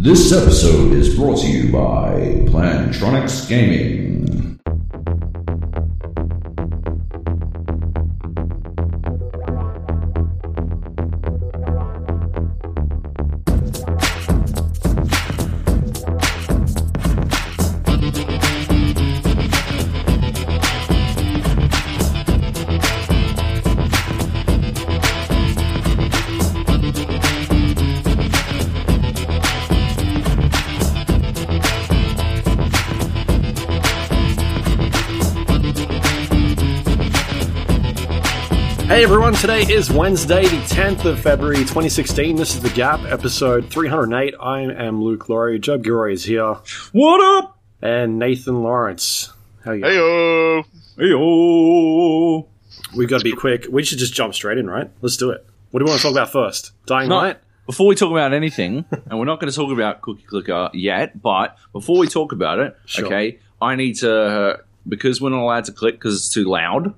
This episode is brought to you by Plantronics Gaming. Today is Wednesday, the 10th of February 2016. This is The Gap, episode 308. I am Luke Lawrie. Joab Gilroy is here. What up? And Nathan Lawrence. How you going? Heyo. Heyo. We've got to be quick. We should just jump straight in, right? Let's do it. What do we want to talk about first? Dying No, Light? before we talk about anything, and we're not going to talk about Cookie Clicker yet, but before we talk about it, Sure. okay, I need to, uh, because we're not allowed to click because it's too loud,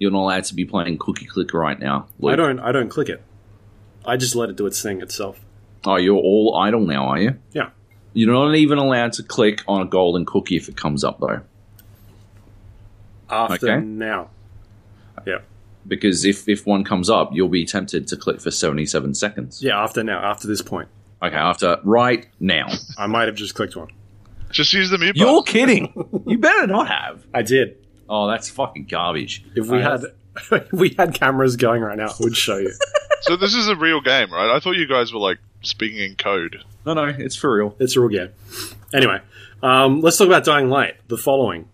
you're not allowed to be playing Cookie Clicker right now. Luke. I don't I don't click it. I just let it do its thing itself. Oh, you're all idle now, are you? Yeah. You're not even allowed to click on a golden cookie if it comes up, though. After Okay. now. Yeah. Because if, if one comes up, you'll be tempted to click for 77 seconds. Yeah, after now, after this point. Okay, after right now. I might have just clicked one. Just use the mute button. You're button. kidding. you better not have. I did. Oh, that's fucking garbage. If we Uh, had if we had cameras going right now, it would show you. So this is a real game, right? I thought you guys were like speaking in code. No, no, it's for real. It's a real game. Anyway, um, let's talk about Dying Light. The following.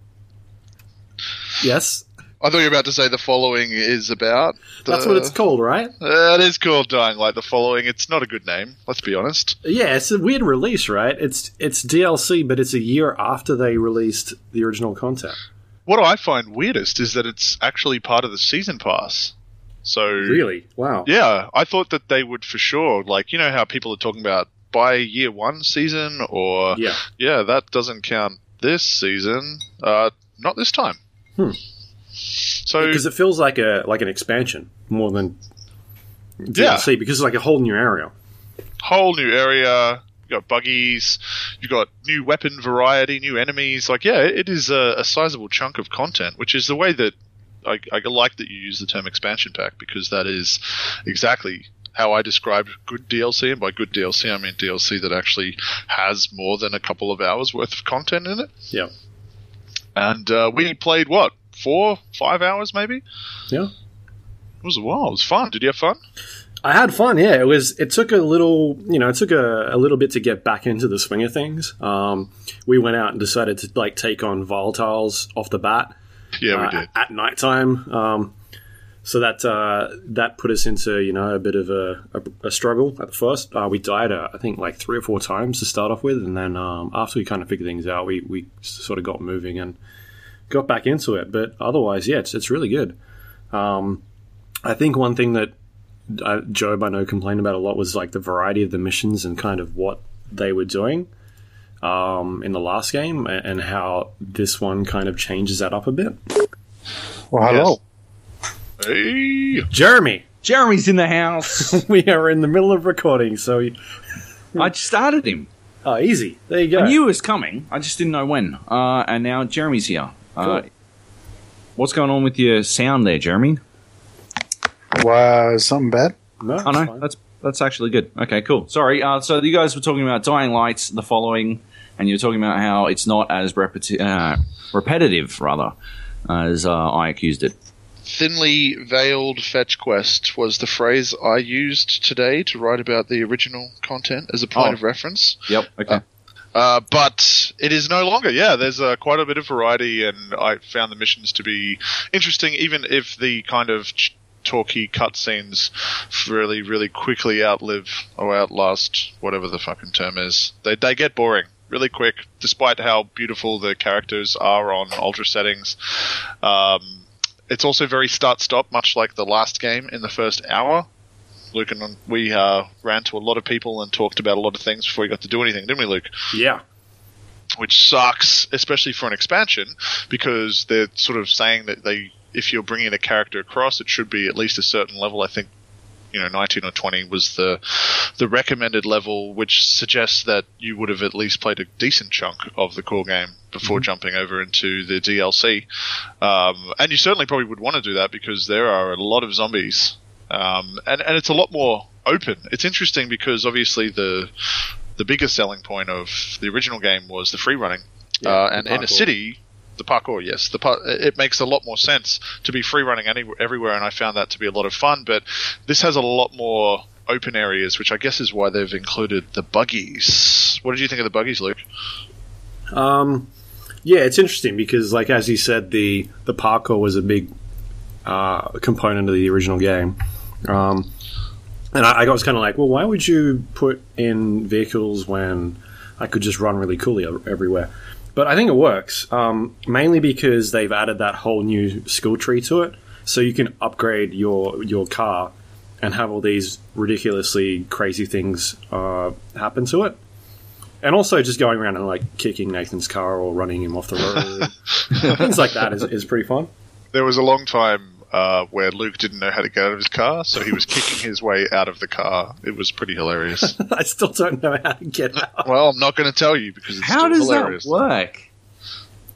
Yes, I thought you were about to say the following is about. The, that's what it's called, right? Uh, it is called Dying Light. The following. It's not a good name. Let's be honest. Yeah, it's a weird release, right? It's it's DLC, but it's a year after they released the original content. What I find weirdest is that it's actually part of the season pass. So Really? Wow. yeah, I thought that they would for sure. Like you know how people are talking about by year one season, or Yeah. yeah, that doesn't count this season. Uh, not this time. Hmm. So Because it feels like a like an expansion more than DLC because it's like a whole new area. whole new area. You got buggies. you've got new weapon variety, new enemies. Like, yeah, it is a, a sizable chunk of content, which is the way that I, I like that you use the term expansion pack because that is exactly how I describe good DLC. And by good DLC, I mean DLC that actually has more than a couple of hours worth of content in it. Yeah. And uh, we played what four, five hours maybe. Yeah. It was a while. It was fun. Did you have fun? I had fun. Yeah, it was. It took a little, you know, it took a, a little bit to get back into the swing of things. Um, we went out and decided to like take on volatiles off the bat. Yeah, we uh, did. at nighttime. Um, so that uh, that put us into you know a bit of a, a, a struggle at the first. Uh, we died, uh, I think, like three or four times to start off with, and then um, after we kind of figured things out, we, we sort of got moving and got back into it. But otherwise, yeah, it's it's really good. Um, I think one thing that uh, Joab I know complained about a lot was like the variety of the missions and kind of what they were doing um, in the last game, and how this one kind of changes that up a bit. Well, hello. Hey. Jeremy. Jeremy's in the house. we are in the middle of recording, so you- I started him. oh, easy. There you go. I knew it was coming. I just didn't know when. Uh, and now Jeremy's here. Uh, what's going on with your sound there, Jeremy? Was something bad? no, Oh it's no, that's that's actually good. Okay, cool. Sorry. Uh, so you guys were talking about Dying Lights, the following, and you were talking about how it's not as repeti- uh, repetitive, rather, as uh, I accused it. Thinly veiled fetch quest was the phrase I used today to write about the original content as a point Oh. of reference. Yep. Okay. Uh, but it is no longer. Yeah, there's uh, quite a bit of variety, and I found the missions to be interesting, even if the kind of ch- talky cutscenes really, really quickly outlive or outlast whatever the fucking term is. They they get boring really quick, despite how beautiful the characters are on ultra settings. Um, it's also very start stop, much like the last game in the first hour. Luke and we uh, ran to a lot of people and talked about a lot of things before we got to do anything, didn't we, Luke? yeah. Which sucks, especially for an expansion, because they're sort of saying that they, if you're bringing a character across, it should be at least a certain level. I think you know 19 or 20 was the the recommended level, which suggests that you would have at least played a decent chunk of the core game before jumping over into the DLC. Um, and you certainly probably would want to do that because there are a lot of zombies, um, and and it's a lot more open. It's interesting because obviously the the biggest selling point of the original game was the free running, Yeah, uh, and in a city. The parkour, yes, the par- it makes a lot more sense to be free running any- everywhere, and I found that to be a lot of fun. But this has a lot more open areas, which I guess is why they've included the buggies. What did you think of the buggies, Luke? Um, yeah, it's interesting because, like as you said, the the parkour was a big uh, component of the original game, um, and I, I was kind of like, well, why would you put in vehicles when I could just run really coolly everywhere? But I think it works um, mainly because they've added that whole new skill tree to it, so you can upgrade your your car and have all these ridiculously crazy things uh, happen to it. And also just going around and like kicking Nathan's car or running him off the road. Things like that is, is pretty fun. There was a long time uh, where Luke didn't know how to get out of his car, so he was kicking his way out of the car. It was pretty hilarious. I still don't know how to get out. well, I'm not going to tell you because it's How still does hilarious. that work?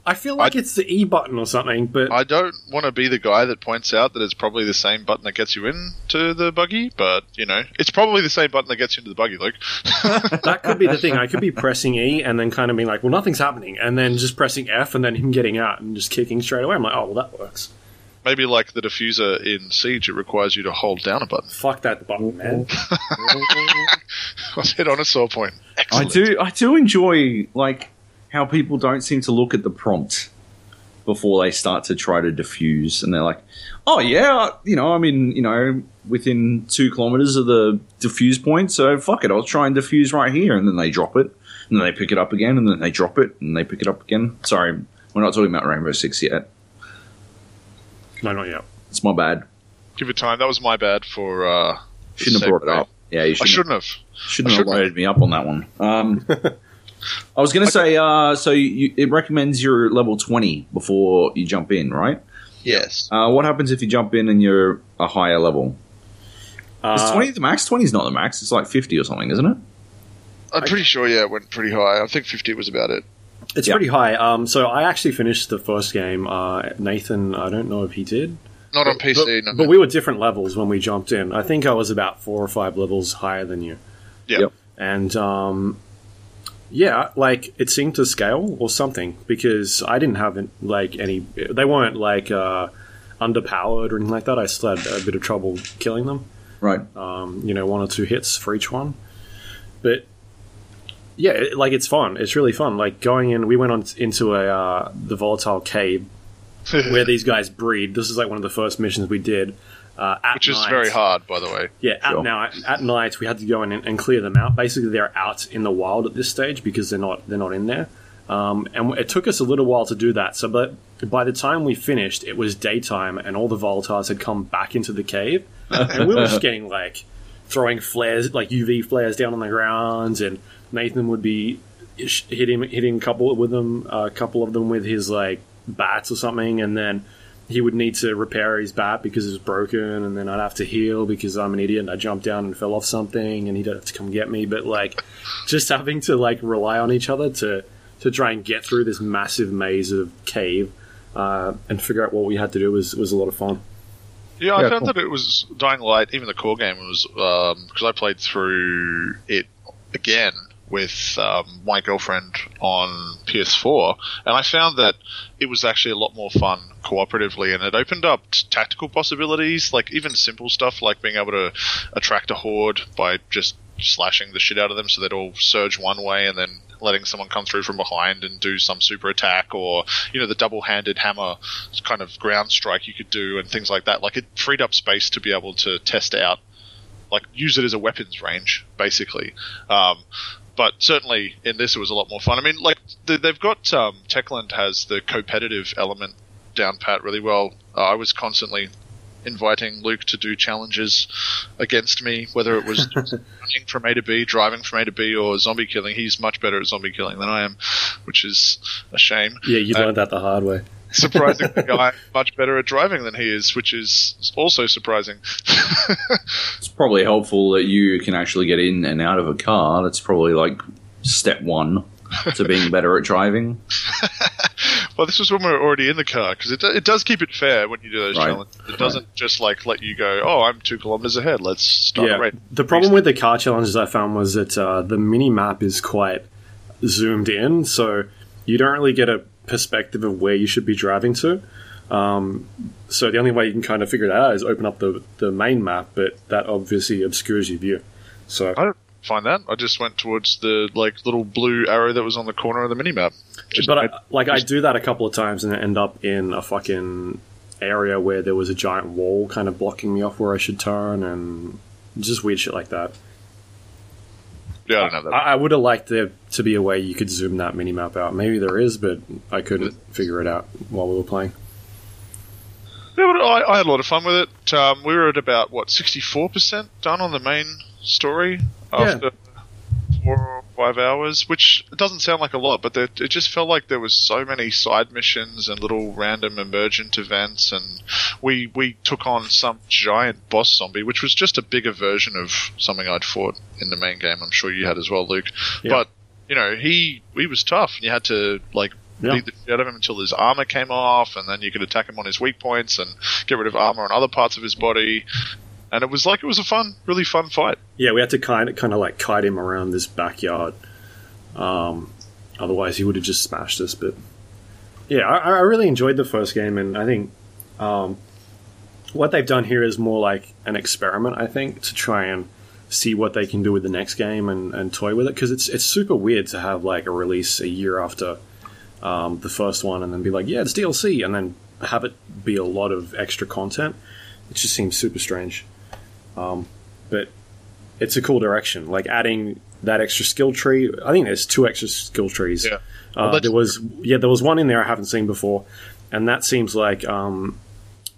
I feel like I- it's the E button or something, but I don't want to be the guy that points out that it's probably the same button that gets you into the buggy, but you know, it's probably the same button that gets you into the buggy, Luke. that could be the thing. I could be pressing E and then kind of being like, well, nothing's happening, and then just pressing F and then him getting out and just kicking straight away. I'm like, oh, well, that works. Maybe like the diffuser in Siege, it requires you to hold down a button. Fuck that button, man. I hit on a sore point. I do. I do enjoy like how people don't seem to look at the prompt before they start to try to diffuse, and they're like, "Oh yeah, you know, I'm in, you know, within two kilometers of the diffuse point, so fuck it, I'll try and diffuse right here." And then they drop it, and then they pick it up again, and then they drop it, and they pick it up again. Sorry, we're not talking about Rainbow Six yet. No, not yet. It's my bad. Give it time. That was my bad for. Uh, Shouldn't have brought it up. Yeah, you shouldn't. I shouldn't have. Shouldn't I have shouldn't loaded me up on that one. Um, I was going to say, uh, so you, it recommends you're level 20 before you jump in, right? Yes. Uh, what happens if you jump in and you're a higher level? Is Uh, 20 the max? 20 is not the max. It's like 50 or something, isn't it? I'm pretty sure, yeah, it went pretty high. I think 50 was about it. It's Yeah. pretty high. Um, so I actually finished the first game. Uh, Nathan, I don't know if he did. Not on But, PC. no. but we were different levels when we jumped in. I think I was about four or five levels higher than you. Yeah. Yep. And um, yeah, like it seemed to scale or something because I didn't have like any. They weren't like uh, underpowered or anything like that. I still had a bit of trouble killing them. Right. Um, you know, one or two hits for each one. But yeah, it, like it's fun. It's really fun. Like going in, we went on into a uh, the volatile cave where these guys breed. This is like one of the first missions we did. Uh, at Which is night. very hard, by the way. Yeah, at Sure. night, at night we had to go in and, and clear them out. Basically, they're out in the wild at this stage because they're not they're not in there. Um, and it took us a little while to do that. So, but by the time we finished, it was daytime, and all the volatiles had come back into the cave, and we were just getting like throwing flares, like UV flares, down on the ground, and Nathan would be hitting hitting a couple with them, a couple of them with his like bats or something, and then he would need to repair his bat because it was broken, and then I'd have to heal because I'm an idiot and I jumped down and fell off something, and he'd have to come get me. But like, just having to like rely on each other to to try and get through this massive maze of cave uh, and figure out what we had to do was was a lot of fun. Yeah, I Yeah, found cool. that it was Dying Light. Even the core game was because I played through it again with um, my girlfriend on PS4, and I found that it was actually a lot more fun cooperatively, and it opened up tactical possibilities, like even simple stuff like being able to attract a horde by just slashing the shit out of them so they'd all surge one way and then letting someone come through from behind and do some super attack or you know the double-handed hammer kind of ground strike you could do and things like that. Like it freed up space to be able to test out like use it as a weapons range basically. Um, but certainly in this it was a lot more fun i mean like the, they've got um, techland has the competitive element down pat really well uh, i was constantly inviting Luke to do challenges against me, whether it was running from A to B, driving from A to B, or zombie killing. He's much better at zombie killing than I am, which is a shame. Yeah, you Uh, learned that the hard way. Surprisingly, I'm much better at driving than he is, which is also surprising. It's probably helpful that you can actually get in and out of a car. That's probably like step one to being better at driving. well, this was when we were already in the car because it, do- it does keep it fair when you do those Right. challenges. It doesn't just like let you go, oh, I'm two kilometers ahead. Let's start Yeah. race. The problem with the car challenges I found was that uh, the mini map is quite zoomed in, so you don't really get a perspective of where you should be driving to. Um, so the only way you can kind of figure it out is open up the, the main map, but that obviously obscures your view. So I don't find that. I just went towards the like little blue arrow that was on the corner of the minimap. Just but I, like I do that a couple of times and I end up in a fucking area where there was a giant wall kind of blocking me off where I should turn and just weird shit like that. Yeah, I don't know that. I, I would have liked there to be a way you could zoom that mini map out. Maybe there is, but I couldn't figure it out while we were playing. Yeah, but I, I had a lot of fun with it. Um, we were at about what sixty four percent done on the main story after four or five hours, which doesn't sound like a lot, but there, it just felt like there was so many side missions and little random emergent events, and we we took on some giant boss zombie, which was just a bigger version of something I'd fought in the main game. I'm sure you had as well, Luke. Yeah. But you know, he he was tough, and you had to like Yeah. beat the shit out of him until his armor came off, and then you could attack him on his weak points and get rid of armor on other parts of his body. And it was like it was a fun, really fun fight. Yeah, we had to kind of kind of like kite him around this backyard. Um, otherwise, he would have just smashed us. But yeah, I, I really enjoyed the first game, and I think um, what they've done here is more like an experiment. I think to try and see what they can do with the next game and, and toy with it because it's it's super weird to have like a release a year after um, the first one and then be like, yeah, it's DLC, and then have it be a lot of extra content. It just seems super strange. Um, but it's a cool direction. Like adding that extra skill tree. I think there's two extra skill trees. Yeah. Uh, there was yeah, there was one in there I haven't seen before, and that seems like um,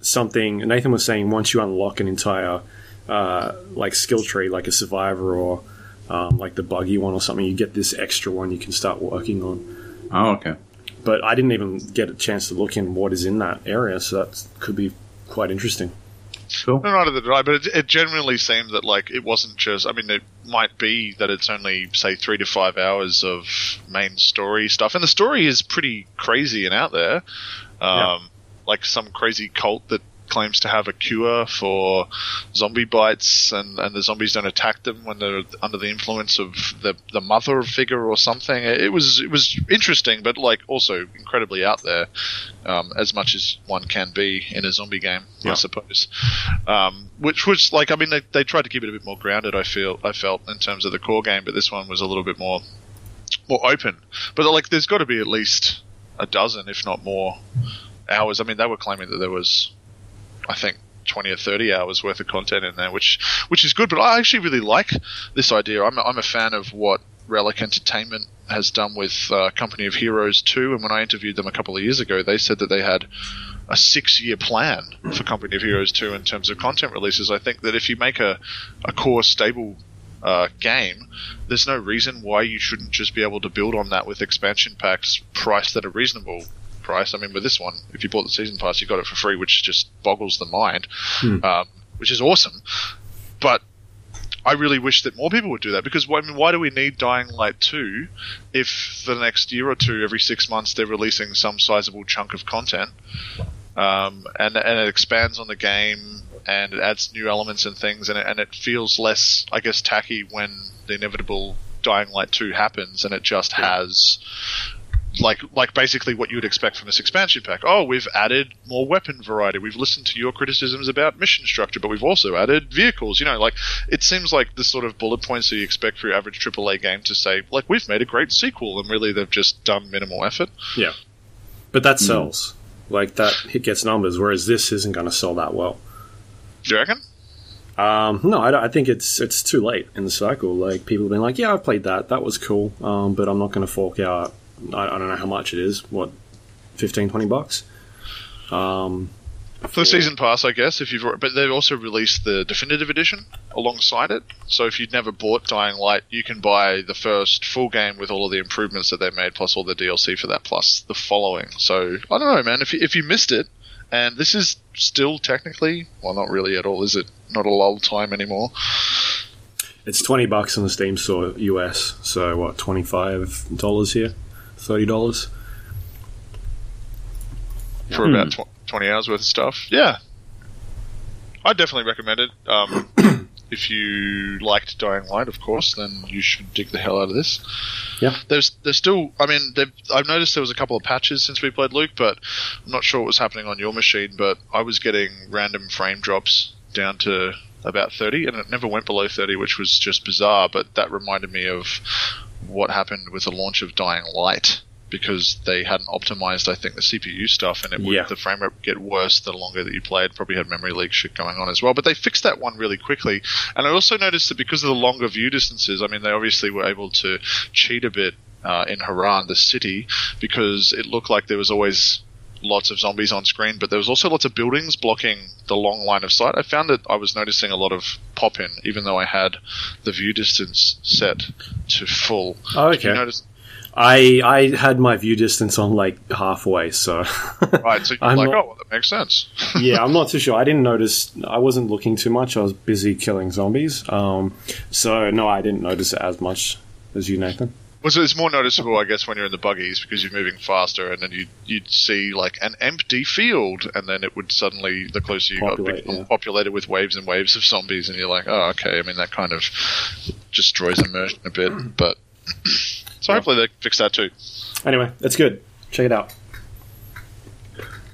something Nathan was saying. Once you unlock an entire uh, like skill tree, like a survivor or um, like the buggy one or something, you get this extra one you can start working on. Oh, okay. But I didn't even get a chance to look in what is in that area, so that could be quite interesting. Cool. No, neither did I, but it, it genuinely seemed that like it wasn't just. I mean, it might be that it's only say three to five hours of main story stuff, and the story is pretty crazy and out there. Um, Yeah. Like some crazy cult that claims to have a cure for zombie bites, and, and the zombies don't attack them when they're under the influence of the the mother figure or something. It was it was interesting, but like also incredibly out there, um, as much as one can be in a zombie game, I suppose. Um, which was like, I mean, they, they tried to keep it a bit more grounded. I feel I felt in terms of the core game, but this one was a little bit more more open. But like, there's got to be at least a dozen, if not more, hours. I mean, they were claiming that there was, I think. 20 or 30 hours worth of content in there, which which is good. But I actually really like this idea. I'm a, I'm a fan of what Relic Entertainment has done with uh, Company of Heroes 2. And when I interviewed them a couple of years ago, they said that they had a six year plan for Company of Heroes 2 in terms of content releases. I think that if you make a, a core stable uh, game, there's no reason why you shouldn't just be able to build on that with expansion packs priced at a reasonable price. I mean, with this one, if you bought the season pass, you got it for free, which just boggles the mind, um, which is awesome. But I really wish that more people would do that because I mean, why do we need Dying Light 2 if for the next year or two, every six months, they're releasing some sizable chunk of content um, and, and it expands on the game and it adds new elements and things and it, and it feels less, I guess, tacky when the inevitable Dying Light 2 happens and it just has like like basically what you would expect from this expansion pack. Oh, we've added more weapon variety. We've listened to your criticisms about mission structure, but we've also added vehicles. You know, like it seems like the sort of bullet points that you expect for your average AAA game to say, like we've made a great sequel, and really they've just done minimal effort. Yeah, but that sells. Like that, it gets numbers. Whereas this isn't going to sell that well. Do you reckon? Um, no, I, I think it's it's too late in the cycle. Like people have been like, yeah, I've played that. That was cool. Um, but I'm not going to fork out. I, I don't know how much it is. What, 15, 20 bucks? Um, For the season pass, I guess. If you've, but they've also released the definitive edition alongside it. So if you'd never bought Dying Light, you can buy the first full game with all of the improvements that they made, plus all the DLC for that, plus the following. So I don't know, man. If you, if you missed it, and this is still technically, well, not really at all, is it? Not a lull time anymore. It's twenty bucks on the Steam store US. So what? Twenty five dollars here, thirty dollars. for Hmm. about tw- 20 hours worth of stuff. Yeah. I definitely recommend it. Um, if you liked Dying Light, of course, then you should dig the hell out of this. Yeah. There's there's still, I mean, I've noticed there was a couple of patches since we played Luke, but I'm not sure what was happening on your machine, but I was getting random frame drops down to about 30, and it never went below 30, which was just bizarre, but that reminded me of what happened with the launch of Dying Light because they hadn't optimized, I think, the CPU stuff, and it would, Yeah. the frame rate would get worse the longer that you played. Probably had memory leak shit going on as well. But they fixed that one really quickly, and I also noticed that because of the longer view distances, I mean, they obviously were able to cheat a bit uh, in Harran, the city, because it looked like there was always lots of zombies on screen, but there was also lots of buildings blocking the long line of sight. I found that I was noticing a lot of pop in, even though I had the view distance set to full. Oh, okay. notice? I I had my view distance on like halfway, so Right, so you're I'm like, not- oh, well, that makes sense. yeah, I'm not too sure. I didn't notice. I wasn't looking too much. I was busy killing zombies. Um, so no, I didn't notice it as much as you, Nathan. Was it's more noticeable, I guess, when you're in the buggies because you're moving faster, and then you you'd see like an empty field, and then it would suddenly, the closer you Populate, got, become yeah. populated with waves and waves of zombies, and you're like, oh, okay. I mean, that kind of destroys immersion a bit, but so hopefully they fix that too. Anyway, it's good. Check it out.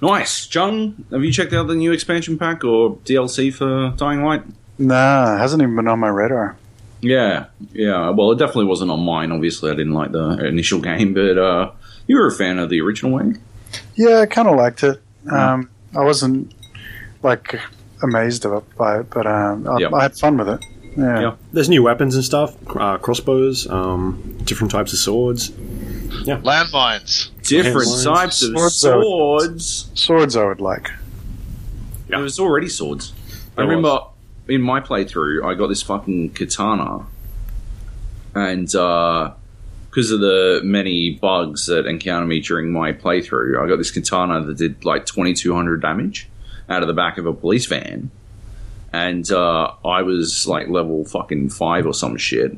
Nice, John. Have you checked out the new expansion pack or DLC for Dying Light? Nah, hasn't even been on my radar. Yeah, yeah. Well, it definitely wasn't on mine. Obviously, I didn't like the initial game, but uh, you were a fan of the original one. Yeah, I kind of liked it. Um, I wasn't like amazed of it by it, but um, I, Yep. I had fun with it. Yeah. Yeah. There's new weapons and stuff. Uh, crossbows, um, different types of swords. Yeah, Landmines. Different Handlines. types of Swords are- swords. Swords I would like. Yeah. There was already swords. I There remember in my playthrough, I got this fucking katana, and because of the many bugs that encountered me during my playthrough, I got this katana that did like twenty two hundred damage out of the back of a police van, and uh, I was like level fucking five or some shit,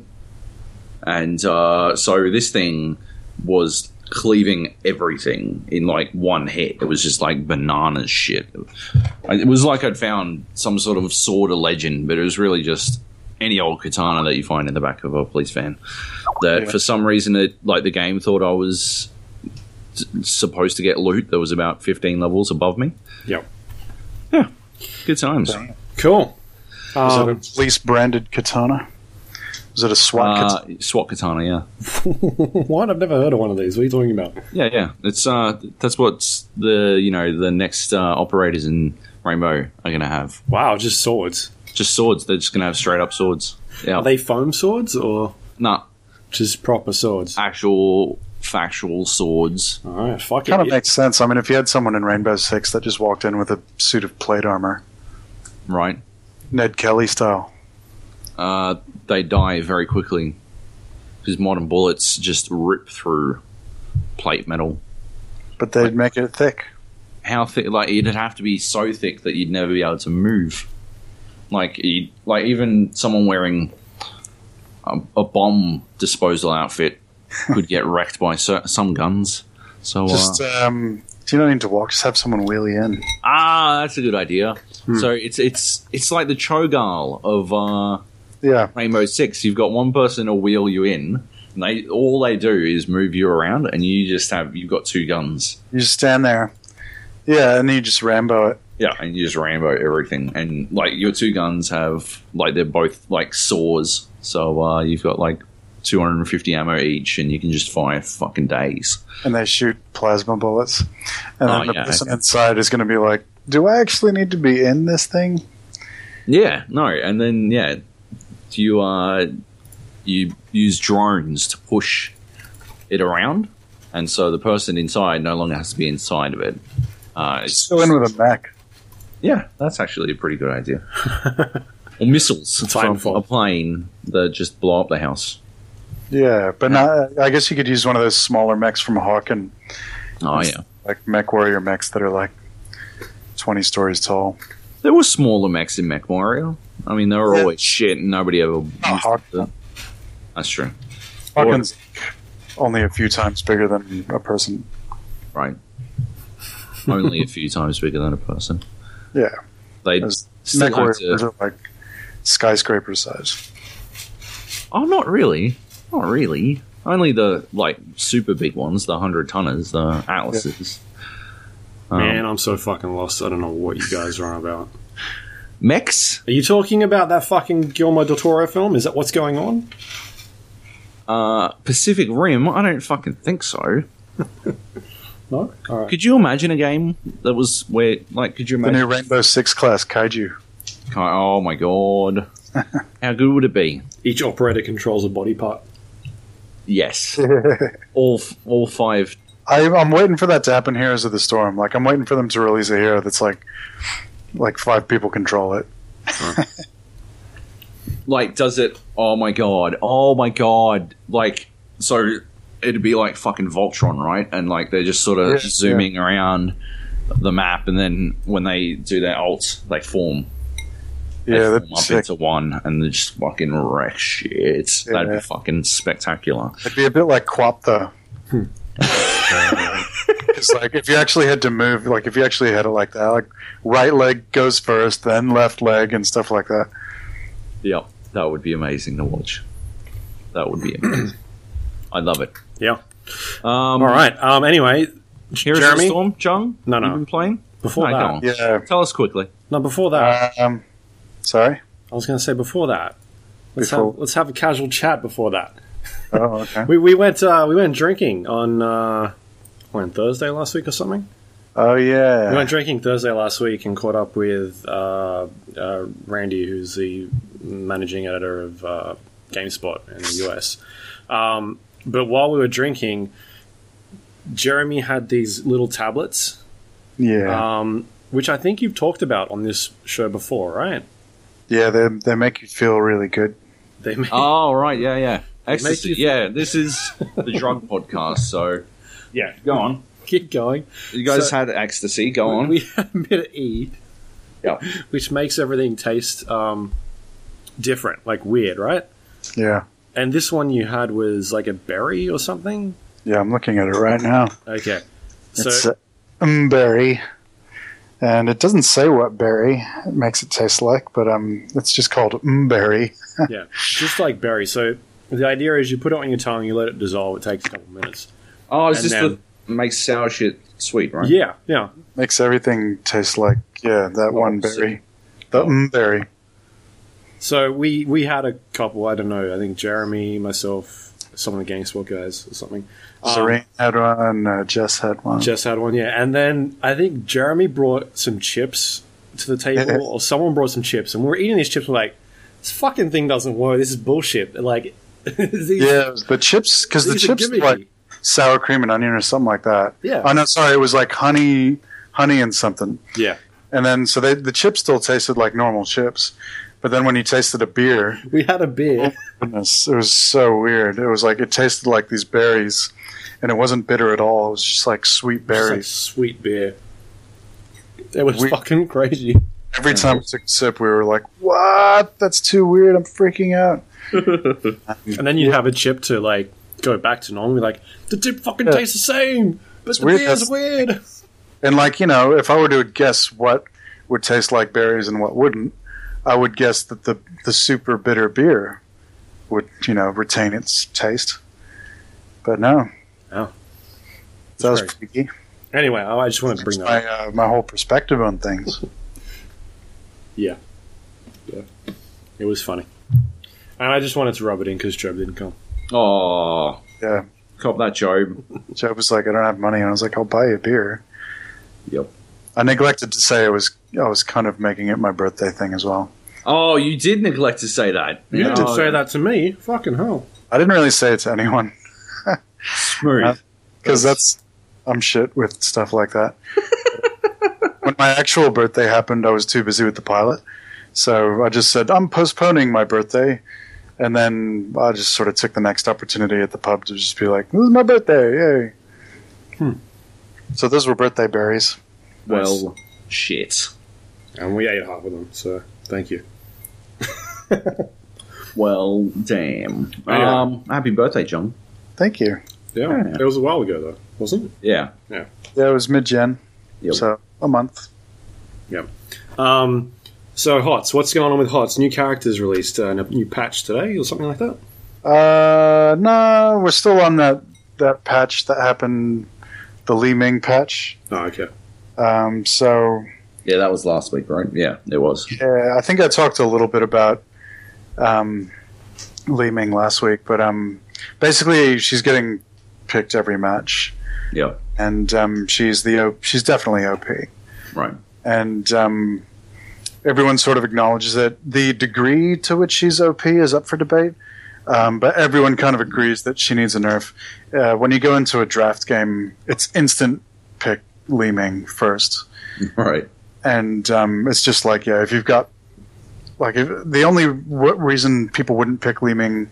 and uh, so this thing was cleaving everything in like one hit. It was just like bananas shit. It was like I'd found some sort of sword of legend, but it was really just any old katana that you find in the back of a police van. That Yeah. for some reason, it like the game thought I was s- supposed to get loot that was about fifteen levels above me. Yep. Yeah. Good times. Dang. Cool. Was Um, it a police branded katana? Was it a SWAT katana? Uh, SWAT katana, yeah, what? I've never heard of one of these. What are you talking about? yeah, yeah. It's uh, that's what the you know the next uh, operators in Rainbow are gonna have. Wow, just swords. Just swords. They're just gonna have straight up swords. Yeah, Are they foam swords or nah, just proper swords? actual factual swords. All right, fuck Kind it. of makes sense. I mean, if you had someone in Rainbow Six that just walked in with a suit of plate armor, Right. Ned Kelly style. uh, they die very quickly because modern bullets just rip through plate metal. But they'd make it thick. How thick? Like it'd have to be so thick that you'd never be able to move. Like, you'd, like even someone wearing a, a bomb disposal outfit could get wrecked by some guns. So, Just uh, um, you don't need to walk. Just have someone wheel you in. ah, that's a good idea. So it's it's it's like the Cho'gall of uh, Yeah, Rainbow Six, you've got one person to wheel you in. And they all they do is move you around, and you just have you've got two guns. you just stand there. Yeah, and you just Rambo it. Yeah, and you just Rambo everything, and like your two guns have like they're both like saws, so uh, you've got like 250 ammo each, and you can just fire fucking days. and they shoot plasma bullets. And Oh, then the yeah, person okay. inside is going to be like, "Do I actually need to be in this thing?" Yeah, no, and then yeah, you uh you use drones to push it around, and so the person inside no longer has to be inside of it. Uh, it's Just go in with a mech. Yeah, that's actually a pretty good idea. or missiles from a plane that just blow up the house. Yeah, but not, I guess you could use one of those smaller mechs from Hawken Oh yeah, like MechWarrior mechs that are like twenty stories tall. there were smaller mechs in MechWarrior. I mean, they were Yeah. always shit, and nobody ever. used Hawk- it. That's true, Hawken's only a few times bigger than a person. right? Only a few times bigger than a person. Yeah, They Those still have to. like skyscraper size. Oh, not really. Not really. Only the like super big ones, the hundred tonners, the atlases. Um, Man, I'm so fucking lost. I don't know what you guys are on about. Mechs. Are you talking about that fucking Guillermo del Toro film? Is that what's going on? Uh, Pacific Rim. I don't fucking think so. No. All right. Could you imagine a game that was where, like, could you imagine? The imagine? new Rainbow Six class kaiju. Oh my god, how good would it be? Each operator controls a body part. Yes, all all five. I, I'm waiting for that to happen. Heroes of the Storm. Like I'm waiting for them to release a hero that's like, like five people control it. Like, does it? Oh my god! Oh my god! Like, so it'd be like fucking Voltron, right? And like they're just sort of Yeah, zooming around the map, and then when they do their alt, they form. They Yeah, form up sick. into one, and they just fucking wreck shit. That'd be fucking spectacular. It'd be a bit like QWOP though. Because like if you actually had to move, like if you actually had it like that, like right leg goes first, then left leg and stuff like that. Yep, that would be amazing to watch. That would be amazing. I love it. Yeah. Um, All right. Um. Anyway, Here's Jeremy? the storm, Jung. No, no. You been playing? before No, that, go on. Yeah. Tell us quickly. no, before that, Um. Sorry. I was going to say before that. Let's Before- have let's have a casual chat before that. Oh, okay. We we went uh, we went drinking on uh, when Thursday last week or something. Oh yeah, We went drinking Thursday last week and caught up with uh, uh, Randy, who's the managing editor of uh, GameSpot in the US. Um, but while we were drinking, Jeremy had these little tablets, Yeah. um, which I think you've talked about on this show before, right? Yeah. They they make you feel really good. They made, Oh, right. Yeah, yeah. Ecstasy. you Yeah, this is the drug podcast. So, yeah, go on. keep going. You guys So- had ecstasy. Go on. We had a bit of E, Yeah. which makes everything taste um, different, like weird, right? Yeah. And this one you had was like a berry or something. Yeah. I'm looking at it right now. Okay. So It's uh, um, berry, and it doesn't say what berry it makes it taste like, but um, it's just called um, berry. yeah, just like berry. So the idea is you put it on your tongue, you let it dissolve. It takes a couple minutes. Oh, is and this then- the makes sour shit sweet, right? Yeah, yeah. Makes everything taste like yeah that one sick. berry, the um, berry. So we we had a couple. I don't know. I think Jeremy, myself, some of the Gang GameSpot guys or something. Um, had one. Uh, Jess had one. Just had one, yeah. And then I think Jeremy brought some chips to the table, or someone brought some chips, and we were eating these chips. We're like, this fucking thing doesn't work. This is bullshit. Like, these, yeah, the chips because the chips like sour cream and onion or something like that. Yeah. Oh no, sorry, it was like honey, honey and something. yeah. And then so they, the chips still tasted like normal chips, but then when you tasted a beer, We had a beer. Oh, goodness, it was so weird. It was like it tasted like these berries, and it wasn't bitter at all. It was just like sweet Just like berries. sweet beer. It was We- fucking crazy. Every time we took a sip, we were like, "What? That's too weird. I'm freaking out." And then you'd have a chip to like go back to normal. Be like, the dip fucking Yeah. tastes the same, but the weird, beer's that's- weird. And like you know, if I were to guess what would taste like berries and what wouldn't, I would guess that the the super bitter beer would you know retain its taste. But no, Oh. that was That's freaky. Anyway, I I just wanted to bring that my up. uh, my whole perspective on things. Yeah. Yeah. It was funny. And I just wanted to rub it in because Joab didn't come. Oh, Yeah, cop that, Joab. Joe was like, "I don't have money," and I was like, "I'll buy you a beer." Yep. I neglected to say I was I was kind of making it my birthday thing as well. Oh, you did neglect to say that. You Oh, did say that to me. Fucking hell. I didn't really say it to anyone Smooth. because that's I'm shit with stuff like that. when my actual birthday happened, I was too busy with the pilot, so I just said I'm postponing my birthday, and then I just sort of took the next opportunity at the pub to just be like, "This is my birthday, yay!" Hmm. So those were birthday berries. Well, shit. and we ate half of them. So thank you. Well, damn. Anyway. Um, happy birthday, John. Thank you. Yeah, Yeah. it was a while ago though, wasn't it? Yeah. Yeah, Yeah, it was mid-gen, Yep. so a month. Um, so Hots, what's going on with Hots? New characters released, uh, a new patch today or something like that. Uh, no, we're still on that that patch that happened, the Li Ming patch. Oh, okay. Um, so Yeah, that was last week, right? Yeah, it was. yeah, I think I talked a little bit about um, Li Ming last week, but um, basically she's getting picked every match, Yeah. and um, she's the O- she's definitely OP, Right. and um, everyone sort of acknowledges it. The degree to which she's OP is up for debate. Um, but everyone kind of agrees that she needs a nerf. Uh, when you go into a draft game, it's instant pick Li Ming first. Right. and um, it's just like yeah, if you've got like if, the only w- reason people wouldn't pick Li Ming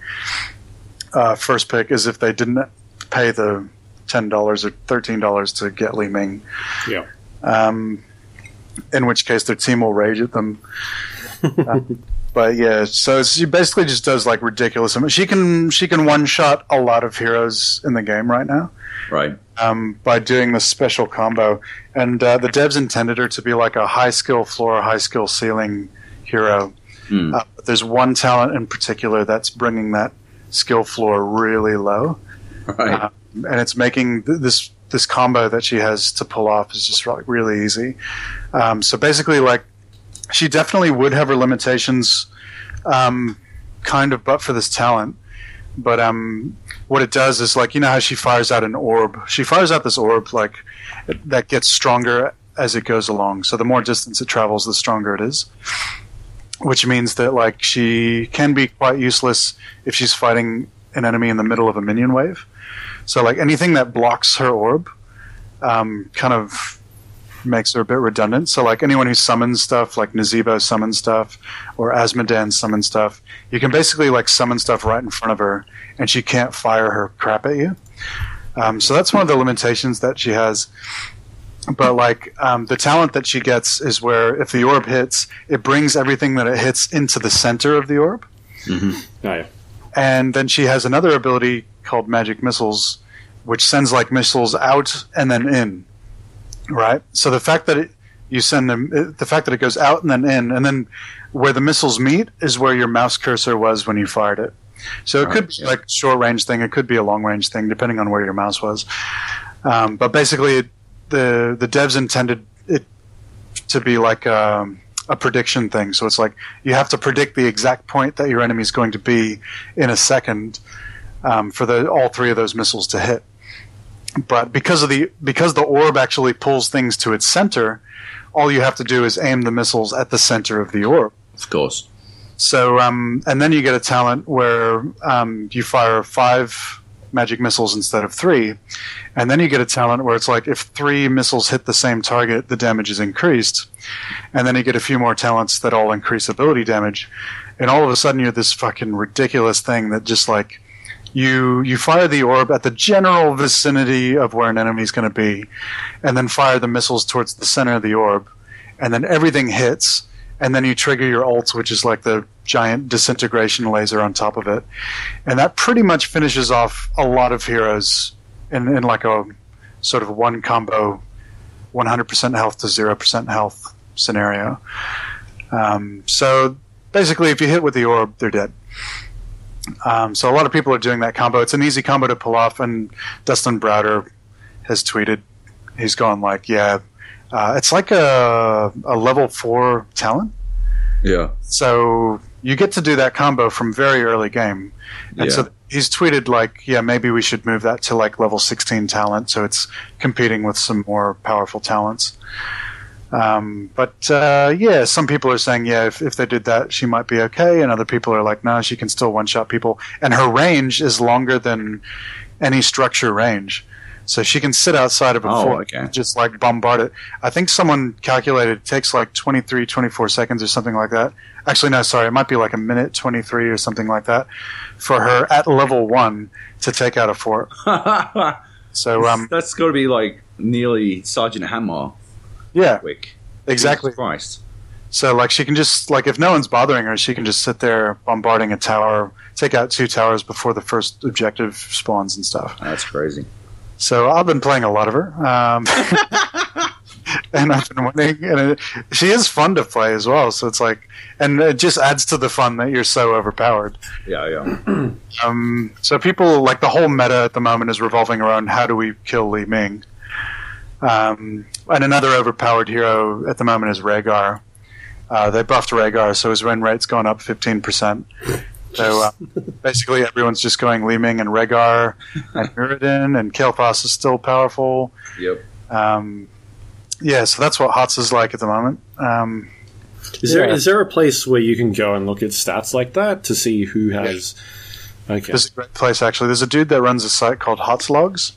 uh, first pick is if they didn't pay the ten dollars or thirteen dollars to get Li Ming. Yeah. Um, in which case their team will rage at them. Uh, but yeah, so she basically just does like ridiculous. She can she can one shot a lot of heroes in the game right now Right. um, by doing this special combo. And uh, the devs intended her to be like a high skill floor, high skill ceiling hero. Hmm. Uh, but there's one talent in particular that's bringing that skill floor really low, Right. uh, and it's making th- this this combo that she has to pull off is just like really easy. Um, so basically, like she definitely would have her limitations, um, kind of, but for this talent. But um, what it does is like you know how she fires out an orb. She fires out this orb like that gets stronger as it goes along. So the more distance it travels, the stronger it is. Which means that like she can be quite useless if she's fighting an enemy in the middle of a minion wave. So like anything that blocks her orb, um, kind of makes her a bit redundant. So like anyone who summons stuff, like Nazeebo summons stuff, or Azmodan summons stuff, you can basically like summon stuff right in front of her, and she can't fire her crap at you. Um, so that's one of the limitations that she has. But like um, the talent that she gets is where if the orb hits, it brings everything that it hits into the center of the orb. Mm-hmm. Oh, yeah. And then she has another ability called Magic Missiles, which sends like missiles out and then in. Right. So the fact that it, you send them, the fact that it goes out and then in, and then where the missiles meet is where your mouse cursor was when you fired it. So it Right, could be yeah. like short range thing. It could be a long range thing, depending on where your mouse was. Um, but basically, it, the the devs intended it to be like a, a prediction thing. So it's like you have to predict the exact point that your enemy is going to be in a second um, for the all three of those missiles to hit. But because of the because the orb actually pulls things to its center, all you have to do is aim the missiles at the center of the orb. Of course. So, um, and then you get a talent where um, you fire five magic missiles instead of three. And then you get a talent where it's like if three missiles hit the same target, the damage is increased. And then you get a few more talents that all increase ability damage. And all of a sudden you're this fucking ridiculous thing that just like you you fire the orb at the general vicinity of where an enemy is going to be, and then fire the missiles towards the center of the orb, and then everything hits, and then you trigger your ult, which is like the giant disintegration laser on top of it, and that pretty much finishes off a lot of heroes in, in like a sort of one combo, 100% health to 0% health scenario. Um, so basically, if you hit with the orb, they're dead. Um, so a lot of people are doing that combo. It's an easy combo to pull off, and Dustin Browder has tweeted. He's gone like, yeah, uh, it's like a, a level four talent. Yeah. So you get to do that combo from very early game. And Yeah. so he's tweeted like, yeah, maybe we should move that to like level 16 talent so it's competing with some more powerful talents. Um, but uh, yeah, some people are saying, yeah, if, if they did that, she might be okay. And other people are like, no, she can still one shot people. And her range is longer than any structure range. So she can sit outside of a Oh, fort okay. and just like bombard it. I think someone calculated it takes like 23, 24 seconds or something like that. Actually, no, sorry, it might be like a minute 23 or something like that for her at level one to take out a fort. So, um, That's got to be like nearly Sergeant Hammer yeah, quick. exactly. Jesus Christ. So like she can just like if no one's bothering her, she can just sit there bombarding a tower, take out two towers before the first objective spawns and stuff. That's crazy. So I've been playing a lot of her, um, and I've been winning. And it, she is fun to play as well. So it's like, and it just adds to the fun that you're so overpowered. Yeah, yeah. Um, so people like the whole meta at the moment is revolving around how do we kill Li Ming. Um, and another overpowered hero at the moment is Rehgar. Uh, they buffed Rehgar, so his win rate's gone up fifteen percent. So uh, basically, everyone's just going Li Ming and Rehgar and Muradin, and Kael'thas is still powerful. Yep. Um, yeah, so that's what HOTS is like at the moment. Um, Is there Yeah. is there a place where you can go and look at stats like that to see who has? Okay. There's a great place actually. There's a dude that runs a site called Hotslogs,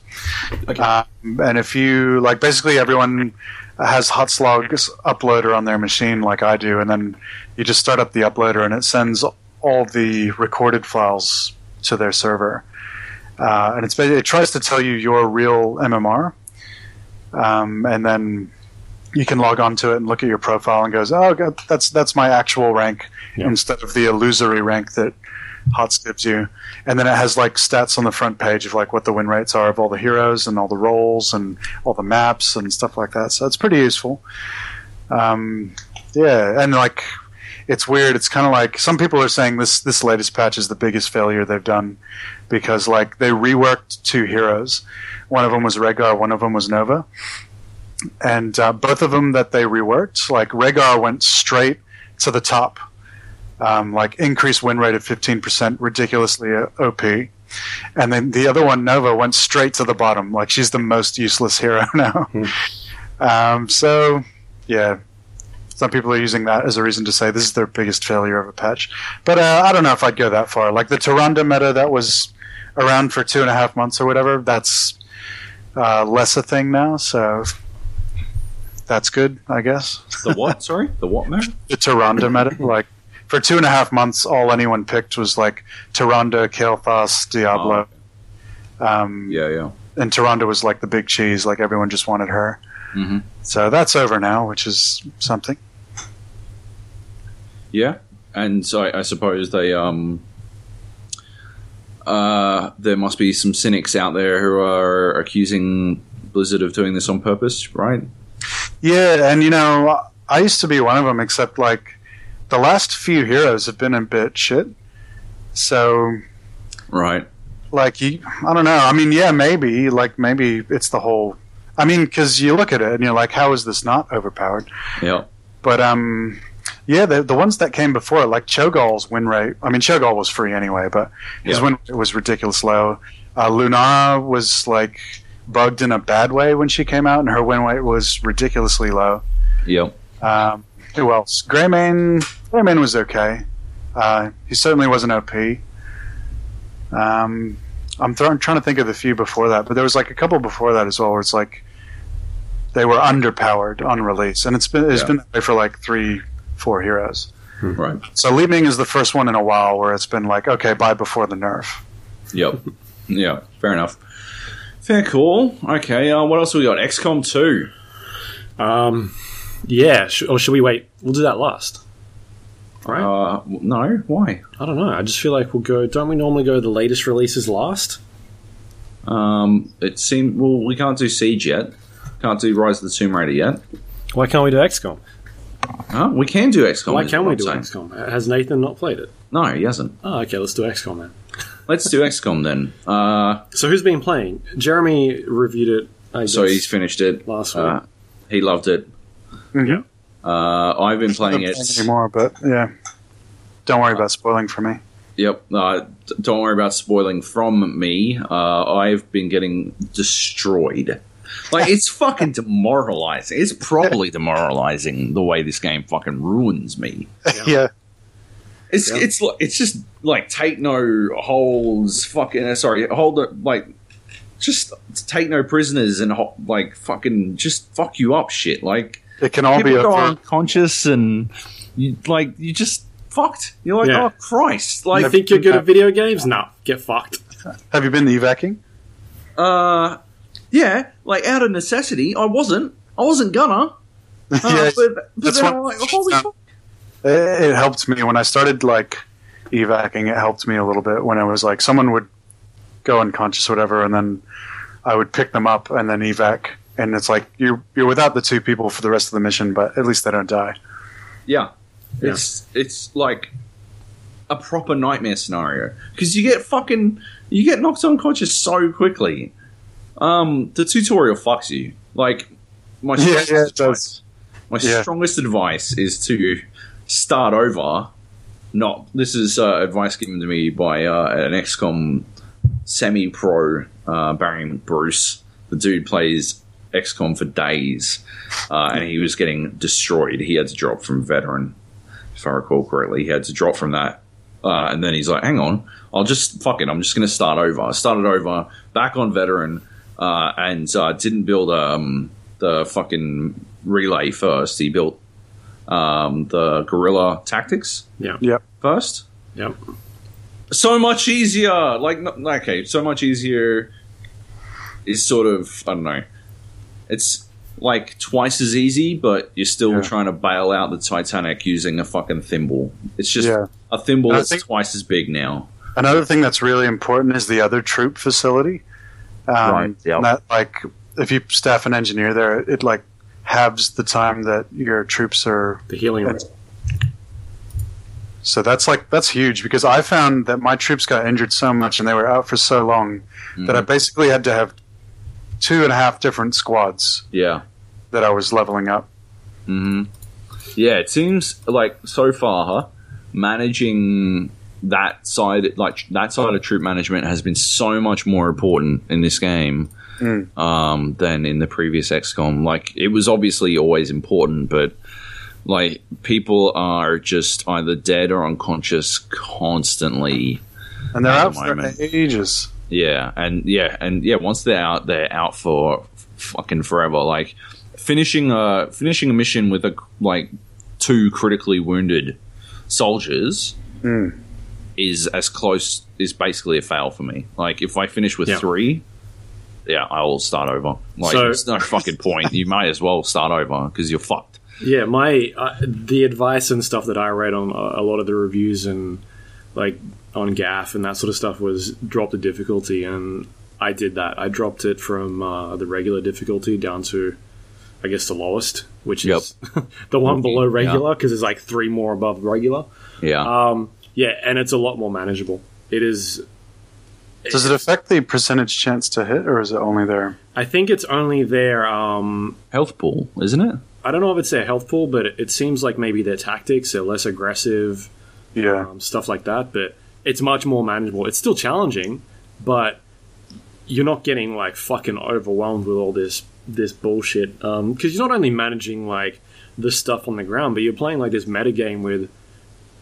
um, and if you like, basically everyone has Hotslogs uploader on their machine, like I do, and then you just start up the uploader, and it sends all the recorded files to their server, uh, and it tries to tell you your real MMR, um, and then you can log on to it and look at your profile and goes, oh, God, that's that's my actual rank Yeah. instead of the illusory rank that HOTS gives you. And then it has like stats on the front page of like what the win rates are of all the heroes and all the roles and all the maps and stuff like that. So it's pretty useful. Um, yeah, and like it's weird. It's kind of like some people are saying this this latest patch is the biggest failure they've done because like they reworked two heroes. One of them was Rehgar, one of them was Nova. And uh, both of them that they reworked, like Rehgar went straight to the top um, like increased win rate of 15%, ridiculously uh, OP. And then the other one, Nova, went straight to the bottom. Like she's the most useless hero now. um, so, yeah, some people are using that as a reason to say this is their biggest failure of a patch. But uh, I don't know if I'd go that far. Like the Tyrande meta that was around for two and a half months or whatever, that's uh, less a thing now. So that's good, I guess The what? Sorry? The what, man? the Tyrande meta. Like for two and a half months, all anyone picked was like Tyrande, Kael'thas, Diablo, um, Yeah, yeah. and Tyrande was like the big cheese. Like everyone just wanted her. Mhm. So that's over now, which is something. Yeah, and so I, I suppose they um uh there must be some cynics out there who are accusing Blizzard of doing this on purpose, right? Yeah, and you know, I used to be one of them. Except like the last few heroes have been a bit shit. So Right. like you, I don't know. I mean, yeah, maybe like maybe it's the whole. I mean, because you look at it and you're like, how is this not overpowered? Yeah. But um, yeah, the the ones that came before, like Cho'Gall's win rate. I mean, Cho'Gall was free anyway, but his Yeah. win rate was ridiculous low. Uh, Lunara was like bugged in a bad way when she came out, and her win rate was ridiculously low. Yeah. Um, who else? Greymane. Greymane was okay. Uh, he certainly wasn't OP. Um, I'm, th- I'm trying to think of the few before that, but there was like a couple before that as well, where it's like they were underpowered on release, and it's been it's Yeah. been that way for like three, four heroes. Right. So Li Ming is the first one in a while where it's been like, okay, buy before the nerf. Yep. yeah. Fair enough. Fair call. Okay. Uh, what else have we got? XCOM two. Um, yeah, sh- or should we wait? We'll do that last. Right? Uh, no. Why? I don't know. I just feel like we'll go. Don't we normally go the latest releases last? Um, it seemed. Well, we can't do Siege yet. Can't do Rise of the Tomb Raider yet. Why can't we do XCOM? Huh? We can do XCOM. Why can't we do saying. XCOM? Has Nathan not played it? No, he hasn't. Oh, okay. Let's do XCOM then. Let's do XCOM then. Uh, So who's been playing? Jeremy reviewed it. I so guess, he's finished it. last week. Uh, he loved it. Yeah. Uh, I've been playing it. anymore, but yeah. Don't worry about spoiling for me. Yep. Uh, don't worry about spoiling from me. Uh, I've been getting destroyed. Like it's fucking demoralizing. It's probably demoralizing the way this game fucking ruins me. yeah. It's it's li- it's just like take no holds. Fucking uh, sorry, hold it like just take no prisoners and ho- like fucking just fuck you up shit. Like It can all be people go unconscious and you like you just fucked. You're like, Yeah. oh Christ! You Like, think you're good at video games? Nah, get fucked. Have you been evacing? uh, yeah, like out of necessity. I wasn't. I wasn't gonna. Uh, Yeah, but, but that's then what- I'm like, holy fuck. It, it helped me when I started like evacing. It helped me a little bit when I was like someone would go unconscious, or whatever, and then I would pick them up and then evac. And it's like you're you're without the two people for the rest of the mission, but at least they don't die. Yeah. Yeah. It's it's like a proper nightmare scenario because you get fucking you get knocked unconscious so quickly. Um, the tutorial fucks you. Like my Yeah, strongest yeah, advice, my Yeah. strongest advice is to start over. Not this is uh, advice given to me by uh, an XCOM semi-pro uh, Barry Bruce. The dude plays XCOM for days, uh, and he was getting destroyed. He had to drop from veteran, if I recall correctly. He had to drop from that, uh, and then he's like, "Hang on, I'll just fuck it. I'm just going to start over." I started over, back on veteran, uh, and uh, didn't build um, the fucking relay first. He built um, the guerrilla tactics Yeah. Yep. first Yep. so much easier. Like, okay, so much easier is sort of I don't know. It's like twice as easy, but you're still Yeah. trying to bail out the Titanic using a fucking thimble. It's just Yeah. a thimble that's think- twice as big now. Another thing that's really important is the other troop facility. Um, Right, yep. That like if you staff an engineer there, it like halves the time that your troops are The healing room. So that's like that's huge because I found that my troops got injured so much and they were out for so long that I basically had to have two and a half different squads Yeah. that I was leveling up. hmm Yeah, it seems like so far, huh, managing that side, like that side of troop management, has been so much more important in this game Mm. um, than in the previous XCOM. Like it was obviously always important, but like people are just either dead or unconscious constantly. And they're out the for ages. Yeah, and yeah, and yeah. Once they're out, they're out for fucking forever. Like finishing a finishing a mission with a like two critically wounded soldiers Mm. is as close is basically a fail for me. Like if I finish with Yeah. three, yeah, I'll start over. Like So- there's no fucking point. You might as well start over because you're fucked. Yeah, my uh, the advice and stuff that I read on a, a lot of the reviews and like on GAF and that sort of stuff was drop the difficulty, and I did that. I dropped it from uh, the regular difficulty down to, I guess, the lowest, which is the one below regular because there's like three more above regular. Yeah. Um, yeah, and it's a lot more manageable. It is. Does it affect the percentage chance to hit, or is it only there? I think it's only their. Um, Health pool, isn't it? I don't know if it's their health pool, but it, it seems like maybe their tactics. They're less aggressive. Yeah. um, stuff like that. But it's much more manageable. It's still challenging, but you're not getting like fucking overwhelmed with all this this bullshit. Because you're not only managing like the stuff on the ground, but you're playing like this meta game with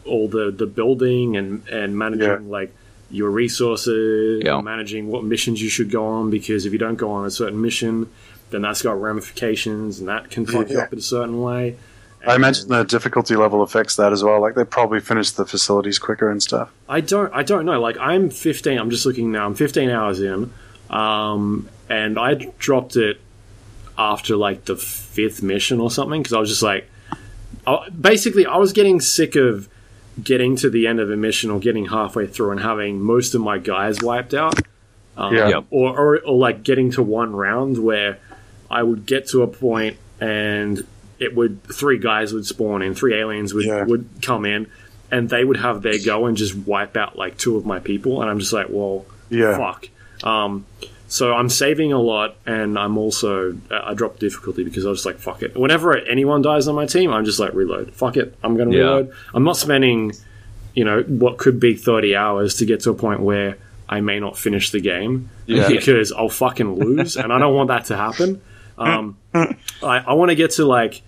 all the the building and and managing Yeah. like your resources, Yeah. managing what missions you should go on. Because if you don't go on a certain mission, then that's got ramifications, and that can fuck you up in a certain way. I imagine the difficulty level affects that as well. Like they probably finish the facilities quicker and stuff. I don't. I don't know. Like I'm 15. I'm just looking now. I'm 15 hours in, um, and I dropped it after like the fifth mission or something because I was just like, I, basically, I was getting sick of getting to the end of a mission or getting halfway through and having most of my guys wiped out. Um, Yeah. Yep. or, or, or like getting to one round where I would get to a point and it would three guys would spawn in, three aliens would, Yeah. would come in, and they would have their go and just wipe out like two of my people, and I'm just like, well, Yeah. fuck. Um, so I'm saving a lot, and I'm also I dropped difficulty because I was like, fuck it. Whenever anyone dies on my team, I'm just like reload. Fuck it, I'm gonna Yeah. reload. I'm not spending, you know, what could be 30 hours to get to a point where I may not finish the game Yeah. because I'll fucking lose, and I don't want that to happen. Um, I, I want to get to like,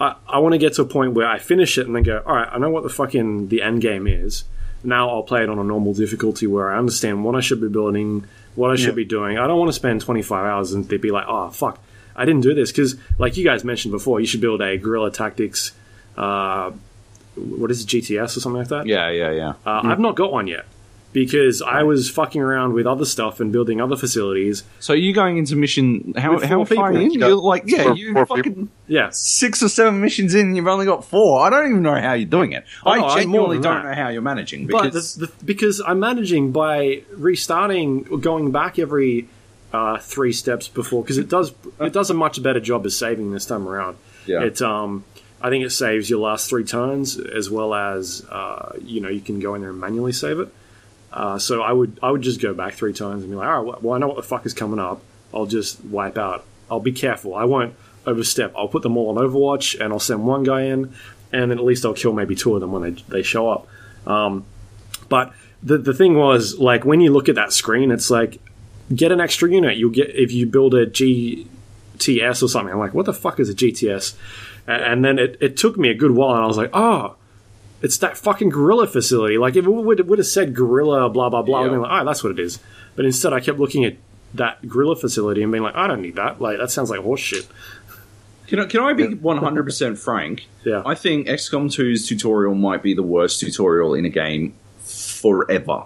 I, I want to get to a point where I finish it and then go, all right, I know what the fucking the end game is. now I'll play it on a normal difficulty where I understand what I should be building, what I should be doing. I don't want to spend 25 hours and they'd be like, oh, fuck, I didn't do this. Because, like you guys mentioned before, you should build a guerrilla tactics, uh, what is it, GTS or something like that? Yeah, yeah, yeah. Uh, I've not got one yet because I was fucking around with other stuff and building other facilities. So you going into mission? How With how four far people. in? You you're like, yeah, four- you four fucking people. Yeah. six or seven missions in. and You've only got four. I don't even know how you're doing it. Oh, I no, I'm more genuinely than don't that. know how you're managing But because the, the, because I'm managing by restarting, or going back every uh, three steps before, because it does it does a much better job of saving this time around. Yeah. It um, I think it saves your last three turns as well as uh, you know you can go in there and manually save it. Uh, so I would I would just go back three times and be like, all right, well I know what the fuck is coming up. I'll just wipe out. I'll be careful. I won't overstep. I'll put them all on Overwatch and I'll send one guy in, and then at least I'll kill maybe two of them when they they show up. Um, but the the thing was like when you look at that screen, it's like get an extra unit. You'll get if you build a GTS or something. I'm like, what the fuck is a GTS? A- And then it, it took me a good while, and I was like, oh, it's that fucking guerrilla facility. Like if it would, it would have said guerrilla, blah blah blah, I'd Yeah. been like, oh, that's what it is. But instead, I kept looking at that guerrilla facility and being like, I don't need that. Like that sounds like horse shit. Can I, can I be 100% frank? Yeah. I think XCOM 2's tutorial might be the worst tutorial in a game forever.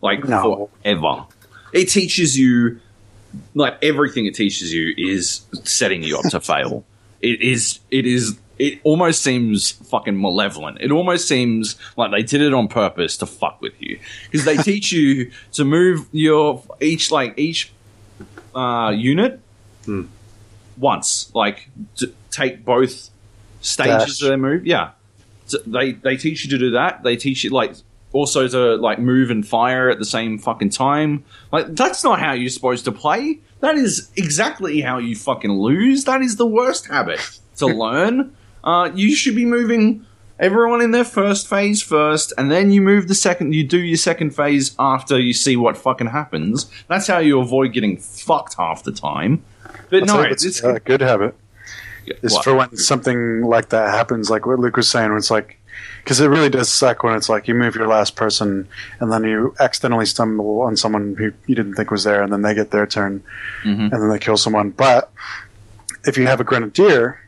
Like, No. forever. It teaches you, like, everything it teaches you is setting you up to fail. It is, it is, it almost seems fucking malevolent. It almost seems like they did it on purpose to fuck with you. Because they teach you to move your, each, like, each uh, unit once, like to take both stages Dash. of their move. Yeah, So they they teach you to do that. They teach you like also to like move and fire at the same fucking time. Like that's not how you're supposed to play. That is exactly how you fucking lose. That is the worst habit to learn. Uh, you should be moving everyone in their first phase first, and then you move the second. You do your second phase after you see what fucking happens. That's how you avoid getting fucked half the time. But I'll no, it's, it's a good habit is what? for when something like that happens, like what Luke was saying, when it's like, because it really does suck when it's like you move your last person and then you accidentally stumble on someone who you didn't think was there, and then they get their turn, Mhm. and then they kill someone. But if you have a grenadier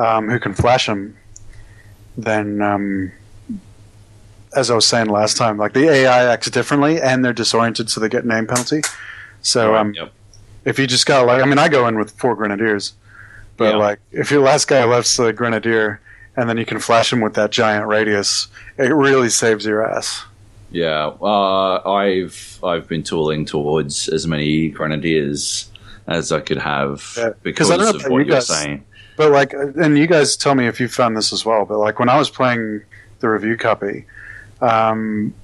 um, who can flash them, then um, as I was saying last time, like the AI acts differently and they're disoriented, so they get aim penalty. So um, Yep. if you just got like, I mean, I go in with four grenadiers, but Yeah. like if your last guy left's the grenadier, and then you can flash him with that giant radius, it really saves your ass. Yeah, uh, I've I've been tooling towards as many grenadiers as I could have Yeah, 'cause because I don't know of what you you're saying. But like, and you guys tell me if you found this as well. But like when I was playing the review copy, um,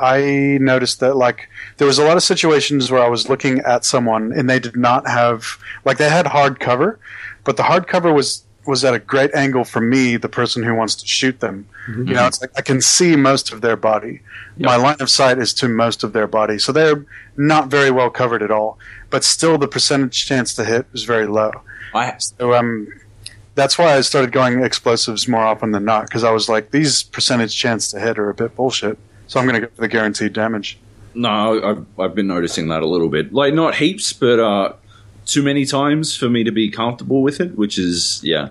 I noticed that like there was a lot of situations where I was looking at someone and they did not have like they had hard cover, but the hard cover was was at a great angle for me, the person who wants to shoot them. You know, it's like I can see most of their body. My line of sight is to most of their body, so they're not very well covered at all. But still, the percentage chance to hit is very low. I So um, that's why I started going explosives more often than not because I was like, these percentage chance to hit are a bit bullshit. So I'm going to go for the guaranteed damage. no, I've I've been noticing that a little bit. Like not heaps, but uh, too many times for me to be comfortable with it. Which is yeah,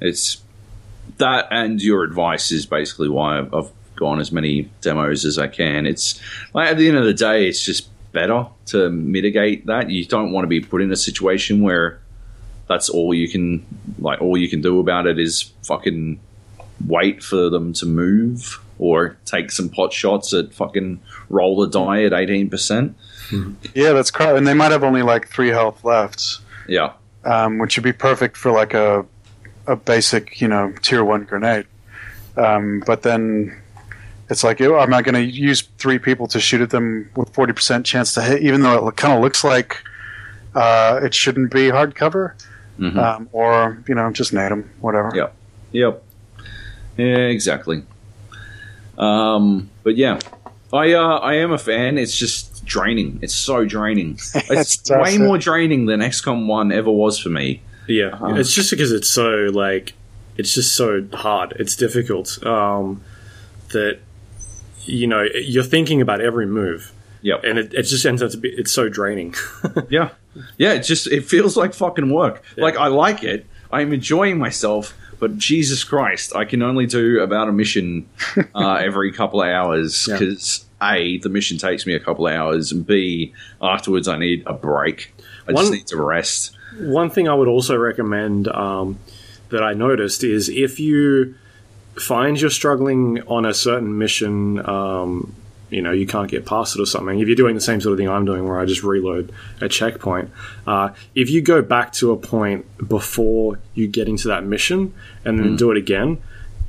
it's that and your advice is basically why I've, I've gone as many demos as I can. It's like at the end of the day, it's just better to mitigate that. You don't want to be put in a situation where that's all you can like all you can do about it is fucking wait for them to move or take some pot shots at fucking roll the die at 18%. Yeah, that's correct. And they might have only like three health left, Yeah. um, which would be perfect for like a a basic, you know, tier one grenade. Um, but then it's like, I'm not going to use three people to shoot at them with 40% chance to hit, even though it kind of looks like uh, it shouldn't be hard cover. Mhm. Um, or, you know, just nade them, whatever. Yep, Yep. Yeah, exactly. Um, but yeah, I uh, I am a fan. It's just draining. It's so draining. It's, It's tough. way more draining than XCOM One ever was for me. Yeah, Uh-huh. it's just because it's so like it's just so hard. It's difficult. Um, that you know you're thinking about every move, Yep. and it, it just ends up to be it's so draining. Yeah, yeah. It just it feels like fucking work. Like I like it. I'm enjoying myself, but Jesus Christ, I can only do about a mission uh, every couple of hours Yeah. because a the mission takes me a couple of hours, and b afterwards I need a break. I just need to rest. One thing I would also recommend um, that I noticed is if you find you're struggling on a certain mission, um, you know, you can't get past it or something. If you're doing the same sort of thing I'm doing, where I just reload a checkpoint, uh, if you go back to a point before you get into that mission and then do it again.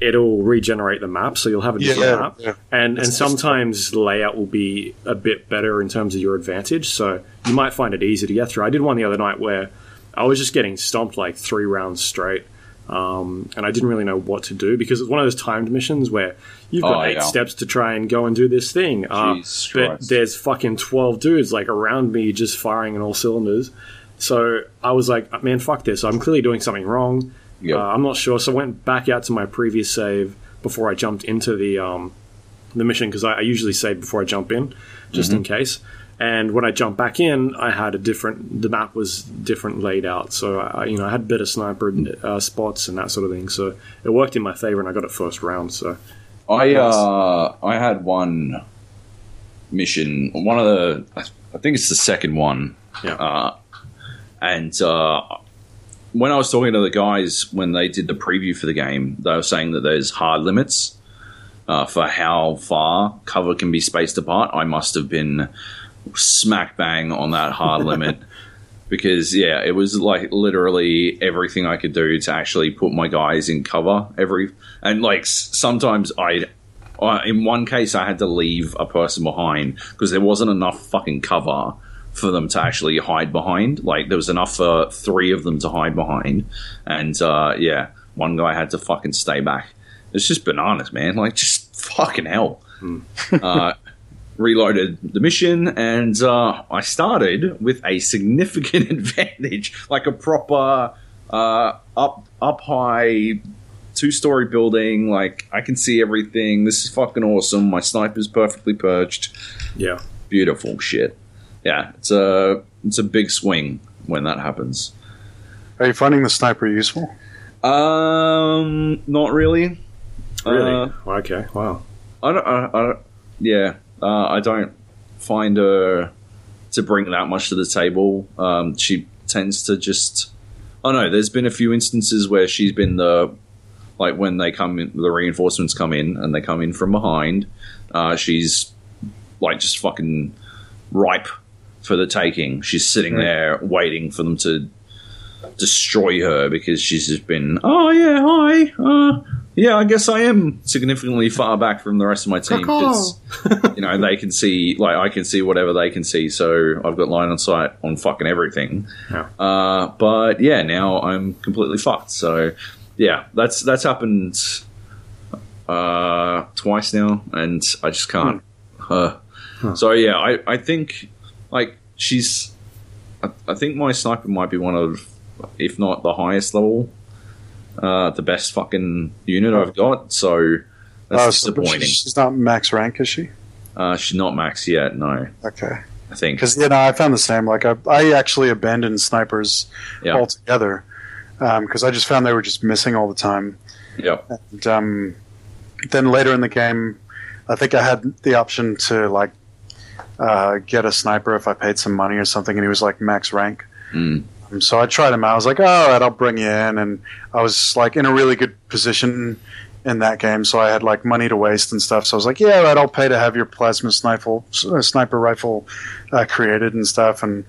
It'll regenerate the map, so you'll have a different Yeah, map, yeah. and and sometimes the layout will be a bit better in terms of your advantage. So you might find it easy to get through. I did one the other night where I was just getting stomped like three rounds straight, um, and I didn't really know what to do because it's one of those timed missions where you've got Oh, eight yeah. steps to try and go and do this thing. Uh, but Christ. there's fucking twelve dudes like around me just firing in all cylinders. So I was like, man, fuck this. I'm clearly doing something wrong. Yep. Uh, I'm not sure. So I went back out to my previous save before I jumped into the um, the mission because I, I usually save before I jump in, just in case. And when I jumped back in, I had a different. The map was different laid out, so I, you know I had better sniper uh, spots and that sort of thing. So it worked in my favor, and I got it first round. So I uh, I had one mission, one of the, I think it's the second one, yeah, uh, and uh, when I was talking to the guys when they did the preview for the game, they were saying that there's hard limits uh, for how far cover can be spaced apart. I must have been smack bang on that hard limit. Because yeah, it was like literally everything I could do to actually put my guys in cover. Every and like sometimes I, uh, in one case, I had to leave a person behind because there wasn't enough fucking cover for them to actually hide behind. Like there was enough for three of them to hide behind, and uh, yeah, one guy had to fucking stay back. It's just bananas, man. Like just fucking hell. uh, reloaded the mission, and uh, I started with a significant advantage, like a proper uh, up up high two story building. Like I can see everything. This is fucking awesome. My sniper's perfectly perched yeah. beautiful shit. Yeah, it's a it's a big swing when that happens. Are you finding the sniper useful? Um, not really. Really? Uh, okay. Wow. I don't. I, I don't yeah, uh, I don't find her to bring that much to the table. Um, she tends to just. Oh no, there's been a few instances where she's been the like when they come in, the reinforcements come in and they come in from behind. Uh, she's like just fucking ripe for the taking. She's sitting there waiting for them to destroy her because she's just been, oh yeah, hi, uh, yeah, I guess I am significantly far back from the rest of my team. 'cause, you know, they can see, like, I can see whatever they can see, so I've got line on sight on fucking everything. Yeah. Uh, but yeah, now I'm completely fucked. So yeah, that's that's happened uh, twice now, and I just can't. Uh, So yeah, I, I think like she's. I, I think my sniper might be one of, if not the highest level, uh, the best fucking unit I've got. So that's Oh, so disappointing. She's not max rank, is she? Uh, she's not max yet. No, Okay. I think. Because you know, I found the same. Like I, I actually abandoned snipers Yeah. altogether because I just found they were just missing all the time. Yep. And um, then later in the game, I think I had the option to like uh, get a sniper if I paid some money or something, and he was like max rank. Mm. Um, so I tried him out. I was like, "All right, I'll bring you in," and I was like in a really good position in that game, so I had like money to waste and stuff. So I was like, "Yeah, all right, I'll pay to have your plasma sniper uh, sniper rifle uh, created and stuff." And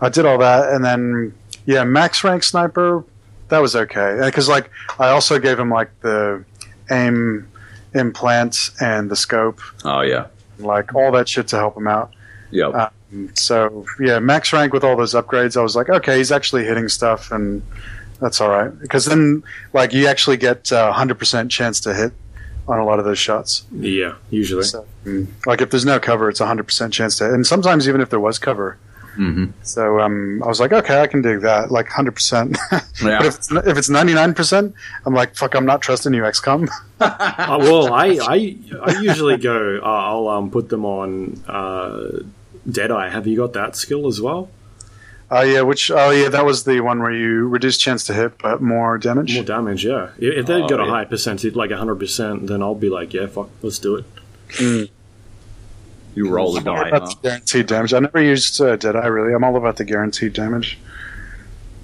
I did all that, and then yeah, max rank sniper that was okay because like I also gave him like the aim implants and the scope, Oh yeah. like all that shit to help him out. Yep. Uh, So yeah, max rank with all those upgrades, I was like, okay, he's actually hitting stuff, and that's all right. Because then, like, you actually get a hundred percent chance to hit on a lot of those shots. Yeah. Usually. So, like, if there's no cover, it's a hundred percent chance to hit. And sometimes even if there was cover. hmm So um, I was like, okay, I can dig that, like hundred percent. Yeah. But if it's, if it's ninety nine percent, I'm like, fuck, I'm not trusting you, XCOM. Uh, well, I, I I usually go. Uh, I'll um, put them on uh, Deadeye. Have you got that skill as well? Oh yeah, which oh yeah, that was the one where you reduce chance to hit but more damage. More damage, yeah. If if they've Oh, got a yeah. high percentage, like hundred percent, then I'll be like, yeah, fuck, let's do it. You roll the die. about Huh? guaranteed damage. I never used uh, Deadeye really. I'm all about the guaranteed damage.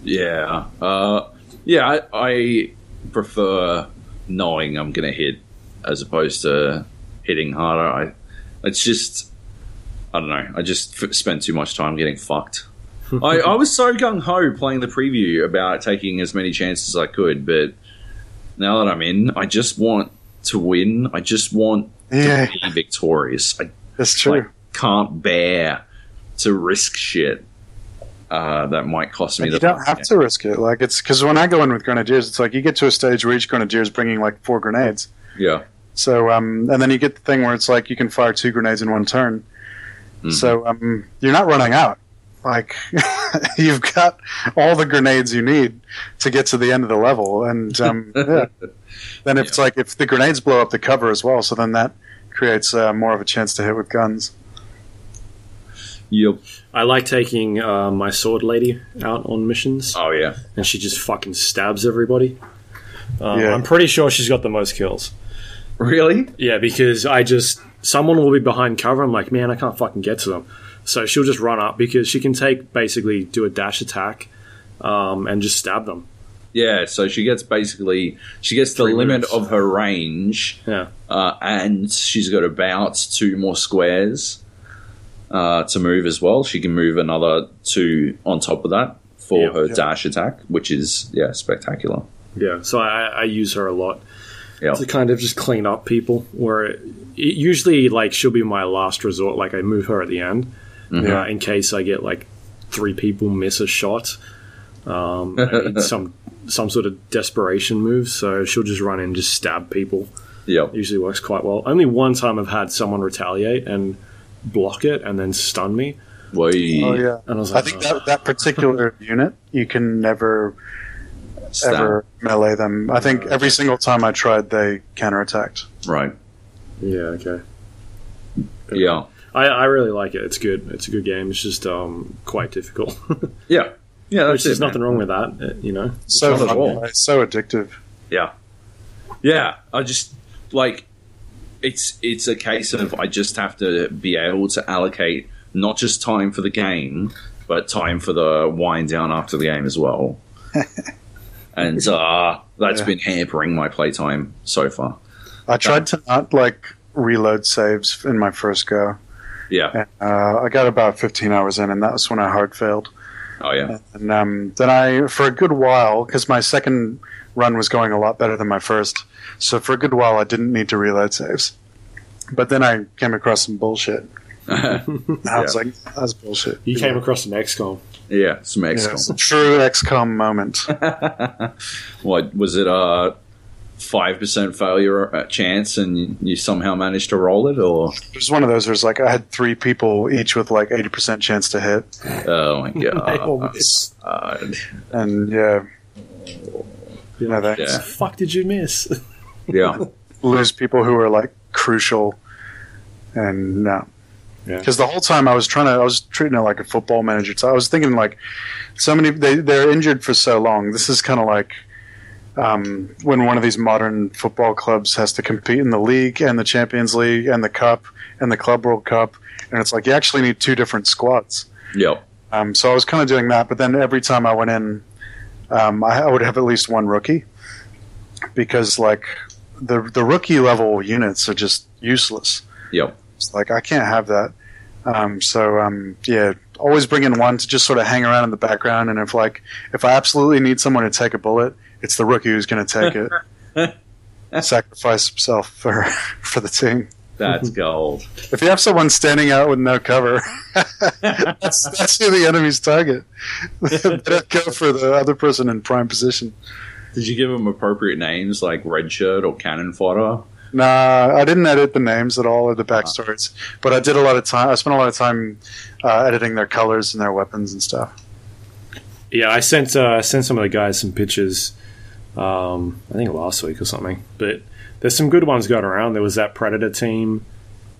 Yeah. Uh, yeah, I, I prefer knowing I'm going to hit as opposed to hitting harder. I, it's just, I don't know. I just f- spend too much time getting fucked. I, I was so gung ho playing the preview about taking as many chances as I could, but now that I'm in, I just want to win. I just want Yeah, to be victorious. I that's true. can't bear to risk shit uh, that might cost me And the you don't have to risk it. Like it's because when I go in with grenadiers, it's like you get to a stage where each grenadier is bringing like four grenades. Yeah. So um, and then you get the thing where it's like you can fire two grenades in one turn. Mhm. So um, you're not running out. Like you've got all the grenades you need to get to the end of the level, and um, yeah. Then if it's like if the grenades blow up the cover as well, so then that creates uh, more of a chance to hit with guns. Yep. I like taking uh, my sword lady out on missions, Oh yeah. and she just fucking stabs everybody. Um, Yeah. I'm pretty sure she's got the most kills. Really? Yeah, because I just someone will be behind cover. I'm like, man, I can't fucking get to them. So she'll just run up because she can take basically do a dash attack um, and just stab them. Yeah. So she gets basically she gets the Three limit moves. of her range, Yeah, uh, and she's got about two more squares uh, to move as well. She can move another two on top of that for her dash attack, which is yeah spectacular. yeah. So I, I use her a lot Yeah. to kind of just clean up people. Where it, it usually like she'll be my last resort. Like I move her at the end Mhm. uh, in case I get like three people miss a shot. Um, some some sort of desperation move. So she'll just run in and just stab people. Yeah. usually works quite well. Only one time I've had someone retaliate and block it and then stun me. We Oh yeah. And I was I think oh. that that particular unit you can never stab. ever melee them. I think every single time I tried, they counterattacked. right. yeah, okay. Yeah. I, I really like it. It's good. It's a good game. It's just um, quite difficult. Yeah. Yeah. Which That's it, there's man. nothing wrong with that, uh, you know. So not at fun, all. it's so addictive. Yeah. Yeah. I just like it's it's a case of I just have to be able to allocate not just time for the game, but time for the wind down after the game as well. and uh that's Yeah. been hampering my playtime so far. I tried to not like reload saves in my first go. Yeah. Uh, I got about 15 hours in, and that was when I hard failed. Oh yeah. And um, then I, for a good while, because my second run was going a lot better than my first, so for a good while I didn't need to reload saves. But then I came across some bullshit. And I was like, that's bullshit. You came across some XCOM. Yeah. Some Yeah, XCOM. it's a true XCOM moment. what was it? A five percent failure uh, chance, and you, you somehow managed to roll it, or It was one of those where it's like I had three people each with like 80% chance to hit. oh my They god. And yeah, you know that. Yeah. Fuck did you miss? yeah, lose people who are like crucial. And no. Yeah. Because the whole time I was trying to, I was treating it like a football manager. So I was thinking like, so many they they're injured for so long. This is kind of like um, when one of these modern football clubs has to compete in the league and the Champions League and the Cup and the Club World Cup, and it's like you actually need two different squads. yeah, Um, so I was kind of doing that, but then every time I went in, um, I, I would have at least one rookie because like the the rookie level units are just useless. yeah, Like I can't have that. Um, so um, yeah, always bring in one to just sort of hang around in the background, and if like if I absolutely need someone to take a bullet, it's the rookie who's going to take it. Sacrifice himself for for the team. that's gold. If you have someone standing out with no cover, that's, that's who the enemy's target. they don't go for the other person in prime position. Did you give them appropriate names like Red Shirt or Cannon Fodder? Nah, I didn't edit the names at all or the backstories, but I did a lot of time. I spent a lot of time uh, editing their colors and their weapons and stuff. Yeah, I sent uh, sent some of the guys some pictures Um, I think last week or something. But there's some good ones going around. There was that Predator team,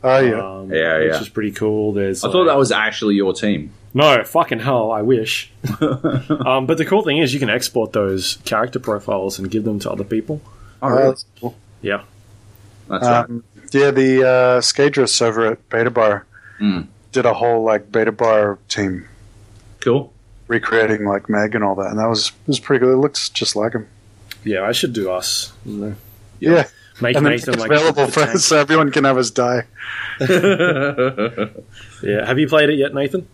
Oh yeah. um, Yeah, which yeah. is pretty cool. There's I thought that was actually your team. no fucking hell. I wish. um, but the cool thing is you can export those character profiles and give them to other people. Oh, really? that's cool. Yeah, That's right. Um, yeah, the uh, Skadris over at Beta Bar Mm. did a whole like Beta Bar team Cool. recreating like Meg and all that, and that was was pretty good. It looks just like him. yeah. I should do us. You know, Yeah, make and Nathan like available the for tank. so everyone can have his die. Yeah. Have you played it yet, Nathan?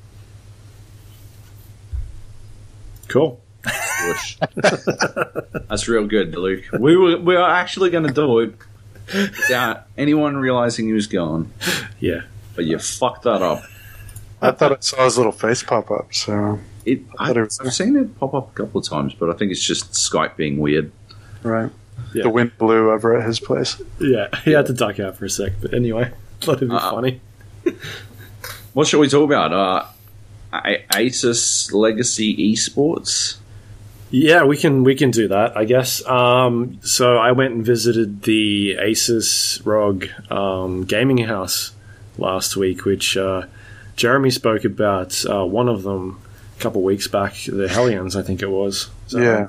Cool. That's real good, Luke. We were we are actually going to do it without anyone realizing he was gone, Yeah. but you fucked that up. I thought I saw his little face pop up. So It, I I, it was, I've seen it pop up a couple of times, but I think it's just Skype being weird. right, Yeah. the wind blew over at his place. Yeah. He had to duck out for a sec, but anyway, thought it'd be Uh-uh. funny. What should we talk about? Uh, A- Asus Legacy Esports. Yeah, we can we can do that, I guess. Um, so I went and visited the Asus ROG um, gaming house last week, which uh, Jeremy spoke about. Uh, one of them a couple weeks back, the Hellions, I think it was. So, yeah,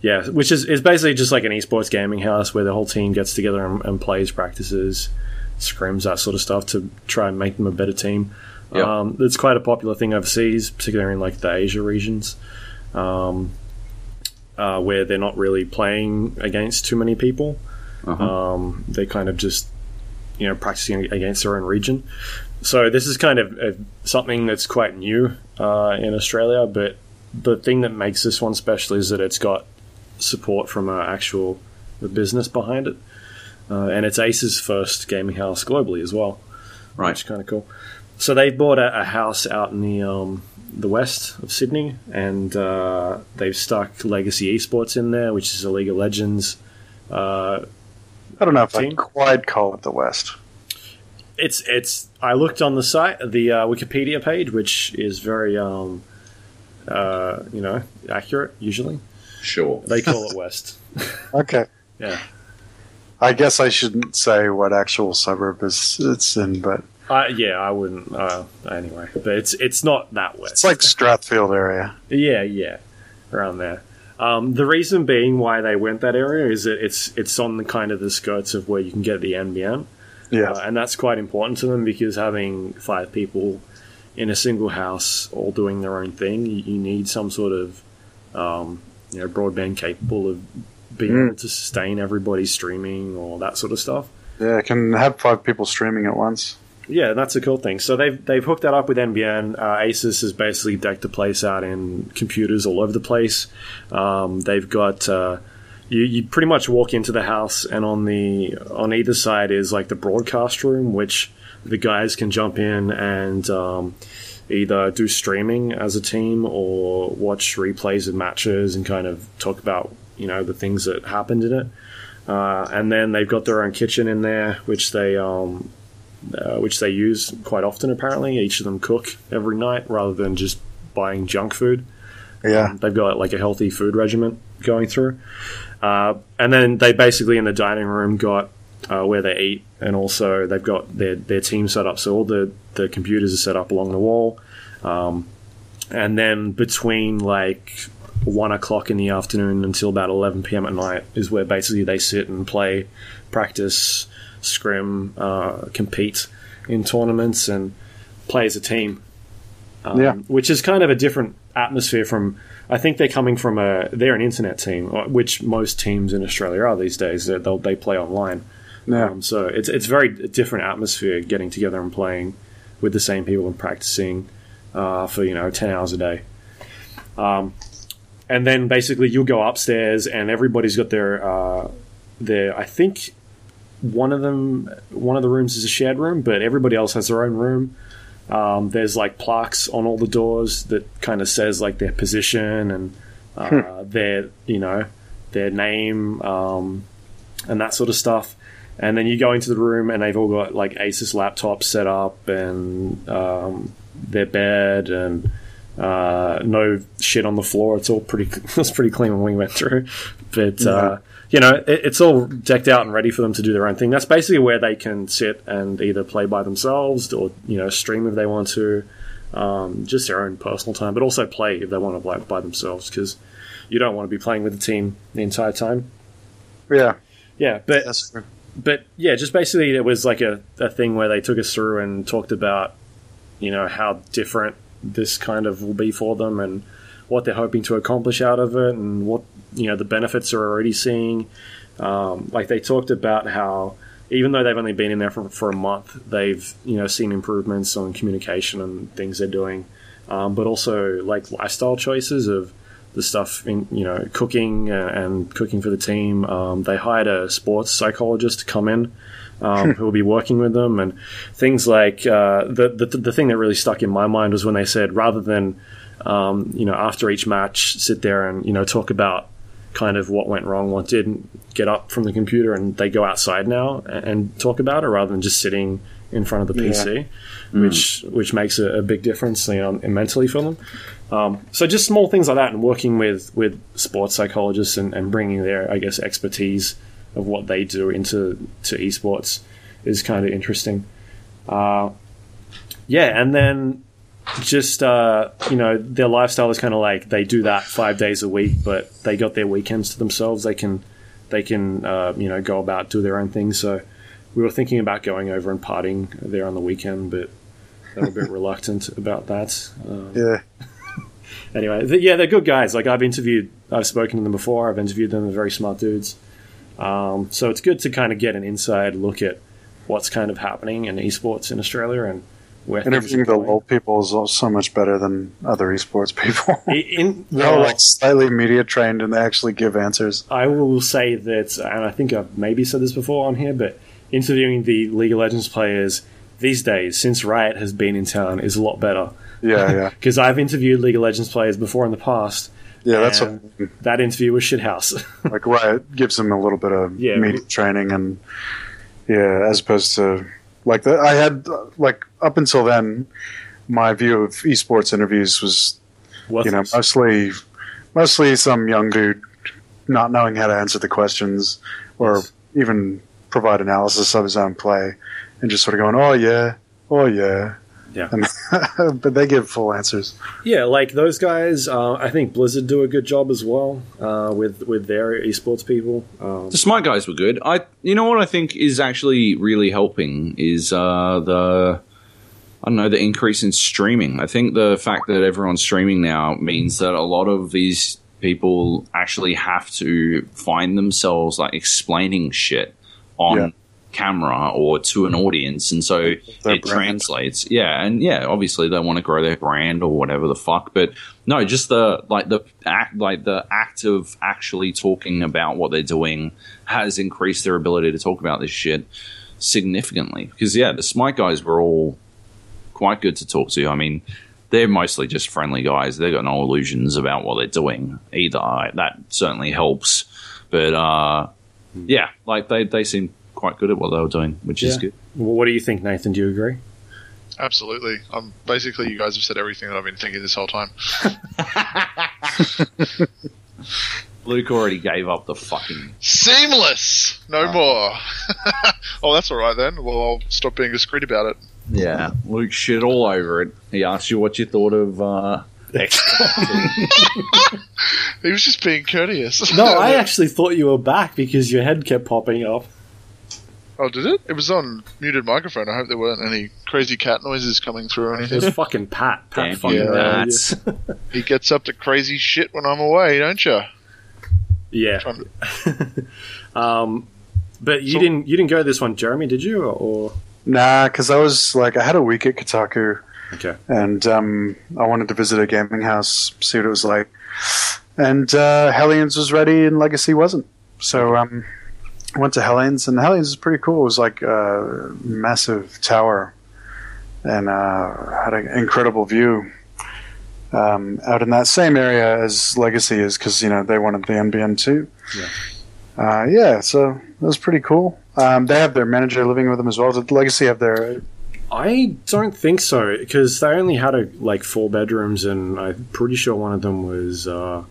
yeah, which is is basically just like an esports gaming house where the whole team gets together and, and plays, practices, scrims, that sort of stuff to try and make them a better team. Yep. Um, it's quite a popular thing overseas, particularly in like the Asia regions, um, uh, where they're not really playing against too many people. Uh-huh. Um, they're kind of just you know practicing against their own region. So this is kind of uh something that's quite new uh, in Australia, but the thing that makes this one special is that it's got support from an actual the business behind it, uh, and it's Asus first gaming house globally as well, which Right. is kind of cool. So they bought a, a house out in the um, the west of Sydney, and uh, they've stuck Legacy Esports in there, which is a League of Legends. Uh, I don't know if Team? I'd quite call it the West. it's it's. I looked on the site, the uh, Wikipedia page, which is very um, uh, you know accurate. Usually, Sure. they call it West. Okay, Yeah. I guess I shouldn't say what actual suburb is it's in, but Uh, yeah, I wouldn't. Uh, anyway, but it's it's not that west. it's like Strathfield area. yeah, yeah, around there. Um, the reason being why they went that area is that it's it's on the kind of the skirts of where you can get the NBN, Yeah, uh, and that's quite important to them because having five people in a single house all doing their own thing, you, you need some sort of um, you know broadband capable of being Mm. able to sustain everybody streaming or that sort of stuff. yeah, it can have five people streaming at once. Yeah, that's a cool thing. So they've they've hooked that up with NBN. Uh, Asus has basically decked the place out in computers all over the place. Um, they've got uh, you you pretty much walk into the house, and on the on either side is like the broadcast room, which the guys can jump in and um, either do streaming as a team or watch replays of matches and kind of talk about you know the things that happened in it. Uh, and then they've got their own kitchen in there, which they um, uh, which they use quite often. Apparently, each of them cook every night rather than just buying junk food. Yeah, They've got like a healthy food regimen going through, uh, and then they basically in the dining room got uh, where they eat, and also they've got their their team set up. So all the the computers are set up along the wall, um, and then between like one o'clock in the afternoon until about eleven p.m. at night is where basically they sit and play, practice, scrim, uh, compete in tournaments, and play as a team. Um, Yeah. which is kind of a different atmosphere from. I think they're coming from a. They're an internet team, uh, which most teams in Australia are these days. They they play online. yeah. Um, so it's it's very different atmosphere getting together and playing with the same people and practicing uh, for you know ten hours a day. Um, and then basically you'll go upstairs and everybody's got their uh, their I think one of them one of the rooms is a shared room, but everybody else has their own room. Um, there's like plaques on all the doors that kind of says like their position and uh, their you know their name um, and that sort of stuff. And then you go into the room and they've all got like Asus laptops set up and um, their bed and Uh, no shit on the floor. It's all pretty. It was pretty clean when we went through, but uh, you know, it, it's all decked out and ready for them to do their own thing. That's basically where they can sit and either play by themselves or you know stream if they want to, um, just their own personal time, but also play if they want to play by themselves because you don't want to be playing with the team the entire time. Yeah, Yeah, but but yeah, just basically it was like a, a thing where they took us through and talked about, you know, how different this kind of will be for them and what they're hoping to accomplish out of it and what, you know, the benefits they're already seeing. Um, like they talked about how even though they've only been in there for, for a month, they've, you know, seen improvements on communication and things they're doing. Um, but also like lifestyle choices of the stuff in you know cooking and cooking for the team. Um, they hired a sports psychologist to come in um, who will be working with them and things like uh, the, the the thing that really stuck in my mind was when they said rather than um, you know after each match sit there and you know talk about kind of what went wrong, what didn't get up from the computer, and they go outside now and, and talk about it rather than just sitting in front of the PC, which which makes a, a big difference you know, mentally for them. Um, so just small things like that, and working with with sports psychologists and, and bringing their I guess expertise of what they do into to esports is kind of interesting. Uh, yeah, and then just uh, you know their lifestyle is kind of like they do that five days a week, but they got their weekends to themselves. They can they can uh, you know go about do their own thing. So we were thinking about going over and partying there on the weekend, but they were a bit reluctant about that. Um, Yeah, anyway, th- yeah, they're good guys. Like I've interviewed, I've spoken to them before. I've interviewed them. They're very smart dudes. Um, so it's good to kind of get an inside look at what's kind of happening in esports in Australia and things interviewing the. LoL people is so much better than other esports people. In, They're well, like slightly media trained and they actually give answers. I will say that, and I think I've maybe said this before on here, but interviewing the League of Legends players these days, since Riot has been in town, is a lot better. Yeah, yeah, Because I've interviewed League of Legends players before in the past. yeah. That's what, that interview was shithouse. like Riot gives them a little bit of Yeah. media training and yeah, as opposed to like the, I had like up until then, my view of esports interviews was you know mostly mostly some young dude not knowing how to answer the questions or Yes. even provide analysis of his own play and just sort of going oh yeah. Oh yeah Yeah. and, but they give full answers Yeah, like those guys. Uh, I think Blizzard do a good job as well uh, with with their esports people. Um, The Smite guys were good. I, you know, what I think is actually really helping is uh, the, I don't know, the increase in streaming. I think the fact that everyone's streaming now means that a lot of these people actually have to find themselves like explaining shit on Yeah. Camera or to an audience, and so Their it brand. translates. Yeah, and yeah, obviously they want to grow their brand or whatever the fuck, but no, just the like the act, like the act of actually talking about what they're doing has increased their ability to talk about this shit significantly. Because yeah, the Smite guys were all quite good to talk to. I mean, they're mostly just friendly guys. They've got no illusions about what they're doing either. That certainly helps. But uh, yeah, like they they seem quite good at what they were doing, which is good. Well, what do you think, Nathan? Do you agree? Absolutely. Um, basically, you guys have said everything that I've been thinking this whole time. Luke already gave up the fucking. Seamless! No more. oh, that's all right then. Well, I'll stop being discreet about it. Yeah, Luke shit all over it. He asked you what you thought of. Uh, He was just being courteous. No, I actually thought you were back because your head kept popping up. Oh, did it? It was on muted microphone. I hope there weren't any crazy cat noises coming through or It anything. was fucking Pat. Pat Damn fucking you, around Nats. you. he gets up to crazy shit when I'm away, don't you? Yeah. um, but you So- didn't you didn't go to this one, Jeremy? Did you? Or, or nah because i was like i had a week at kotaku okay, and um, I wanted to visit a gaming house, see what it was like. And uh, Hellions was ready, and Legacy wasn't. So um, I went to Hellions, and Hellions is pretty cool. It was like a massive tower, and uh, had an incredible view um, out in that same area as Legacy is, because you know they wanted the NBN too. Yeah. Uh, yeah, so it was pretty cool. Um, they have their manager living with them as well. Did Legacy have their I don't think so because they only had a, like four bedrooms, and I'm pretty sure one of them was uh,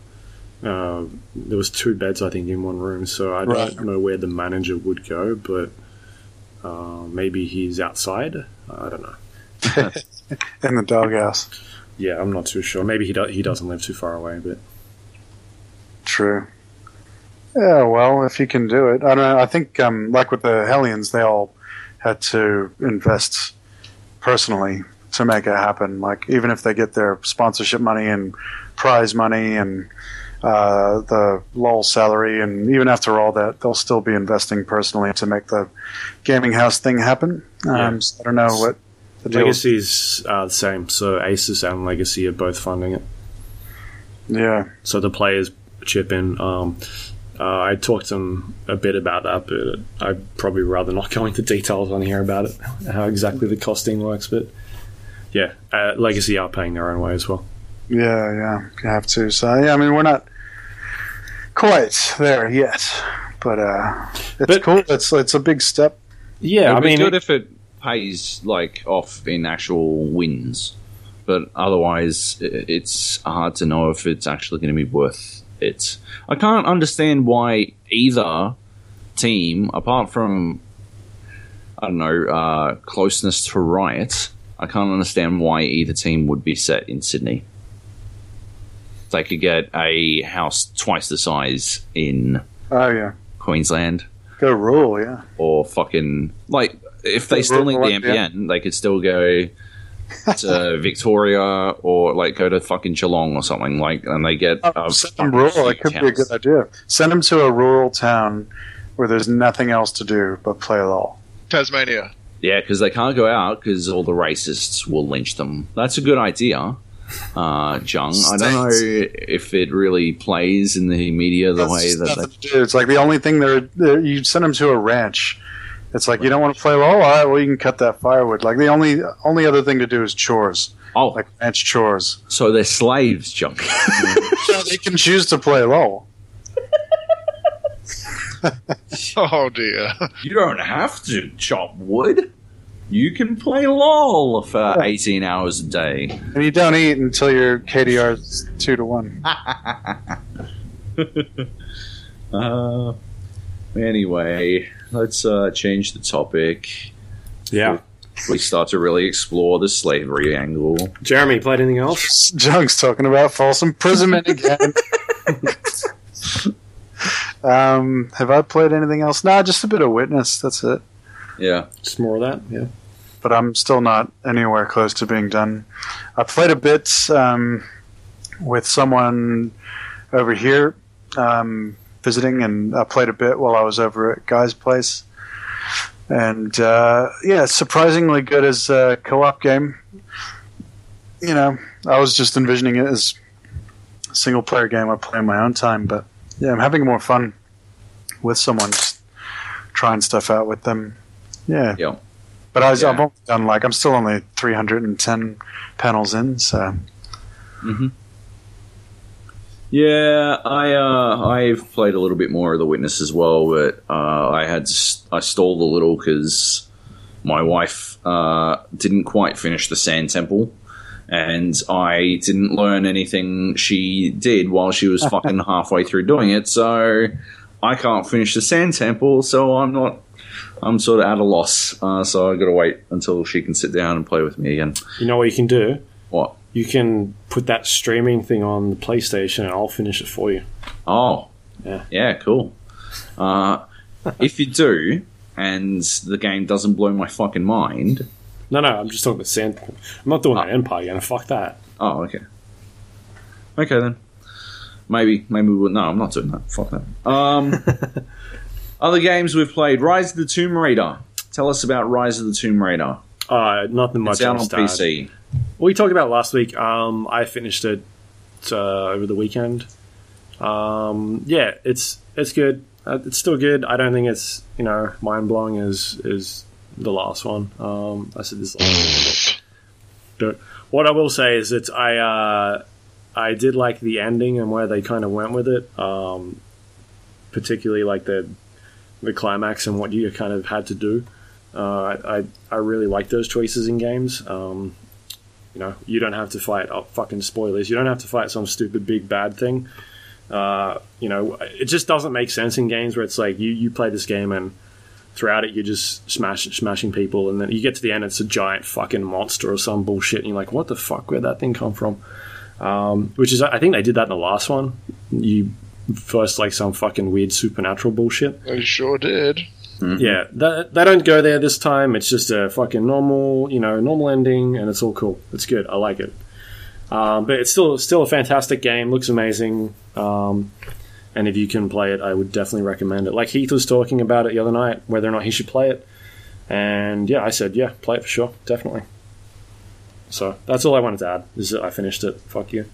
uh, there was two beds I think in one room. So I Right. don't know where the manager would go, but uh, maybe he's outside. I don't know. in the doghouse. Yeah, I'm not too sure. Maybe he do- he doesn't live too far away, but True. Yeah, well, if you can do it, I don't know. I think, um, like with the Hellions, they all had to invest personally to make it happen. Like, even if they get their sponsorship money and prize money and uh, the LOL salary, and even after all that, they'll still be investing personally to make the gaming house thing happen. Um, Yeah. so I don't know what the deal is. Legacy's uh, the same. So Asus and Legacy are both funding it. Yeah. so the players chip in. Um, uh, I talked to them a bit about that, but I'd probably rather not go into details on here about it, how exactly the costing works. But yeah, uh, Legacy are paying their own way as well. Yeah, yeah, you have to. So yeah, I mean, we're not quite there yet, but uh, it's But- cool. It's it's a big step. Yeah, I It'd be mean, good if it pays like off in actual wins, but otherwise, it's hard to know if it's actually going to be worth it. I can't understand why either team, apart from I don't know uh, closeness to Riot, I can't understand why either team would be set in Sydney. They could get a house twice the size in Oh yeah, Queensland go rural, Yeah, or fucking like if they Yeah, still need the rural, yeah. NBN, they could still go to Victoria or like go to fucking Geelong or something like, and they get oh, a send them rural. It huge could be a good idea. Send them to a rural town where there's nothing else to do but play LOL. Tasmania. Yeah, because they can't go out because all the racists will lynch them. That's a good idea, uh, Jung. I don't know if it really plays in the media the That's way that they. It's like the only thing they're, they're you send them to a ranch. It's like you don't want to play LOL. All right, well you can cut that firewood. Like the only only other thing to do is chores, Oh, like ranch chores. so they're slaves, Jung. So they can choose to play LOL. Oh dear. you don't have to chop wood. You can play LOL for 18 hours a day. And you don't eat until your KDR is two to one. Uh, anyway, let's uh, change the topic. yeah. We start to really explore the slavery angle. Jeremy, played anything else? Junk's talking about false imprisonment again. um, have I played anything else? Nah, just a bit of Witness. That's it. Yeah. Just more of that. Yeah. But I'm still not anywhere close to being done. I played a bit um, with someone over here um, visiting, and I played a bit while I was over at Guy's place. And uh, yeah, surprisingly good as a co-op game. You know, I was just envisioning it as a single-player game I play in my own time, but yeah, I'm having more fun with someone, just trying stuff out with them. Yeah, Yeah. but I was, Yeah. I've only done like I'm still only 310 panels in, so hmm Yeah, I uh, I've played a little bit more of the Witness as well, but uh, I had I stalled a little because my wife uh, didn't quite finish the Sand Temple, and I didn't learn anything she did while she was fucking halfway through doing it. So I can't finish the Sand Temple, so I'm not. I'm sort of at a loss, uh, so I got to wait until she can sit down and play with me again. You know what you can do? What? You can put that streaming thing on the PlayStation, and I'll finish it for you. Oh, Yeah. yeah, cool. Uh, if you do, and the game doesn't blow my fucking mind, No, no, I'm just talking about Sand. I'm not doing that Empire again. Fuck that. oh, okay, okay then. Maybe, maybe we will. No, I'm not doing that. Fuck that. Um, other games we've played: Rise of the Tomb Raider. Tell us about Rise of the Tomb Raider. Uh, nothing much It's out on. PC. we talked about last week. Um, I finished it uh, over the weekend. Um, yeah, it's it's good. Uh, it's still good. I don't think it's you know mind blowing as is the last one. Um, I said this last week, but what I will say is that I uh, I did like the ending and where they kind of went with it. Um, particularly like the the climax and what you kind of had to do. Uh, I, I really like those choices in games. Um, you know, you don't have to fight. Oh, fucking spoilers! You don't have to fight some stupid big bad thing. Uh, you know, it just doesn't make sense in games where it's like you you play this game and throughout it you're just smash, smashing people, and then you get to the end, it's a giant fucking monster or some bullshit, and you're like, what the fuck? Where'd that thing come from? Um, which is, I think they did that in the last one. You first like some fucking weird supernatural bullshit. I sure did. Yeah, that, they don't go there this time. It's just a fucking normal, you know, normal ending, and it's all cool. It's good. I like it. Um, but it's still still a fantastic game. Looks amazing. Um, and if you can play it, I would definitely recommend it. Like Heath was talking about it the other night, whether or not he should play it. And yeah, I said, yeah, play it for sure, definitely. So that's all I wanted to add. Is that I finished it. Fuck you,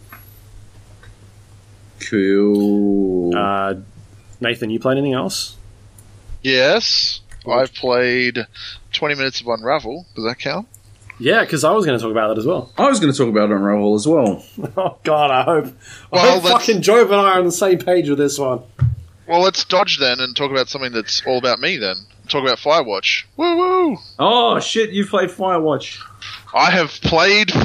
Cool. uh, Nathan. You played anything else? Yes, I've played 20 minutes of Unravel. Does that count? Yeah, because I was going to talk about that as well. I was going to talk about Unravel as well. Oh God, I hope. I Well, hope let's- fucking Job and I are on the same page with this one. Well, let's dodge then and talk about something that's all about me then. Talk about Firewatch. Woo woo! Oh shit! You played Firewatch. I have played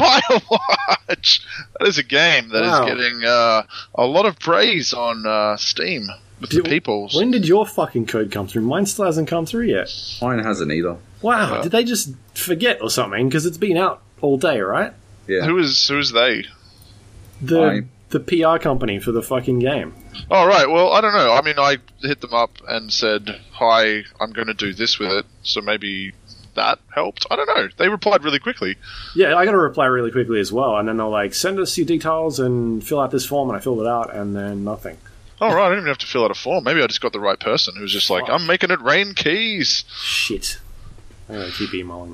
Firewatch. That is a game that is Wow. getting uh, a lot of praise on uh, Steam with the peoples. When did your fucking code come through? Mine still hasn't come through yet. Mine hasn't either. Wow, Uh. did they just forget or something? Because it's been out all day, right? Yeah. Who is who is they? The I- the PR company for the fucking game. Oh right. Well, I don't know. I mean, I hit them up and said, "Hi, I'm going to do this with it." So maybe that helped. I don't know. They replied really quickly. Yeah, I got a reply really quickly as well, and then they're like, "Send us your details and fill out this form," and I filled it out, and then nothing. Oh right. I didn't even have to fill out a form. Maybe I just got the right person who was just like, Fuck. "I'm making it rain keys." Shit. I'm gonna keep emailing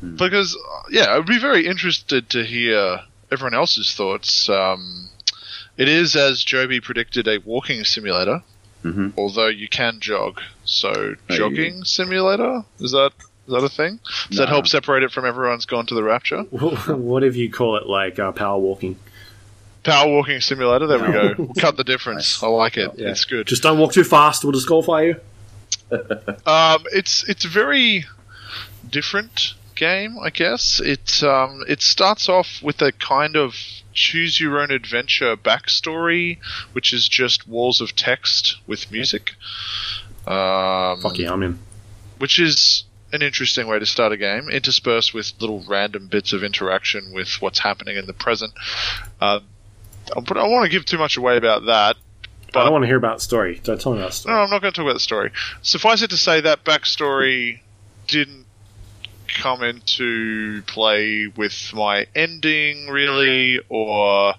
them. Because uh, yeah, I'd be very interested to hear everyone else's thoughts. Um, it is, as Joby predicted, a walking simulator. Mhm. Although you can jog, so jogging simulator is that is that a thing? Does that help separate it from everyone's gone to the rapture? what if you call it like uh, power walking? Power walking simulator. There we go. We'll cut the difference. I like it. Yeah. It's good. Just don't walk too fast. We'll disqualify you. Um, it's it's a very different game, I guess. It um, it starts off with a kind of choose your own adventure backstory, which is just walls of text with music. Um, Fuck yeah, I'm in. which is an interesting way to start a game, interspersed with little random bits of interaction with what's happening in the present. Uh, but I don't want to give too much away about that. But I don't want to hear about story. Don't tell me about story. No, I'm not going to talk about the story. Suffice it to say that backstory didn't come into play with my ending, really, or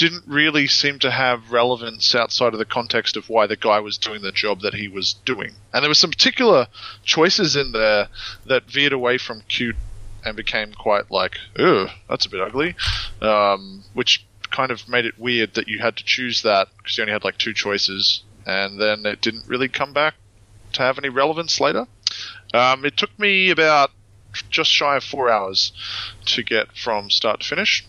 didn't really seem to have relevance outside of the context of why the guy was doing the job that he was doing. And there were some particular choices in there that veered away from cute and became quite like, ugh, that's a bit ugly, um, which kind of made it weird that you had to choose that because you only had like two choices, and then it didn't really come back to have any relevance later. Um, it took me about just shy of four hours to get from start to finish.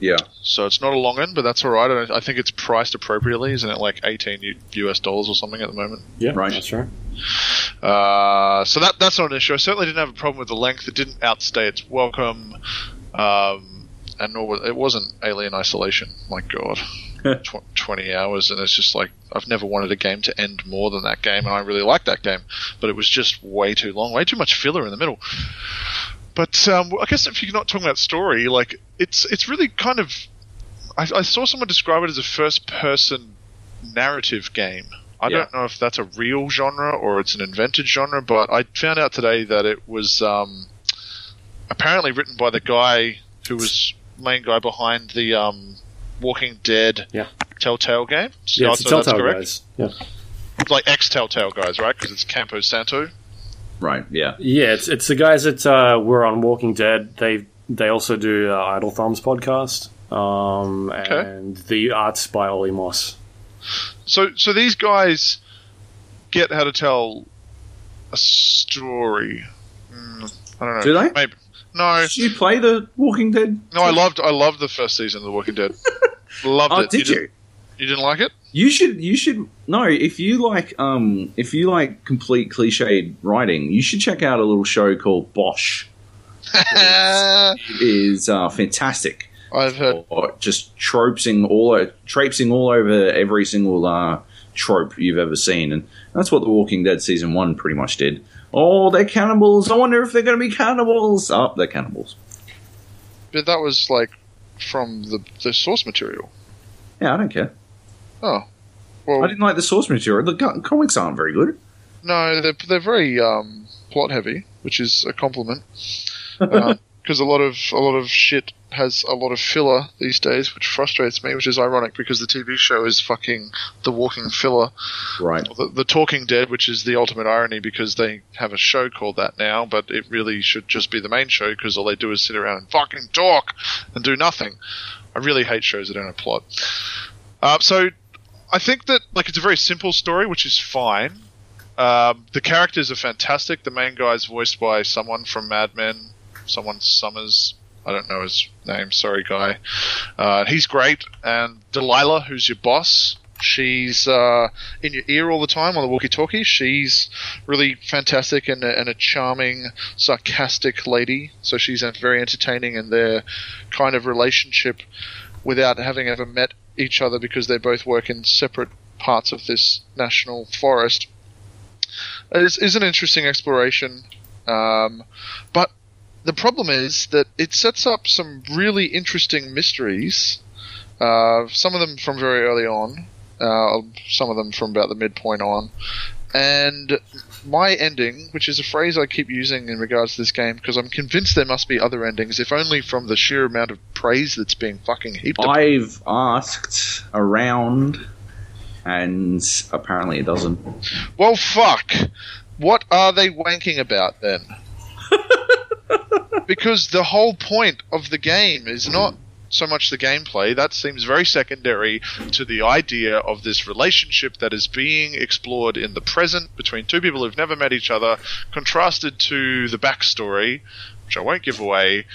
Yeah. So it's not a long one, but that's all right. I, I think it's priced appropriately, isn't it? Like 18 US dollars or something at the moment. Yeah, Right. That's right. Uh, so that that's not an issue. I certainly didn't have a problem with the length. It didn't outstay its welcome, um, and nor was, it wasn't Alien Isolation. My God, Tw- twenty hours, and it's just like I've never wanted a game to end more than that game, and I really like that game, but it was just way too long, way too much filler in the middle. But um, I guess if you're not talking about story, like it's it's really kind of. I, I saw someone describe it as a first-person narrative game. I Yeah. don't know if that's a real genre or it's an invented genre, but I found out today that it was um, apparently written by the guy who was main guy behind the um, Walking Dead Yeah. Telltale game. So, Yeah, it's that's Telltale correct. guys. Yeah. Like ex Telltale guys, right? Because it's Campo Santo. Right. Yeah. Yeah, it's it's the guys that uh, were on Walking Dead. They they also do uh, Idle Thumbs podcast, um, Okay. and the arts by Olly Moss. So, so these guys get how to tell a story. Mm, I don't know. Do they? Maybe. No, Did you play the Walking Dead? no. I loved, I loved the first season of The Walking Dead. loved Oh, it. did you? you? didn't- You didn't like it? You should you should no if you like um if you like complete cliched writing, you should check out a little show called Bosch. It is uh, fantastic. I've heard. Or just tropesing all traipsing all over every single uh, trope you've ever seen, and that's what The Walking Dead season one pretty much did. Oh, they're cannibals. I wonder if they're going to be cannibals. Oh, they're cannibals. But that was like from the the source material. Yeah, I don't care. Oh, well, I didn't like the source material. The comics aren't very good. no, they're they're very um, plot heavy, which is a compliment. Because a lot of a lot of shit has a lot of filler these days, which frustrates me. Which is ironic because the TV show is fucking the walking filler. Right. the, the Talking Dead, which is the ultimate irony because they have a show called that now, but it really should just be the main show because all they do is sit around and fucking talk and do nothing. I really hate shows that don't have plot. Uh, so I think that like it's a very simple story, which is fine. Um, the characters are fantastic. The main guy is voiced by someone from Mad Men, someone Summers. I don't know his name. Sorry, guy. Uh, he's great. And Delilah, who's your boss, she's uh, in your ear all the time on the walkie-talkie. She's really fantastic and a, and a charming, sarcastic lady. So she's very entertaining, and their kind of relationship, without having ever met each other, because they both work in separate parts of this national forest, is, is an interesting exploration. Um, but the problem is that it sets up some really interesting mysteries. Uh, some of them from very early on, uh, some of them from about the midpoint on. And my ending, which is a phrase I keep using in regards to this game, because I'm convinced there must be other endings, if only from the sheer amount of praise that's being fucking heaped I've asked around, and apparently it doesn't. Well, fuck. What are they wanking about then? because the whole point of the game is not so much the gameplay. That seems very secondary to the idea of this relationship that is being explored in the present between two people who've never met each other, contrasted to the backstory, which I won't give away.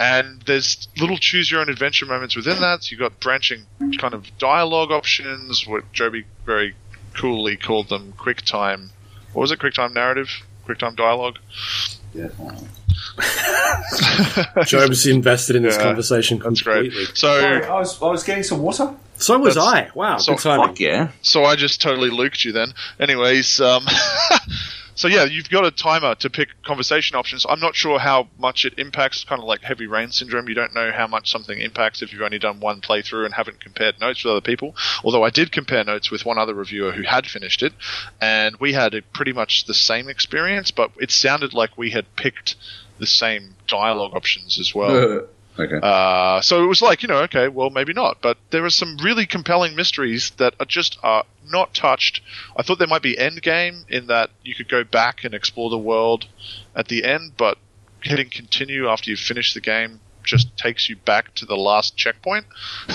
And there's little choose your own adventure moments within that. So you've got branching kind of dialogue options, what Joby very coolly called them quick time. What was it? Quick time narrative? Quick time dialogue? Job's invested in this Yeah, conversation That's completely. great. So, I was I was getting some water. So was I. Wow, so good timing. Fuck yeah! so I just totally luked you then. Anyways, um, so yeah, you've got a timer to pick conversation options. I'm not sure how much it impacts, kind of like heavy rain syndrome. You don't know how much something impacts if you've only done one playthrough and haven't compared notes with other people. Although I did compare notes with one other reviewer who had finished it, and we had a pretty much the same experience, but it sounded like we had picked the same dialogue options as well. okay. Uh, so it was like, you know, okay, well, maybe not. But there are some really compelling mysteries that are just are not touched. I thought there might be end game in that you could go back and explore the world at the end, but hitting continue after you've finished the game just takes you back to the last checkpoint,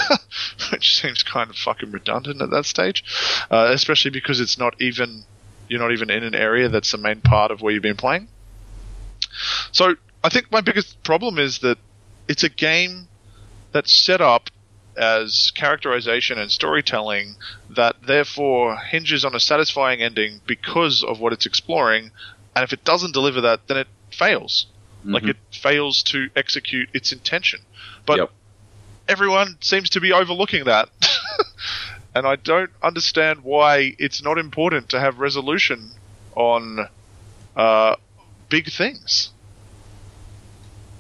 which seems kind of fucking redundant at that stage, uh, especially because it's not even you're not even in an area that's the main part of where you've been playing. So I think my biggest problem is that it's a game that's set up as characterization and storytelling that therefore hinges on a satisfying ending because of what it's exploring. And if it doesn't deliver that, then it fails. Like it fails to execute its intention. But Yep. everyone seems to be overlooking that. and I don't understand why it's not important to have resolution on uh, big things.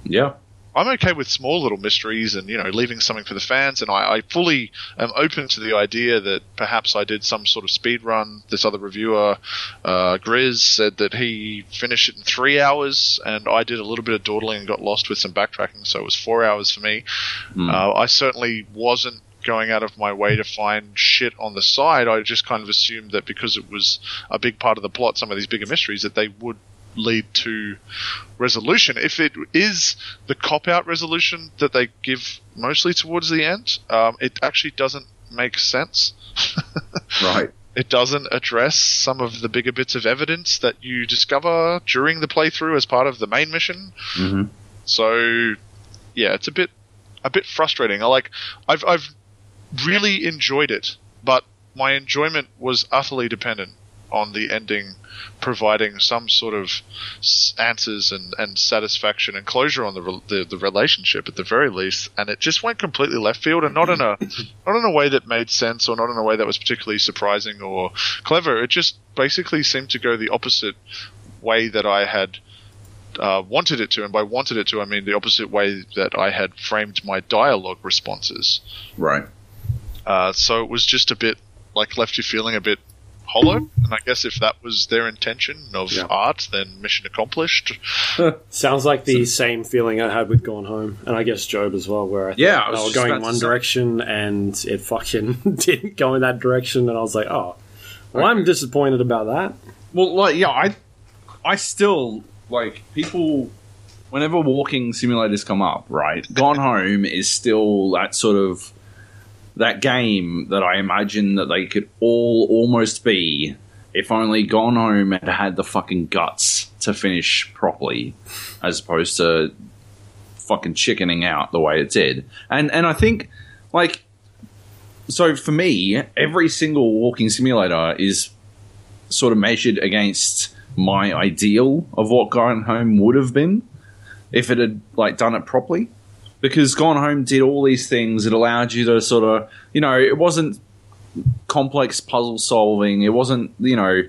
Yeah. I'm okay with small little mysteries and you know leaving something for the fans, and I, I fully am open to the idea that perhaps I did some sort of speed run. This other reviewer, uh, Grizz, said that he finished it in three hours, and I did a little bit of dawdling and got lost with some backtracking, so it was four hours for me. Uh, I certainly wasn't going out of my way to find shit on the side. I just kind of assumed that because it was a big part of the plot, some of these bigger mysteries, that they would lead to resolution. If it is the cop out resolution that they give mostly towards the end, um, it actually doesn't make sense. Right. It doesn't address some of the bigger bits of evidence that you discover during the playthrough as part of the main mission. hmm So, yeah, it's a bit a bit frustrating. I like I've I've really enjoyed it, but my enjoyment was utterly dependent on the ending providing some sort of answers and, and satisfaction and closure on the, re- the the relationship at the very least, and it just went completely left field and not in a not in a way that made sense or not in a way that was particularly surprising or clever. It just basically seemed to go the opposite way that I had uh, wanted it to, and by wanted it to, I mean the opposite way that I had framed my dialogue responses. Right. Uh, so it was just a bit like left you feeling a bit hollow. Mm-hmm. And I guess if that was their intention of Yeah. art, then mission accomplished. Sounds like the same feeling I had with Gone Home, and I guess Job as well, where I Yeah, I was they were going about to one say. direction and it fucking didn't go in that direction, and I was like, oh, well, I'm disappointed about that. Well, like, yeah, I, I still like people. Whenever walking simulators come up, right? Gone Home is still that sort of that game that I imagine that they could all almost be if only Gone Home had had the fucking guts to finish properly, as opposed to fucking chickening out the way it did. And and I think like so for me, every single walking simulator is sort of measured against my ideal of what Gone Home would have been if it had like done it properly. Because Gone Home did all these things. It allowed you to sort of, you know, it wasn't complex puzzle solving. It wasn't, you know,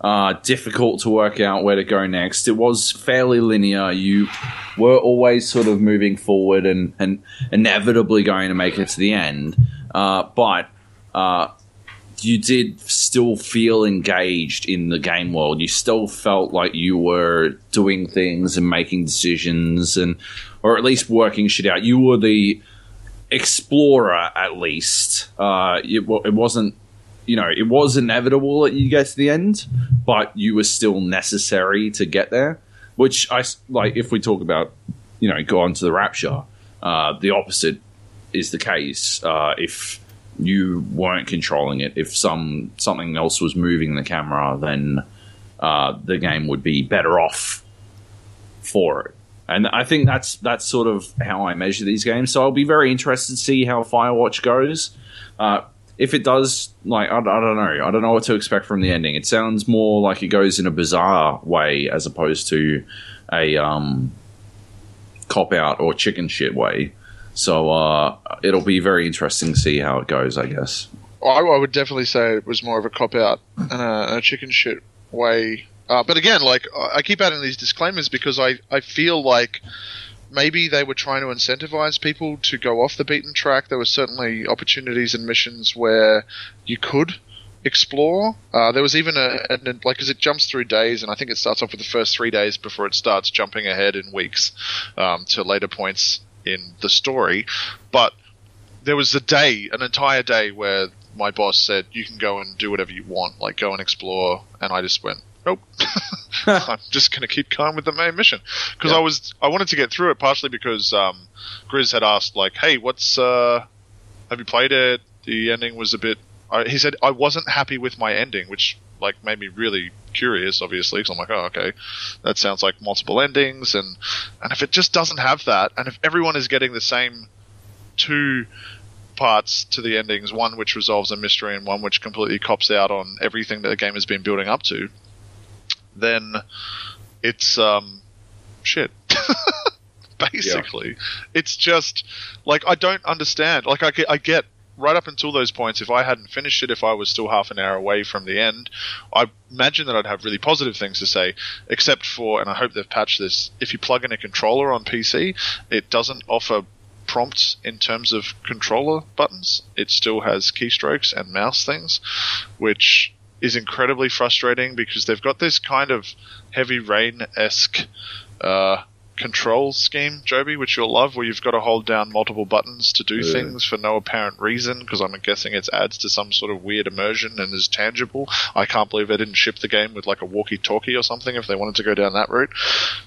uh, difficult to work out where to go next. It was fairly linear. You were always sort of moving forward and, and inevitably going to make it to the end. Uh, but uh, you did still feel engaged in the game world. You still felt like you were doing things and making decisions and, or at least working shit out. You were the explorer, at least. Uh, it, it wasn't, you know, it was inevitable that you get to the end, but you were still necessary to get there. Which I like. If we talk about, you know, go on to the rapture, uh, the opposite is the case. Uh, if you weren't controlling it, if some something else was moving the camera, then uh, the game would be better off for it. And I think that's that's sort of how I measure these games. So I'll be very interested to see how Firewatch goes. Uh, if it does, like I, I don't know, I don't know what to expect from the ending. It sounds more like it goes in a bizarre way as opposed to a um, cop out or chicken shit way. So uh, it'll be very interesting to see how it goes. I guess. I, I would definitely say it was more of a cop out and a, and a chicken shit way. Uh, but again, like I I keep adding these disclaimers because I, I feel like maybe they were trying to incentivize people to go off the beaten track. There were certainly opportunities and missions where you could explore. Uh, there was even a, a like because it jumps through days, and I think it starts off with the first three days before it starts jumping ahead in weeks um, to later points in the story. But there was a day, an entire day, where my boss said, "You can go and do whatever you want, like go and explore," and I just went, "Nope." I'm just going to keep going with the main mission because I was I wanted to get through it partially because um, Grizz had asked like, "Hey, what's uh, have you played it?" The ending was a bit. I, he said I wasn't happy with my ending, which like made me really curious, obviously, because I'm like, oh, okay, that sounds like multiple endings, and and if it just doesn't have that, and if everyone is getting the same two parts to the endings, one which resolves a mystery and one which completely cops out on everything that the game has been building up to, then it's um shit. Basically, it's just like I don't understand. Like I get, I get right up until those points. If I hadn't finished it, if I was still half an hour away from the end, I imagine that I'd have really positive things to say. Except for, and I hope they've patched this. If you plug in a controller on PC, it doesn't offer prompts in terms of controller buttons. It still has keystrokes and mouse things, which is incredibly frustrating because they've got this kind of heavy rain esque uh, control scheme, Joby, which you'll love, where you've got to hold down multiple buttons to do Yeah. things for no apparent reason. Because I'm guessing it adds to some sort of weird immersion and is tangible. I can't believe they didn't ship the game with like a walkie-talkie or something if they wanted to go down that route.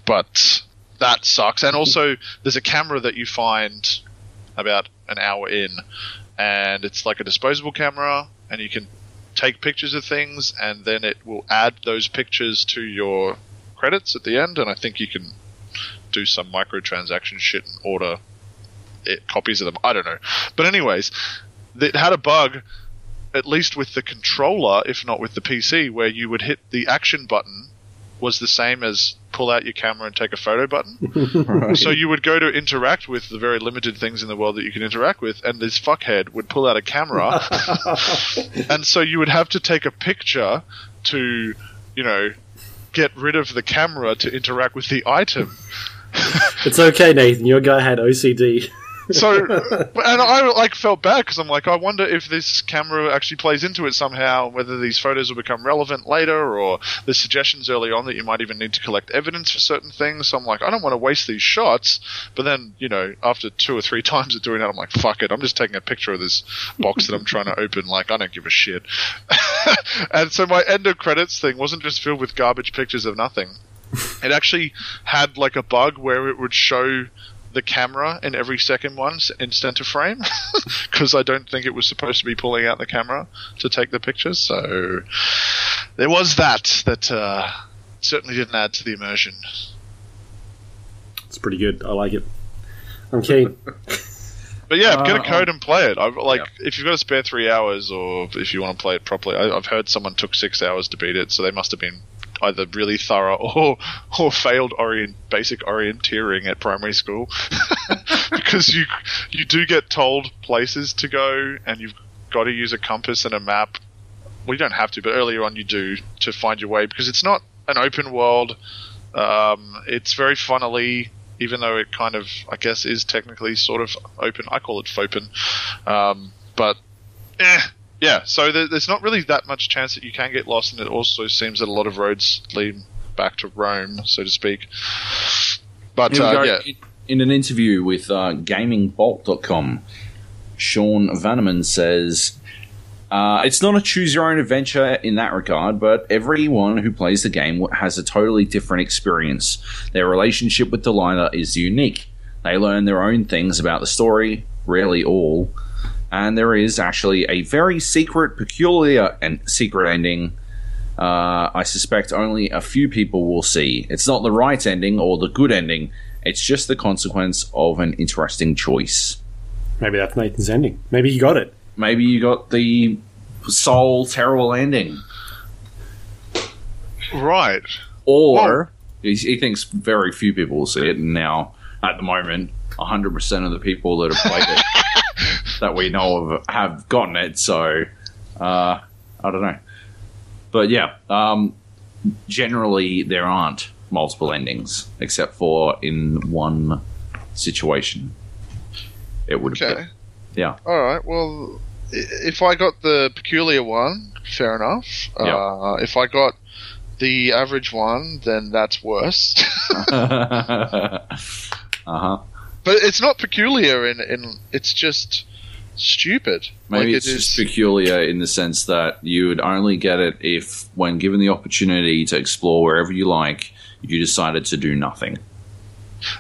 But that sucks. And also, there's a camera that you find about an hour in, and it's like a disposable camera, and you can take pictures of things, and then it will add those pictures to your credits at the end. And I think you can do some microtransaction shit and order it, copies of them. I don't know. But anyways, it had a bug at least with the controller, if not with the PC, where you would hit the action button was the same as pull out your camera and take a photo button. Right. So you would go to interact with the very limited things in the world that you can interact with, and this fuckhead would pull out a camera, and so you would have to take a picture to, you know, get rid of the camera to interact with the item. It's okay, Nathan. Your guy had OCD. So, and I like felt bad because I'm like, I wonder if this camera actually plays into it somehow, whether these photos will become relevant later, or the suggestions early on that you might even need to collect evidence for certain things. So I'm like, I don't want to waste these shots. But then, you know, after two or three times of doing that, I'm like, fuck it, I'm just taking a picture of this box that I'm trying to open. Like, I don't give a shit. and so my end of credits thing wasn't just filled with garbage pictures of nothing. It actually had like a bug where it would show the camera in every second one s- in center frame because I don't think it was supposed to be pulling out the camera to take the pictures. So there was that that uh, certainly didn't add to the immersion. It's pretty good. I like it. I'm keen. But yeah, get a Uh, code and play it. I've, like if you've got a spare three hours, or if you want to play it properly, I, I've heard someone took six hours to beat it, so they must have been either really thorough or or failed orient basic orienteering at primary school because you you do get told places to go and you've got to use a compass and a map. Well, you don't have to, but earlier on you do to find your way because it's not an open world. Um, it's very funnily, even though it kind of, I guess, is technically sort of open. I call it fopen. Um, but, eh, yeah, so there, there's not really that much chance that you can get lost, and it also seems that a lot of roads lead back to Rome, so to speak. But, uh, yeah. In- In an interview with uh, GamingBolt.com, Sean Vanaman says, uh, It's not a choose your own adventure in that regard, but everyone who plays the game has a totally different experience. Their relationship with Delilah is unique. They learn their own things about the story, rarely all, and there is actually a very secret, peculiar, and secret ending uh, I suspect only a few people will see. It's not the right ending or the good ending, it's just the consequence of an interesting choice. Maybe that's Nathan's ending. Maybe he got it. Maybe you got the soul terrible ending. Right. Or he, he thinks very few people will see it, and now, at the moment, 100% of the people that have played it that we know of have gotten it, so uh, I don't know. But yeah, um, generally there aren't multiple endings, except for in one situation. It would Okay. Yeah. All right. Well, if I got the peculiar one, fair enough. Yeah. Uh, if I got the average one, then that's worse. uh huh. but it's not peculiar in, in it's just stupid. Maybe like it's it just is- peculiar in the sense that you would only get it if, when given the opportunity to explore wherever you like, you decided to do nothing.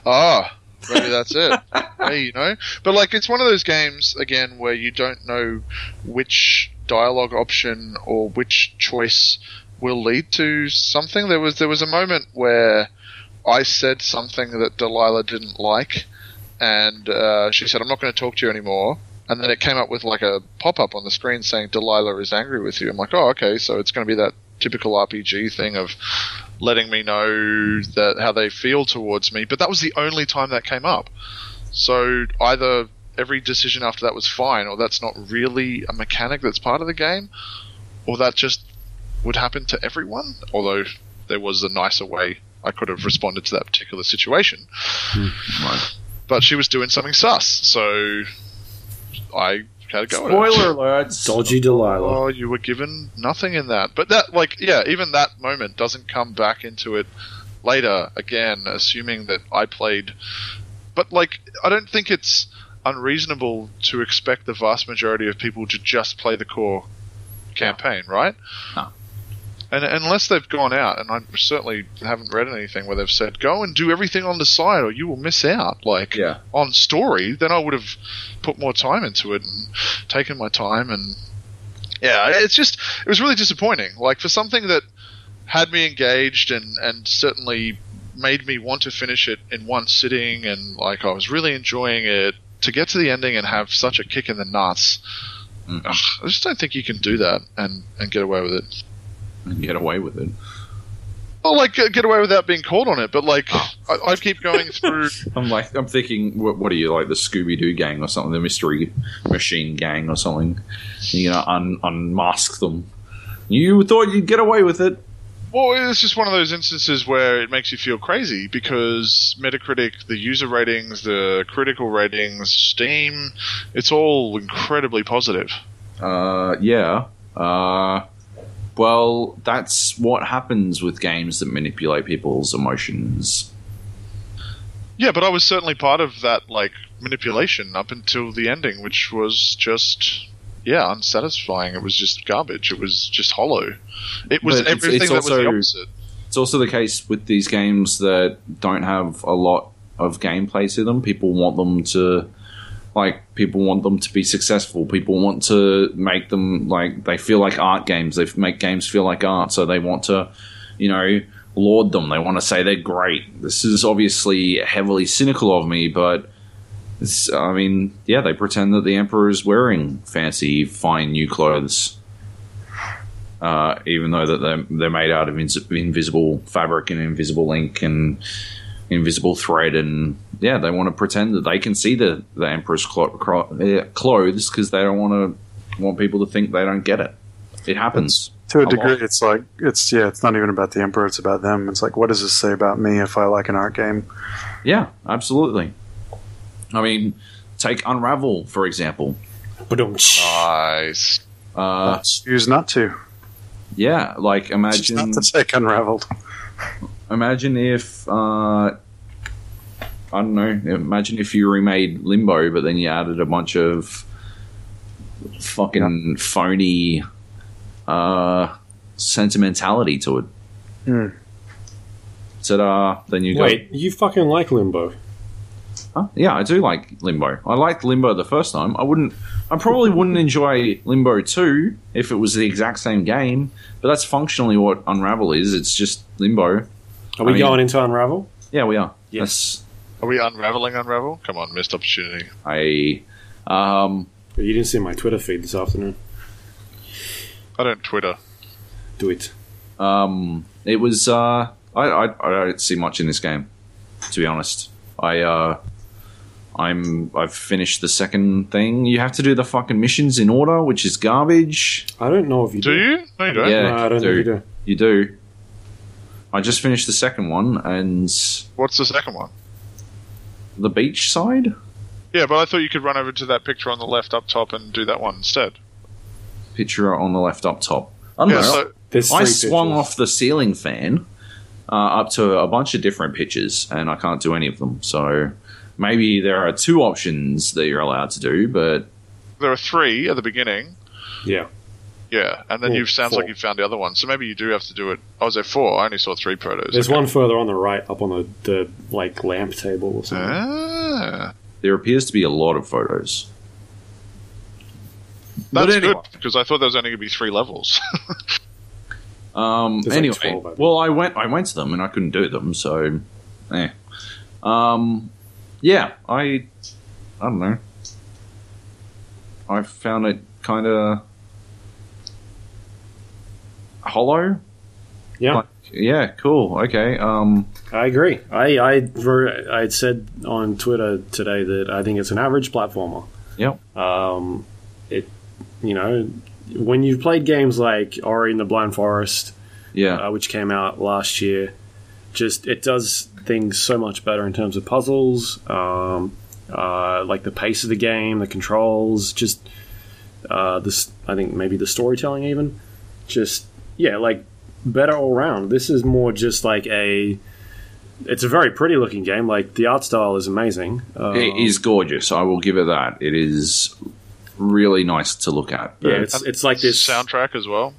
Ah, maybe that's it. hey, you know, but like it's one of those games again where you don't know which dialogue option or which choice will lead to something. There was there was a moment where I said something that Delilah didn't like, and uh, she said, "I'm not going to talk to you anymore." And then it came up with like a pop up on the screen saying Delilah is angry with you. I'm like, oh, okay, so it's going to be that typical RPG thing of letting me know that how they feel towards me. But that was the only time that came up. So either every decision after that was fine, or that's not really a mechanic that's part of the game, or that just would happen to everyone. Although there was a nicer way I could have responded to that particular situation. Hmm, right. But she was doing something sus, so I had to go. with it. Spoiler alerts. Dodgy Delilah. Oh, you were given nothing in that. But that, like, yeah, even that moment doesn't come back into it later again, assuming that I played. But, like, I don't think it's unreasonable to expect the vast majority of people to just play the core campaign, right? No. And unless they've gone out, and I certainly haven't read anything where they've said, go and do everything on the side or you will miss out. Like, Yeah. on story, then I would have put more time into it and taken my time and yeah, it's just it was really disappointing. Like for something that had me engaged and and certainly made me want to finish it in one sitting and like I was really enjoying it to get to the ending and have such a kick in the nuts mm. Ugh, I just don't think you can do that and, and get away with it. And get away with it. Well, like get away without being caught on it, but like I, I keep going through. I'm like, I'm thinking, what, what are you like, the Scooby Doo gang or something, the Mystery Machine gang or something? You know, un- unmask them. You thought you'd get away with it. Well, it's just one of those instances where it makes you feel crazy because Metacritic, the user ratings, the critical ratings, Steam, it's all incredibly positive. Uh, yeah. Uh, well, that's what happens with games that manipulate people's emotions. Yeah, but I was certainly part of that like manipulation up until the ending, which was just yeah unsatisfying. It was just garbage. It was just hollow. It was it's- everything it's that was the opposite. It's also the case with these games that don't have a lot of gameplay to them. People want them to, like, people want them to be successful. People want to make them like they feel like art games. They make games feel like art, so they want to, you know, laud them. They want to say they're great. This is obviously heavily cynical of me, but. I mean, yeah, they pretend that the emperor is wearing fancy, fine new clothes uh, even though that they're, they're made out of invisible fabric and invisible ink and invisible thread, and yeah, they want to pretend that they can see the the emperor's clo- cro- uh, clothes because they don't want to want people to think they don't get it. It happens. To a A degree, lot. it's like it's yeah, it's not even about the emperor; it's about them. It's like, what does this say about me if I like an art game? Yeah, absolutely. I mean, take Unravel for example. But Nice. Uh, Choose not to. yeah, like imagine not to take unraveled. Imagine if uh, I don't know. Imagine if you remade Limbo, but then you added a bunch of fucking phony uh, sentimentality to it. Hmm. Ta-da! Then you wait, you fucking like Limbo? Huh? Yeah, I do like Limbo. I liked Limbo the first time. I wouldn't. I probably wouldn't enjoy Limbo two if it was the exact same game. But that's functionally what Unravel is. It's just Limbo. Are we I mean- going into Unravel? Yeah, we are. Yes. Are we unraveling Unravel? Come on, missed opportunity. I um You didn't see my Twitter feed this afternoon. I don't Twitter. Do it. um it was uh I, I I don't see much in this game to be honest. I uh I'm I've finished the second thing. You have to do the fucking missions in order, which is garbage. I don't know if you Do do. you? No, you don't. Yeah, No, I don't do. think you do. You do. I just finished the second one and What's the second one? the beach side? Yeah, but I thought you could run over to that picture on the left up top and do that one instead. Picture on the left up top. I don't Yeah, know. so There's I three swung pictures. off the ceiling fan uh, up to a bunch of different pitches, and I can't do any of them. So maybe there are two options that you're allowed to do, but there are three at the beginning. Yeah. Yeah, and then you sounds Four. like you found the other one. So maybe you do have to do it. I was there four. I only saw three protos. There's Okay. one further on the right, up on the, the like lamp table or something. Ah, there appears to be a lot of photos. that's anyway. good because I thought there was only going to be three levels. Um, There's like anyway, 12 of well, I went, I went to them and I couldn't do them, so, eh. Um, yeah, I, I don't know. I found it kind of hollow. Yeah, Like, yeah, cool. Okay. Um, I agree. I I I said on Twitter today that I think it's an average platformer. Yep. Um, it, you know, when you've played games like Ori and the Blind Forest, yeah. uh, which came out last year, just it does things so much better in terms of puzzles, um, uh, like the pace of the game, the controls, just uh, this. I think maybe the storytelling even, just yeah, like better all round. This is more just like a. It's a very pretty looking game. Like the art style is amazing. Um, it is gorgeous. I will give it that. It is really nice to look at. Yeah, it's it's like this soundtrack as well.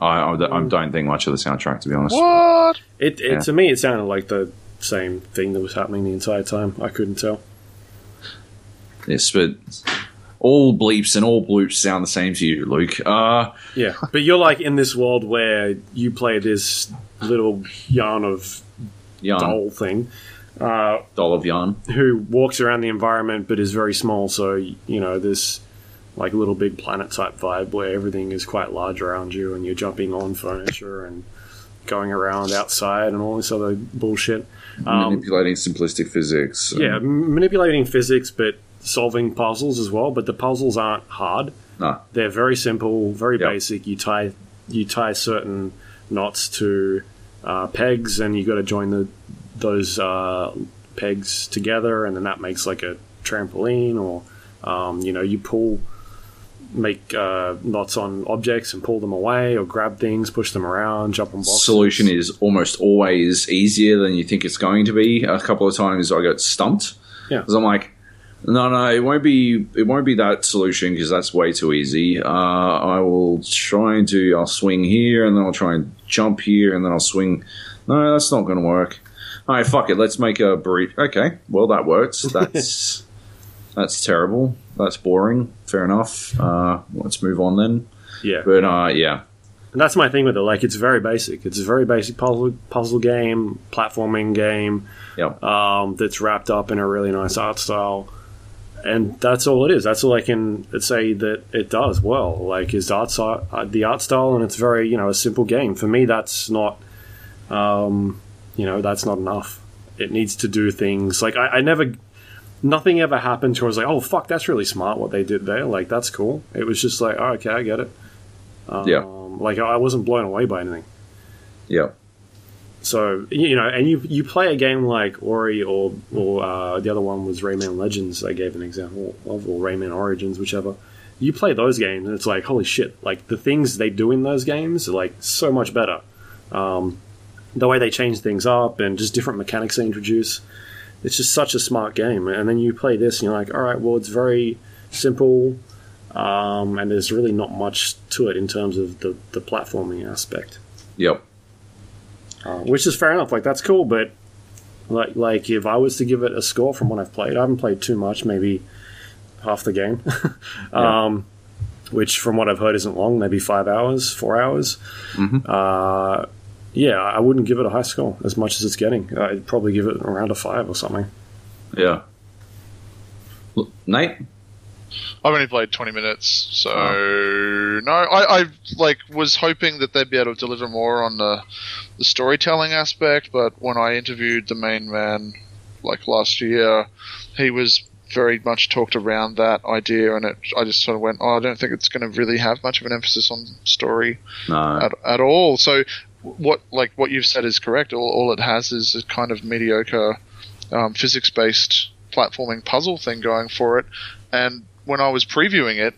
I, I, I don't think much of the soundtrack, to be honest. What? It, it Yeah. to me, it sounded like the same thing that was happening the entire time. I couldn't tell. Yes, but all bleeps and all bloops sound the same to you, Luke. Uh, Yeah, but you're like in this world where you play this little yarn of yarn, doll thing, uh, doll of yarn. who walks around the environment but is very small. So you know this like Little Big Planet type vibe where everything is quite large around you and you're jumping on furniture and going around outside and all this other bullshit. Um, Manipulating simplistic physics. yeah, manipulating physics, but solving puzzles as well. But the puzzles aren't hard. No. They're very simple, very Yep. basic. You tie you tie certain knots to uh, pegs, and you got to join the those uh, pegs together, and then that makes like a trampoline. Or um, you know, you pull make uh, knots on objects and pull them away, or grab things, push them around, jump on boxes. Solution is almost always easier than you think it's going to be. A couple of times I got stumped. Yeah. Because I'm like, no, no, it won't be. It won't be that solution because that's way too easy. Uh, I will try and do. I'll swing here, and then I'll try and jump here, and then I'll swing. No, that's not going to work. All right, fuck it. Let's make a burrito. Okay, well that works. That's that's terrible. That's boring. Fair enough. Uh, let's move on then. Yeah, But uh, yeah, And that's my thing with it. Like, it's very basic. It's a very basic puzzle puzzle game, platforming game. Yep. Um, that's wrapped up in a really nice art style, and that's all it is. That's all I can say that it does well. Like, is art uh, the art style, and it's very you know a simple game. For me, that's not, um, you know, that's not enough. It needs to do things like I, I never. Nothing ever happened to I was like, oh fuck, that's really smart what they did there. Like that's cool. It was just like, oh, okay, I get it. Um, Yeah. Like I wasn't blown away by anything. yeah, So you know, and you you play a game like Ori or or uh, the other one was Rayman Legends. I gave an example of or Rayman Origins, whichever. You play those games, and it's like holy shit! Like the things they do in those games are like so much better. Um, the way they change things up and just different mechanics they introduce. It's just such a smart game. And then you play this, and you're like, all right, well, it's very simple, um, and there's really not much to it in terms of the, the platforming aspect yep. Uh, which is fair enough. Like that's cool, but like like if I was to give it a score from what I've played, I haven't played too much, maybe half the game, um, which from what I've heard isn't long, maybe five hours, four hours. Uh, yeah, I wouldn't give it a high score as much as it's getting. I'd probably give it around a five or something. Yeah. Nate? I've only played 20 minutes, so no. I, I like was hoping that they'd be able to deliver more on the the storytelling aspect, but when I interviewed the main man like last year, he was very much talked around that idea, and it, I just sort of went, oh, I don't think it's going to really have much of an emphasis on story No. at, at all. So what like what you've said is correct. All, all it has is a kind of mediocre um, physics based platforming puzzle thing going for it. And when I was previewing it,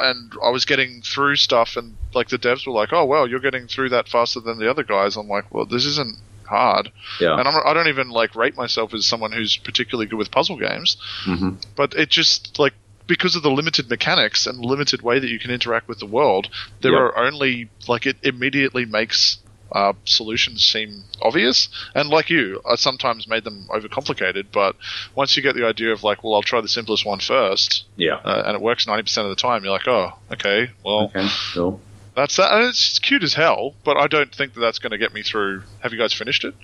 and I was getting through stuff, and like the devs were like, "Oh well, you're getting through that faster than the other guys." I'm like, "Well, this isn't hard." Yeah. And I'm, I don't even like rate myself as someone who's particularly good with puzzle games, Mhm. but it just like because of the limited mechanics and limited way that you can interact with the world, there Yep. are only like it immediately makes uh, solutions seem obvious. And like you, I sometimes made them overcomplicated. But once you get the idea of like, well, I'll try the simplest one first, Yeah. uh, and it works ninety percent of the time, you're like, oh, okay, well, Okay. Cool. that's that. And it's cute as hell, but I don't think that that's going to get me through. Have you guys finished it?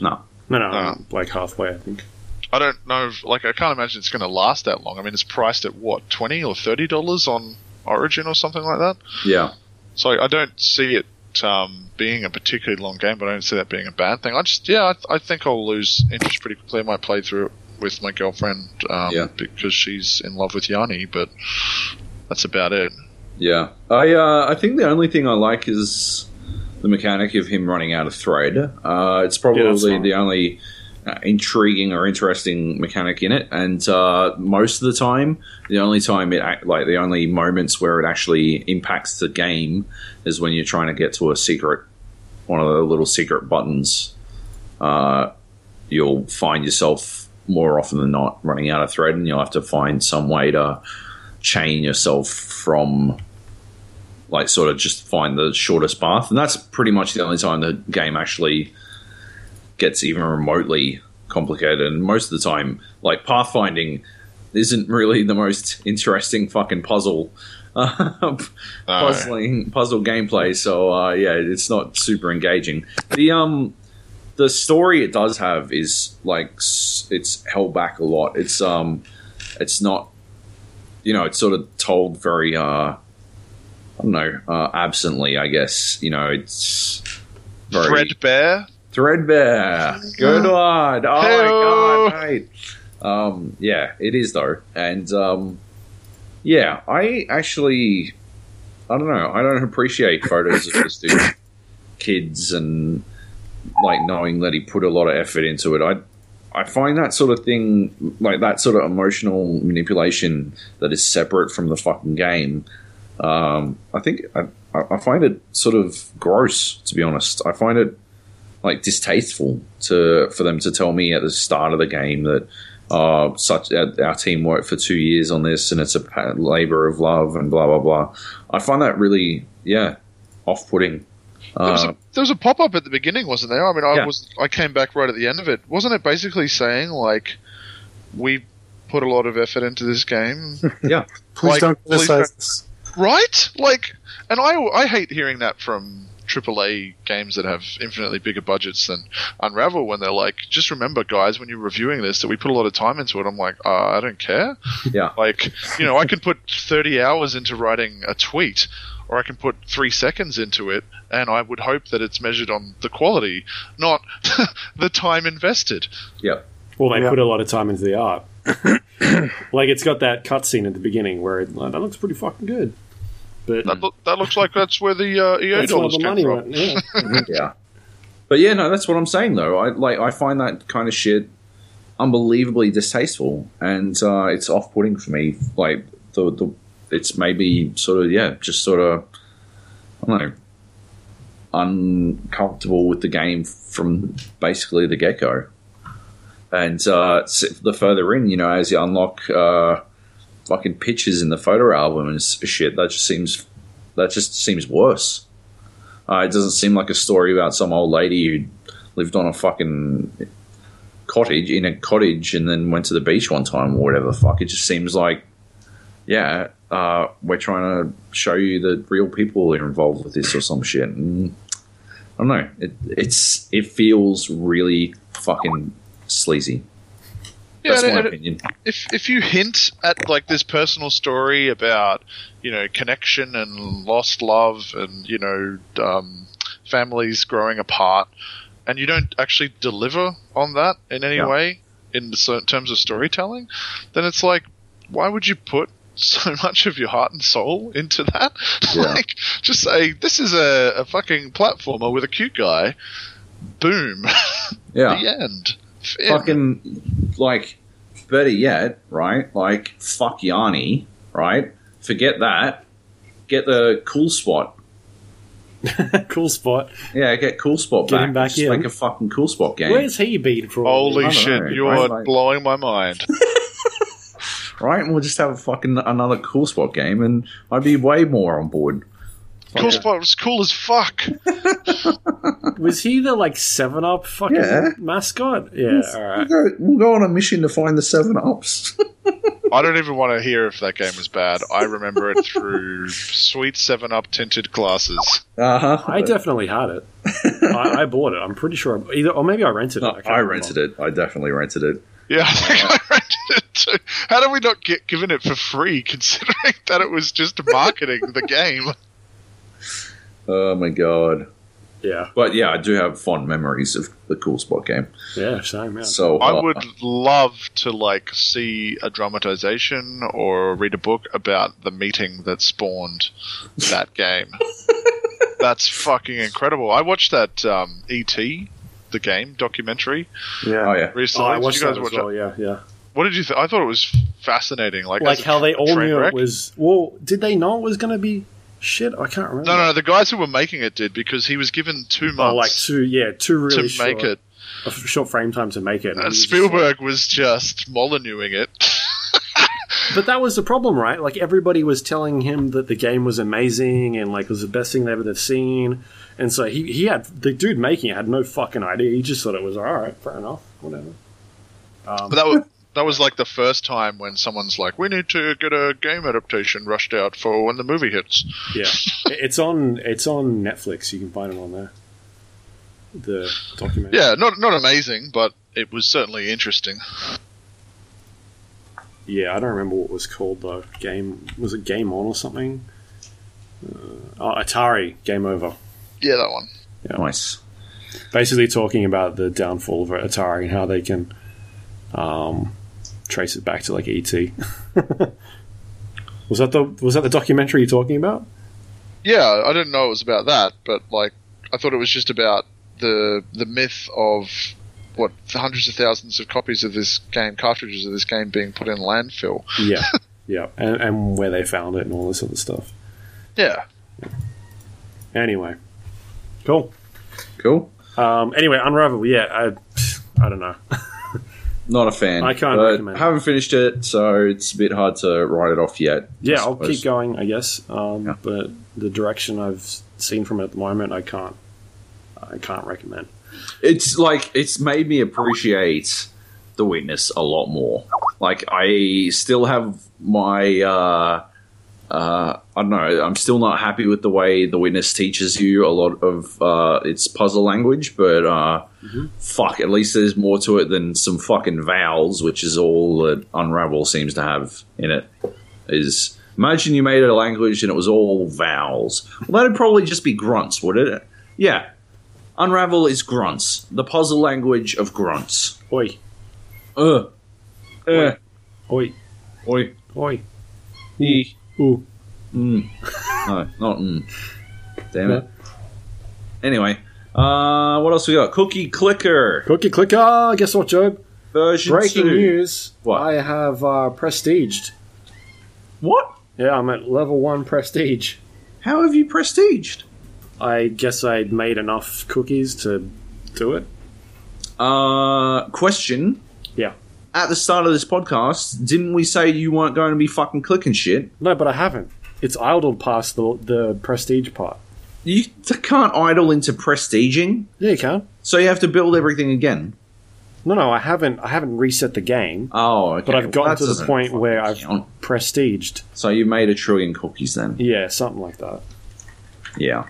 No. No, no. I'm like halfway, I think. I don't know. If, like, I can't imagine it's going to last that long. I mean, it's priced at what twenty or thirty dollars on Origin or something like that. Yeah. So I don't see it um, being a particularly long game, but I don't see that being a bad thing. I just, yeah, I, I think I'll lose interest pretty quickly. I might play through it with my girlfriend um, Yeah. because she's in love with Yarny, but that's about it. Yeah. I uh, I think the only thing I like is the mechanic of him running out of thread. Uh, it's probably fine. the only intriguing or interesting mechanic in it, and uh, most of the time, the only time it like the only moments where it actually impacts the game is when you're trying to get to a secret, one of the little secret buttons. Uh, you'll find yourself more often than not running out of thread, and you'll have to find some way to chain yourself from like sort of just find the shortest path and that's pretty much the only time the game actually gets even remotely complicated. And most of the time like pathfinding isn't really the most interesting fucking puzzle uh, puzzling puzzle gameplay. So uh, yeah it's not super engaging. The um the story it does have is like it's held back a lot. It's um it's not you know, it's sort of told very, uh, I don't know, uh, absently, I guess. You know, it's very Threadbare. Threadbare. Good one. Oh Hey-o. my god, mate. Um, yeah, it is though, and um, yeah, I actually, I don't know, I don't appreciate photos of this dude, kids, and like knowing that he put a lot of effort into it. I, I find that sort of thing, like that sort of emotional manipulation that is separate from the fucking game. Um, I think I I find it sort of gross, to be honest. I find it like distasteful to for them to tell me at the start of the game that uh, such our, our team worked for two years on this and it's a labor of love and blah blah blah. I find that really yeah off putting. There was, Uh, a, there was a pop up at the beginning, wasn't there? I mean, I Yeah. was I came back right at the end of it. Wasn't it basically saying like we put a lot of effort into this game, yeah, Please Like, don't criticize this. right? Like, and I I hate hearing that from AAA games that have infinitely bigger budgets than Unravel when they're like, just remember, guys, when you're reviewing this, that we put a lot of time into it. I'm like, uh, I don't care. yeah, Like, you know, I can put 30 hours into writing a tweet, or I can put three seconds into it, and I would hope that it's measured on the quality, not the time invested. yeah, Well, they Yeah. put a lot of time into the art. like it's got that cutscene at the beginning where it, like, that looks pretty fucking good. But That, look, that looks like that's where the uh, EA that's where dollars the came money from. went. Yeah. yeah. But yeah, no, that's what I'm saying though. I like I find that kind of shit unbelievably distasteful, and uh, it's off putting for me. Like the the it's maybe sort of yeah, just sort of I don't know uncomfortable with the game from basically the get go. And uh, the further in, you know, as you unlock uh, fucking pictures in the photo album and shit, that just seems that just seems worse. Uh, it doesn't seem like a story about some old lady who lived on a fucking cottage in a cottage and then went to the beach one time or whatever fuck. It just seems like, yeah, uh, we're trying to show you that real people are involved with this or some shit. And I don't know. It, it's it feels really fucking sleazy. Yeah, That's my opinion. if if you hint at like this personal story about you know connection and lost love and you know um, families growing apart, and you don't actually deliver on that in any Yeah. way in terms of storytelling, then it's like, why would you put so much of your heart and soul into that? Yeah. like, just say this is a, a fucking platformer with a cute guy. Boom. Yeah. the end. Fin. fucking like better yet, right? Like fuck Yarny, right? Forget that. Get the cool spot. cool spot. Yeah, get cool spot Get back. him back Just in. make a fucking cool spot game, Where's he been for Holy shit, know, you're right? Like- blowing my mind. right? And we'll just have a fucking another cool spot game, and I'd be way more on board. Cool spot was cool as fuck. Was he the like Seven Up fucking Yeah. mascot? Yeah. All We'll go, we'll go on a mission to find the seven ups. I don't even want to hear if that game was bad. I remember it through sweet 7 Up tinted glasses. uh huh. I definitely had it. I, I bought it. I'm pretty sure. I, either, or maybe I rented it. No, can't I remember. rented it. I definitely rented it. Yeah, I think I rented it too. How did we not get given it for free considering that it was just marketing the game? Oh my god! Yeah. But yeah, I do have fond memories of the cool spot game. Yeah. Same. Yeah. So I uh, would love to like see a dramatization or read a book about the meeting that spawned that game. That's fucking incredible. I watched that um, ET, the game documentary Yeah. Oh yeah. Oh, recently. I Did watched you guys that as watch well. it? Yeah. Yeah. What did you think? I thought it was fascinating. Like, Like how they all knew wreck. it was. Well, did they know it was going to be shit? I can't remember. No, no, no, the guys who were making it did because he was given two months Oh, like two. Yeah, two really to really make it. a short frame time to make it. and And he was just Spielberg was just Molyneuxing it. But that was the problem, right? Like everybody was telling him that the game was amazing and like it was the best thing they've ever seen. And so he, he had the dude making it had no fucking idea. He just thought it was all right, fair enough, whatever. Um, But that was that was like the first time when someone's like, "We need to get a game adaptation rushed out for when the movie hits." yeah, it's on it's on Netflix. You can find it on there. The documentary. Yeah, not not amazing, but it was certainly interesting. yeah, I don't remember what it was called though. Game was it Game On or something? Uh, oh, Atari Game Over. Yeah, that one. Nice. Basically, talking about the downfall of Atari and how they can um, trace it back to like ET. was that the was that the documentary you're talking about? Yeah, I didn't know it was about that, but like I thought it was just about the the myth of what hundreds of thousands of copies of this game, cartridges of this game being put in landfill. Yeah, yeah, and, and where they found it and all this other stuff. Yeah, Anyway, cool. Cool. Um, anyway, Unravel. Yeah, I, I don't know. Not a fan. I can't but recommend it. Haven't finished it, so it's a bit hard to write it off yet. Yeah, I'll keep going, I guess. Um, Yeah. But the direction I've seen from it at the moment, I can't. I can't recommend. It's like it's made me appreciate the witness a lot more. Like I still have my uh uh I don't know, I'm still not happy with the way the witness teaches you a lot of uh its puzzle language, but uh fuck, at least there's more to it than some fucking vowels, which is all that Unravel seems to have in it. Is imagine you made a language and it was all vowels. Well that'd probably just be grunts, would it? Yeah. Unravel is grunts, the puzzle language of grunts. Oi, Uh, uh, oi, oi, oi. ee, Ooh. mm. No, not mm. Damn it. Anyway, uh, what else we got? Cookie Clicker Cookie clicker. Guess what, Joe? version Breaking two. news. What? I have uh, prestiged. What? Yeah, I'm at level one prestige. How have you prestiged? I guess I made enough cookies to do it. Uh, question. Yeah. At the start of this podcast, didn't we say you weren't going to be fucking clicking shit? No, but I haven't. It's idled past the the prestige part. You t- can't idle into prestiging, Yeah, you can. so you have to build everything again. No, no, I haven't. I haven't reset the game, Oh, okay. but I've Well, gotten that to the doesn't point fucking where I've count. prestiged. So you made a trillion cookies then? Yeah, something like that. Yeah.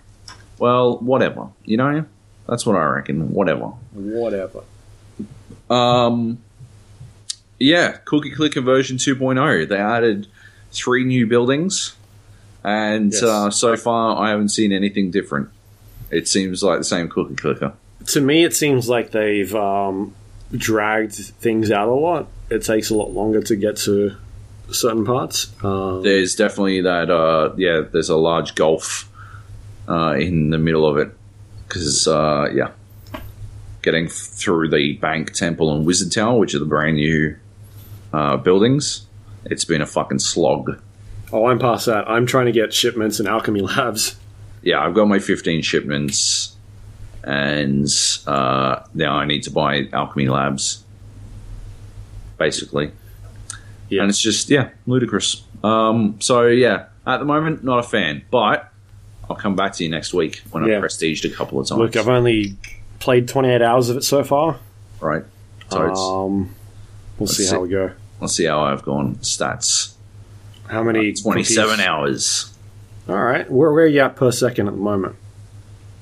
Well, whatever. You know, that's what I reckon. Whatever. Whatever. Um. Yeah, Cookie Clicker version 2.0. They added three new buildings, and Yes. uh, so far I haven't seen anything different. It seems like the same Cookie Clicker. To me, it seems like they've um, dragged things out a lot. It takes a lot longer to get to certain parts. Um, There's definitely that. Uh, yeah, there's a large gulf uh, in the middle of it because uh, yeah, getting through the Bank Temple and Wizard Tower, which are the brand new uh, buildings, it's been a fucking slog. oh, I'm past that. I'm trying to get shipments in Alchemy Labs. Yeah, I've got my 15 shipments, and uh, now I need to buy Alchemy Labs, basically. Yeah. And it's just yeah, ludicrous. Um, so yeah, at the moment, not a fan, but I'll come back to you next week when Yeah. I've prestiged a couple of times. Look, I've only played 28 hours of it so far. right. So it's, Um, we'll see, see. how we go. let's see how I've gone. Stats: How many? 27 cookies? hours, All right. Where, where are you at per second at the moment?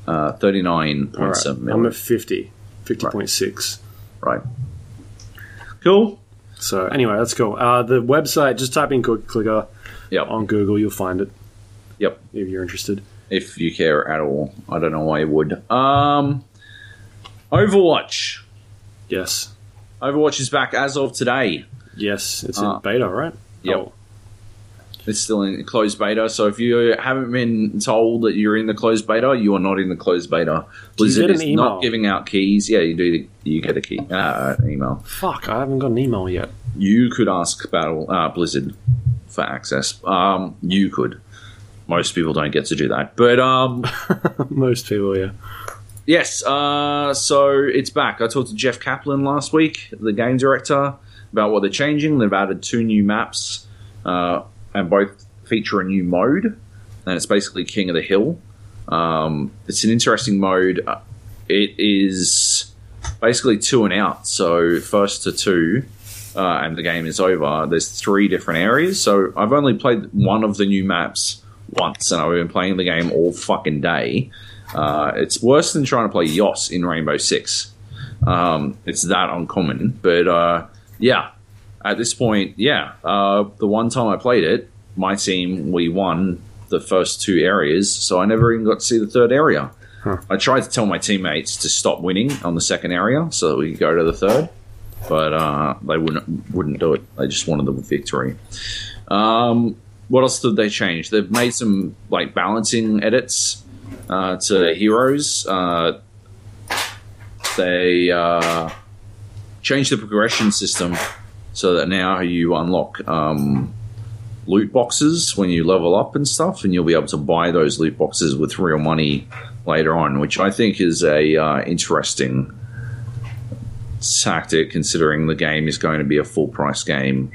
uh, 39.7 All right. million. I'm at 50. 50.6. right. Cool. So anyway, that's cool. Uh, the website, just type in Cookie Clicker Yep. on Google, you'll find it Yep. if you're interested. if you care at all. I don't know why you would. Um, Overwatch. Yes. Overwatch is back as of today. Yes, it's Ah. in beta, right? Yep. Oh, It's still in closed beta, so if you haven't been told that you're in the closed beta, you are not in the closed beta. Blizzard is email? not giving out keys. Yeah, you do. You get a key, uh, email. fuck, I haven't got an email yet. You could ask Battle uh, Blizzard for access. Um, you could. Most people don't get to do that, but um, Most people, yeah. Yes, uh, so it's back. I talked to Jeff Kaplan last week, the game director, about what they're changing. They've added two new maps, uh, and both feature a new mode, and it's basically King of the Hill. Um, it's an interesting mode. Uh, It is basically two and out, so first to two, uh, and the game is over. There's three different areas, so I've only played one of the new maps once, and I've been playing the game all fucking day. Uh, it's worse than trying to play Yacht in Rainbow Six. Um, it's that uncommon, but uh, yeah. at this point, yeah, uh, the one time I played it, my team we won the first two areas, so I never even got to see the third area. Huh. I tried to tell my teammates to stop winning on the second area so that we could go to the third, but uh, they wouldn't wouldn't do it. They just wanted the victory. Um, what else did they change? They've made some like balancing edits uh, to heroes. Uh, they uh, changed the progression system so that now you unlock um, loot boxes when you level up and stuff, and you'll be able to buy those loot boxes with real money later on, which I think is a uh, interesting tactic considering the game is going to be a full price game.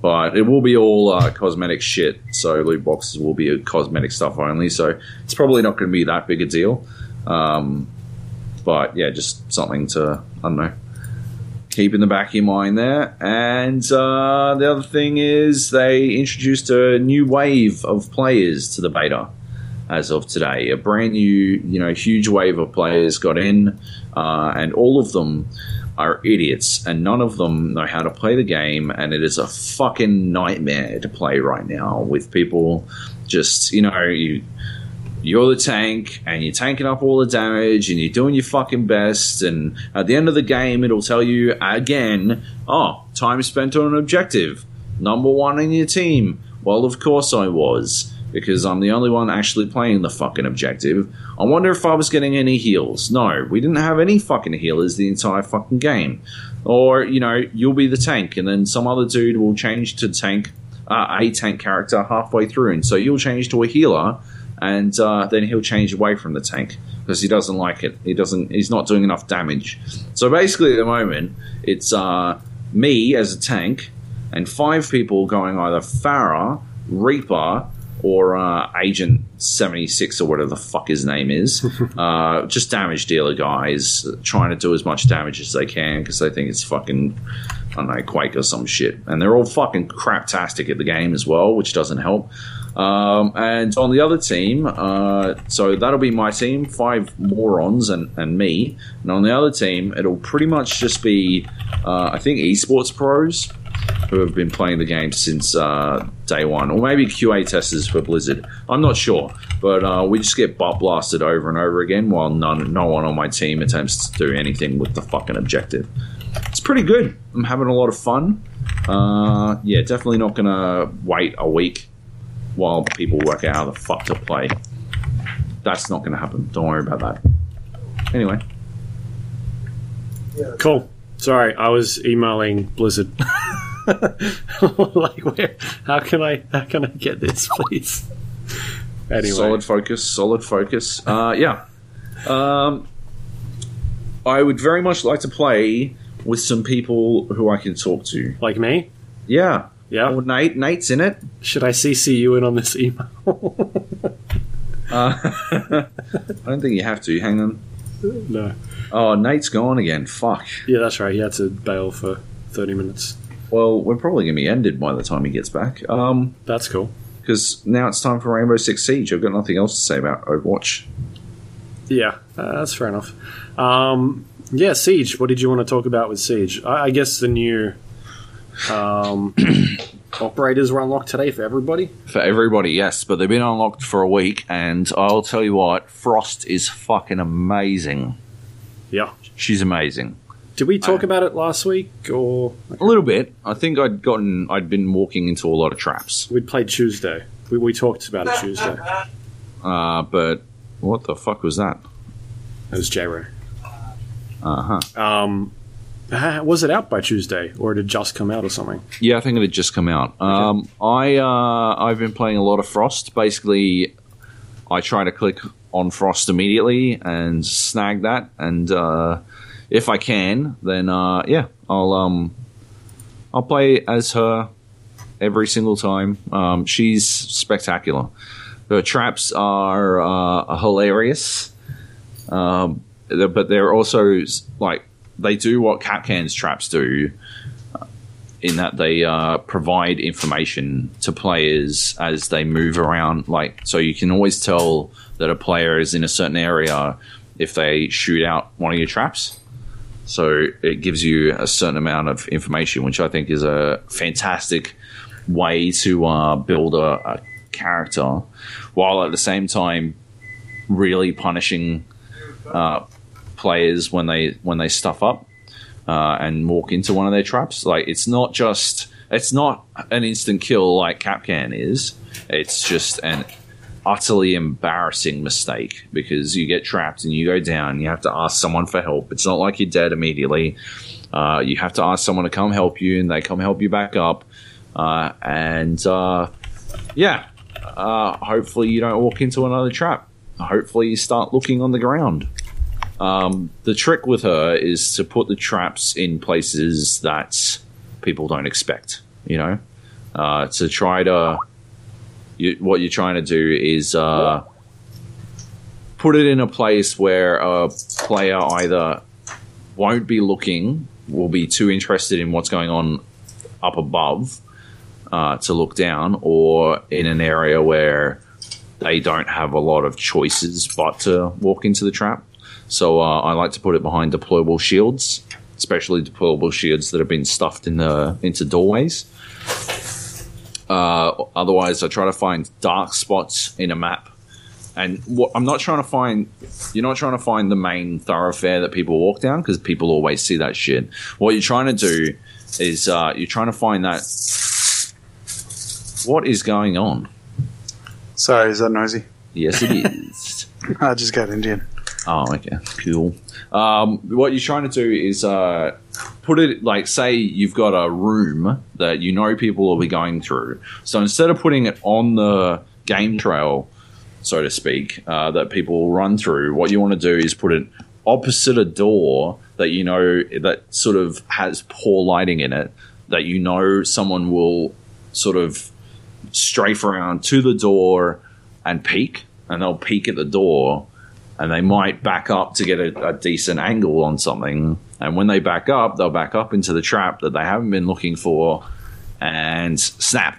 But it will be all uh, cosmetic shit, so loot boxes will be cosmetic stuff only. So it's probably not going to be that big a deal. Um, but yeah, just something to I don't know keep in the back of your mind there. And uh, the other thing is they introduced a new wave of players to the beta as of today. A brand new, you know, huge wave of players got in, uh, and all of them are idiots, and none of them know how to play the game, and it is a fucking nightmare to play right now with people just, you know, you you're the tank and you're tanking up all the damage and you're doing your fucking best and at the end of the game it'll tell you again oh time spent on an objective. Number one in your team. Well of course i was because i'm the only one actually playing the fucking objective i wonder if i was getting any heals no we didn't have any fucking healers the entire fucking game or you know you'll be the tank and then some other dude will change to tank uh, a tank character halfway through and so you'll change to a healer and uh, then he'll change away from the tank because he doesn't like it. He doesn't. He's not doing enough damage. So basically, at the moment, it's uh, me as a tank and five people going either Pharah, Reaper, or uh, Agent seventy six or whatever the fuck his name is. uh, just damage dealer guys trying to do as much damage as they can because they think it's fucking. I don't know, Quake or some shit. And they're all fucking craptastic at the game as well, which doesn't help. Um, and on the other team, uh, so that'll be my team, five morons and, and me. And on the other team, it'll pretty much just be, uh, I think, esports pros who have been playing the game since uh, day one, or maybe QA testers for Blizzard. I'm not sure, but uh, we just get butt blasted over and over again while none, no one on my team attempts to do anything with the fucking objective. It's pretty good. I'm having a lot of fun. Uh, yeah, definitely not gonna wait a week while people work out how the fuck to play. That's not to happen. Don't worry about that. Anyway, Cool. Sorry, I was emailing Blizzard. like, where? How can I? How can I get this, please? Anyway, solid focus, solid focus. Uh, yeah. Um, I would very much like to play with some people who I can talk to. like me. Yeah. Yeah. Or Nate. Nate's in it. Should I CC you in on this email? Uh, I don't think you have to. Hang on. no. Oh, Nate's gone again. Fuck. Yeah, that's right. He had to bail for thirty minutes. Well, we're probably going to be ended by the time he gets back. Um, That's cool. because now it's time for Rainbow Six Siege. I've got nothing else to say about Overwatch. Yeah, uh, that's fair enough. Um, yeah, Siege. What did you want to talk about with Siege? I, I guess the new um, operators were unlocked today for everybody. For everybody, yes, but they've been unlocked for a week, and I'll tell you what, Frost is fucking amazing. Yeah. She's amazing. Did we talk about it last week, or A little bit. I think I'd gotten, I'd been walking into a lot of traps. we'd played Tuesday? We, we talked about it Tuesday. Uh, but what the fuck was that? It was J-Ray. Uh huh. Um, was it out by Tuesday, or did it just come out or something? Yeah, I think it had just come out. Um, I uh, I've been playing a lot of Frost. Basically, I try to click on Frost immediately and snag that, and uh, if I can, then uh, yeah, I'll um, I'll play as her every single time. Um, she's spectacular. Her traps are uh, hilarious, um, but they're also like they do what Kapkan's traps do in that they uh, provide information to players as they move around. Like, so you can always tell that a player is in a certain area if they shoot out one of your traps. So it gives you a certain amount of information, which I think is a fantastic way to uh, build a, a character, while at the same time really punishing uh, players when they when they stuff up uh, and walk into one of their traps. Like it's not just it's not an instant kill like Kapkan is. It's just an utterly embarrassing mistake because you get trapped and you go down. You have to ask someone for help. It's not like you're dead immediately. Uh, you have to ask someone to come help you, and they come help you back up. Uh, and uh, yeah, uh, hopefully you don't walk into another trap. Hopefully you start looking on the ground. Um, the trick with her is to put the traps in places that people don't expect. You know, uh, to try to you, what you're trying to do is uh, put it in a place where a player either won't be looking, will be too interested in what's going on up above uh, to look down, or in an area where they don't have a lot of choices but to walk into the trap. So uh, I like to put it behind deployable shields, especially deployable shields that have been stuffed in the into doorways. Uh, otherwise, I try to find dark spots in a map. And what, I'm not trying to find, you're not trying to find the main thoroughfare that people walk down because people always see that shit. What you're trying to do is uh, you're trying to find that. What is going on? Sorry, is that noisy? Yes, it is. I just got Indian. Oh, okay, cool. Um, what you're trying to do is uh, put it like, say you've got a room that you know people will be going through. So instead of putting it on the game trail, so to speak, uh, that people will run through, what you want to do is put it opposite a door that you know that sort of has poor lighting in it, that you know someone will sort of strafe around to the door and peek, and they'll peek at the door and they might back up to get a, a, decent angle on something. And when they back up, they'll back up into the trap that they haven't been looking for and snap.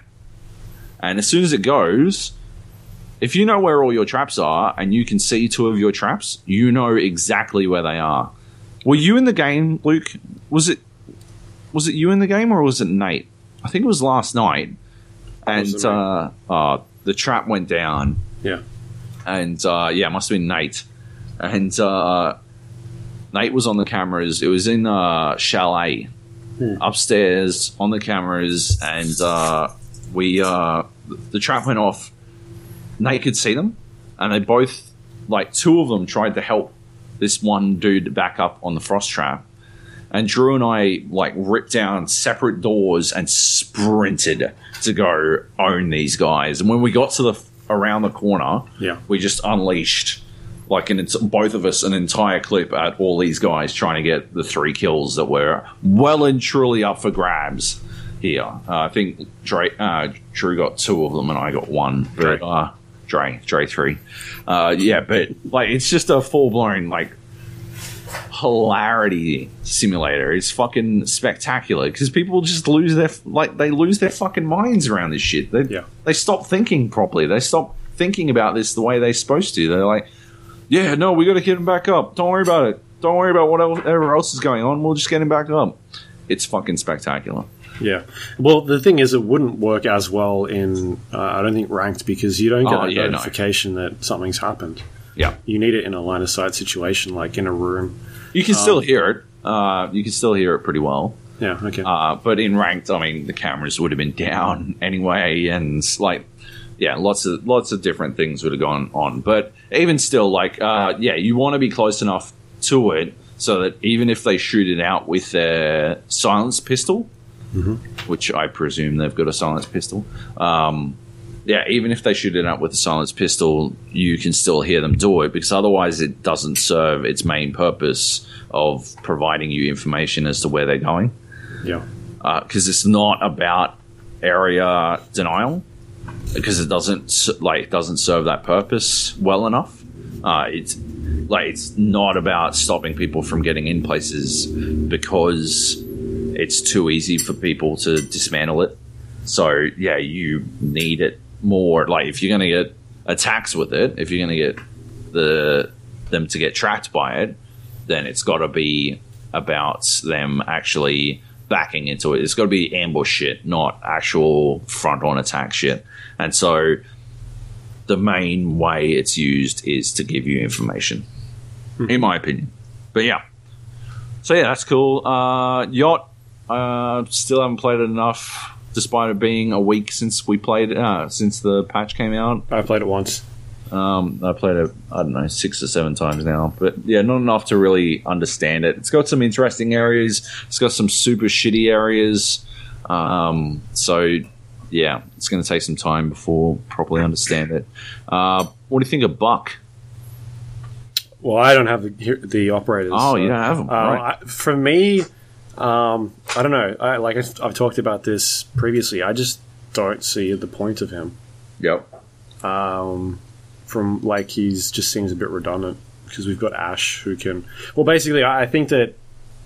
And as soon as it goes, if you know where all your traps are and you can see two of your traps, you know exactly where they are. Were you in the game, Luke? Was it was it you in the game or was it Nate? I think it was last night. And uh, uh, the trap went down. Yeah. And uh, yeah, it must have been Nate and Nate was on the cameras. It was in uh, chalet upstairs on the cameras, and uh, we uh, the trap went off. Nate could see them, and they both like two of them tried to help this one dude back up on the frost trap. And Drew and I like ripped down separate doors and sprinted to go own these guys. And when we got to the around the corner, Yeah. we just unleashed like an both of us an entire clip at all these guys trying to get the three kills that were well and truly up for grabs here. Uh, I think Dre, uh, Drew got two of them and I got one. But, Dre. uh, Dre, Dre three. Uh, yeah, but like it's just a full blown like hilarity simulator. It's fucking spectacular because people just lose their like they lose their fucking minds around this shit. They Yeah. they stop thinking properly. They stop thinking about this the way they're supposed to. They're like, yeah, no, we got to get him back up. Don't worry about it. Don't worry about whatever else is going on. We'll just get him back up. It's fucking spectacular. Yeah. Well, the thing is, it wouldn't work as well in, uh, I don't think, ranked because you don't get Oh, a yeah, no. notification that something's happened. Yeah, You need it in a line of sight situation, like in a room. you can still hear it. Uh, you can still hear it pretty well. Yeah, okay. Uh, but in ranked, I mean, the cameras would have been down anyway, and like, yeah, lots of lots of different things would have gone on. But even still, like, uh, yeah, you want to be close enough to it so that even if they shoot it out with their silence pistol, which I presume they've got a silence pistol, um, yeah, even if they shoot it out with a silence pistol, you can still hear them do it because otherwise it doesn't serve its main purpose of providing you information as to where they're going. Yeah. because it's not about area denial because it doesn't like doesn't serve that purpose well enough. Uh, it's like it's not about stopping people from getting in places because it's too easy for people to dismantle it. So yeah, you need it more. Like if you're going to get attacks with it, if you're going to get the them to get tracked by it, then it's got to be about them actually backing into it. It's got to be ambush shit, not actual front on attack shit. And so the main way it's used is to give you information, in my opinion. But yeah. So yeah, that's cool. Uh, Yacht, uh, still haven't played it enough, despite it being a week since we played, uh, since the patch came out. I played it once. Um, I played it, I don't know, six or seven times now, but yeah, not enough to really understand it. It's got some interesting areas. It's got some super shitty areas. Um, so yeah, it's going to take some time before properly understand it. Uh, what do you think of Buck? Well, I don't have the the operators. Oh, you don't have 'em, Uh, right. I, for me, um, I don't know. I, like I've, I've talked about this previously. I just don't see the point of him. Yep. Um, from like he's just seems a bit redundant because we've got Ash who can. Well, basically, I, I think that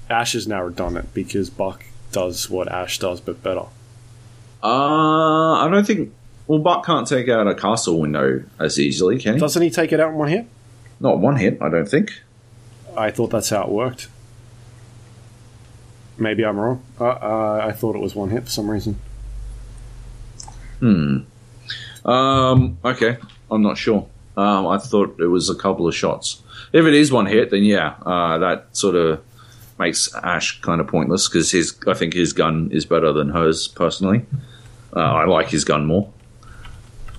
Ash is now redundant because Buck does what Ash does, but better. Uh, I don't think. Well, Buck can't take out a castle window as easily, can he? Doesn't he take it out in one hit? Not one hit, I don't think. I thought that's how it worked. Maybe I'm wrong. Uh, uh, I thought it was one hit for some reason. Hmm. Um. Okay. I'm not sure. Um. I thought it was a couple of shots. If it is one hit, then yeah, uh, that sort of makes Ash kind of pointless because his. I think his gun is better than hers personally. Uh, I like his gun more.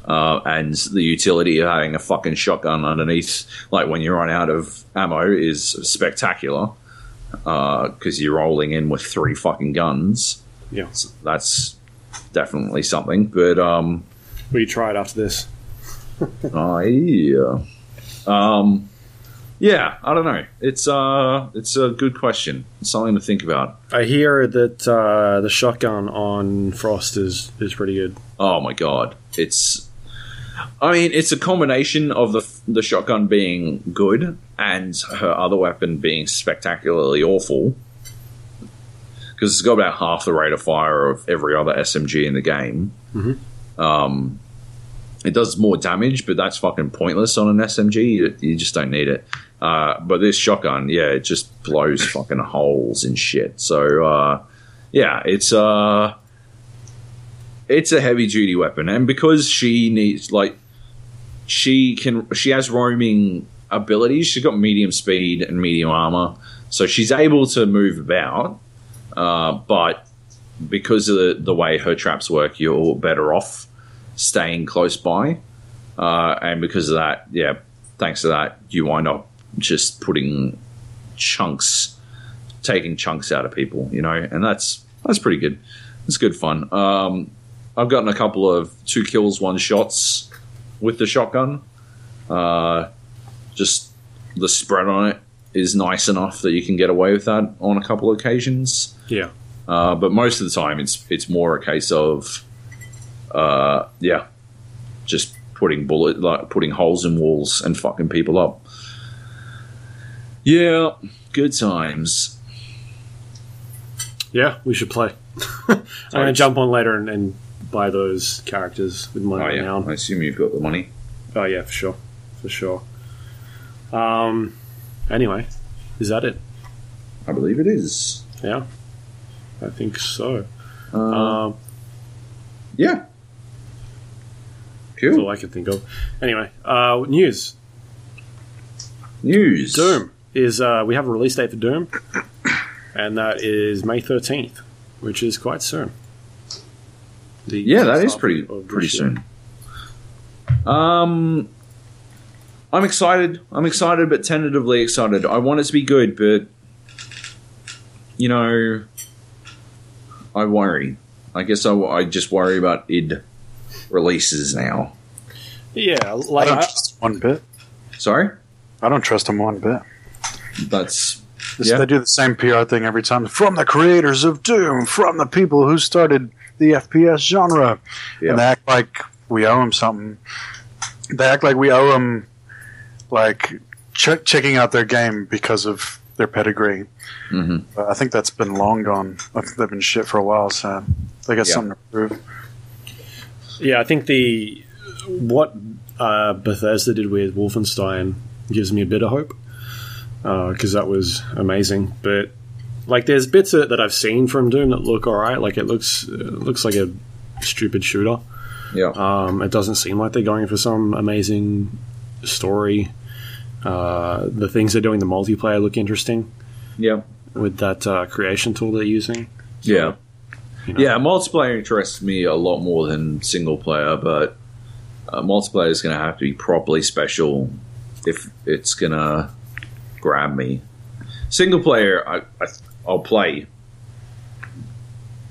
Uh, and the utility of having a fucking shotgun underneath, like when you run out of ammo, is spectacular. Because you're rolling in with three fucking guns. Yeah. So that's definitely something. But um, Will you try it after this? I yeah. Um, yeah, I don't know. It's uh, it's a good question. It's something to think about. I hear that uh, the shotgun on Frost is, is pretty good. Oh my god, it's. I mean, it's a combination of the the shotgun being good and her other weapon being spectacularly awful. Because it's got about half the rate of fire of every other SMG in the game. Um, it does more damage, but that's fucking pointless on an SMG. You, you just don't need it. Uh, but this shotgun, yeah, it just blows fucking holes in shit. So, uh, yeah, it's uh, it's a heavy duty weapon, and because she needs like she can, she has roaming abilities. She's got medium speed and medium armor, so she's able to move about. Uh, but because of the, the way her traps work, you're better off staying close by. Uh, and because of that, yeah, thanks to that, you wind up just putting chunks, taking chunks out of people, you know, and that's that's pretty good. It's good fun. Um, I've gotten a couple of two kills, one shots with the shotgun. Uh, just the spread on it is nice enough that you can get away with that on a couple of occasions. Yeah. Uh, but most of the time, it's it's more a case of, uh, yeah, just putting bullet like putting holes in walls and fucking people up. Yeah, good times. Yeah, we should play. I'm going to jump on later and, and buy those characters with Oh money yeah, now. I assume you've got the money. Oh yeah, for sure, for sure. Um. Anyway, is that it? I believe it is. Yeah, I think so. Uh, Um, yeah. that's all I can think of. Anyway, uh, news. News. Doom is uh, we have a release date for Doom, and that is May thirteenth, which is quite soon. The Yeah, that first is half pretty pretty soon. Um, I'm excited. I'm excited, but tentatively excited. I want it to be good, but you know, I worry. I guess I, I just worry about id releases now. Yeah, I like don't I, trust them one bit. Sorry, I don't trust them one bit. That's This- Yeah. They do the same PR thing every time. From the creators of Doom, from the people who started the FPS genre, Yeah. and they act like we owe them something. They act like we owe them, like ch- checking out their game because of their pedigree. Mhm. I think that's been long gone. I think they've been shit for a while, so they got Yeah. something to prove. yeah, I think the what uh, Bethesda did with Wolfenstein gives me a bit of hope because that was amazing. But like there's bits of it that I've seen from Doom that look alright. Like it looks it looks like a stupid shooter. Yeah. Um, it doesn't seem like they're going for some amazing story. Uh, the things they're doing, the multiplayer look interesting yeah. with that uh, creation tool they're using. Yeah. you know. Yeah, multiplayer interests me a lot more than single player, but uh, multiplayer is going to have to be properly special if it's going to grab me. Single player, I, I, I'll play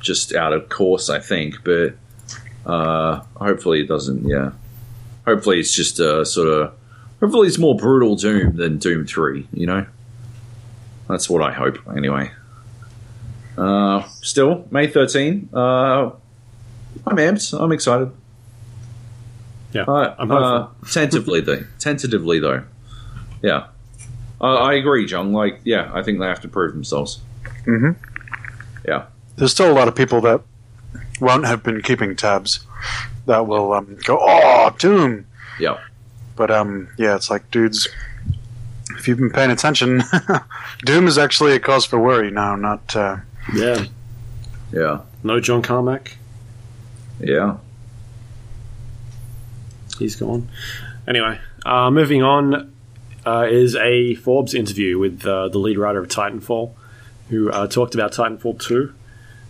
just out of course, I think, but uh, hopefully it doesn't. Yeah, hopefully it's just a sort of. Hopefully it's more brutal Doom than Doom Three. You know, that's what I hope. Anyway. Uh, still, May 13. Uh, I'm amped. I'm excited. Yeah, Uh, I'm uh, hopeful. tentatively, though. Tentatively, though. Yeah. Uh, I agree, John. Like, yeah, I think they have to prove themselves. Mhm. Yeah. There's still a lot of people that won't have been keeping tabs that will um, go, oh, Doom. Yeah. But um, yeah, it's like, dudes, if you've been paying attention, Doom is actually a cause for worry now, not. Uh, yeah. Yeah. No John Carmack. Yeah. He's gone. Anyway, uh, moving on uh, is a Forbes interview with uh, the lead writer of Titanfall, who uh, talked about Titanfall 2.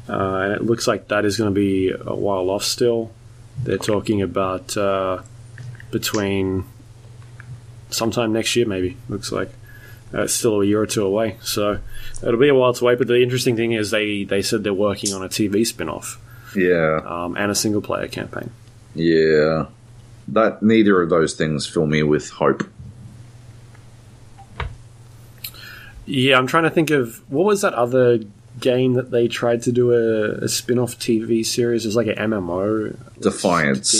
Uh, and it looks like that is going to be a while off still. They're talking about uh, between sometime next year, maybe. Looks like uh, it's still a year or two away, so it'll be a while to wait. But the interesting thing is they they said they're working on a TV spin off Yeah. um, and a single player campaign. Yeah. That neither of those things fill me with hope. Yeah, I'm trying to think of what was that other game that they tried to do a, a spin-off TV series. It was like an MMO. Defiance. D,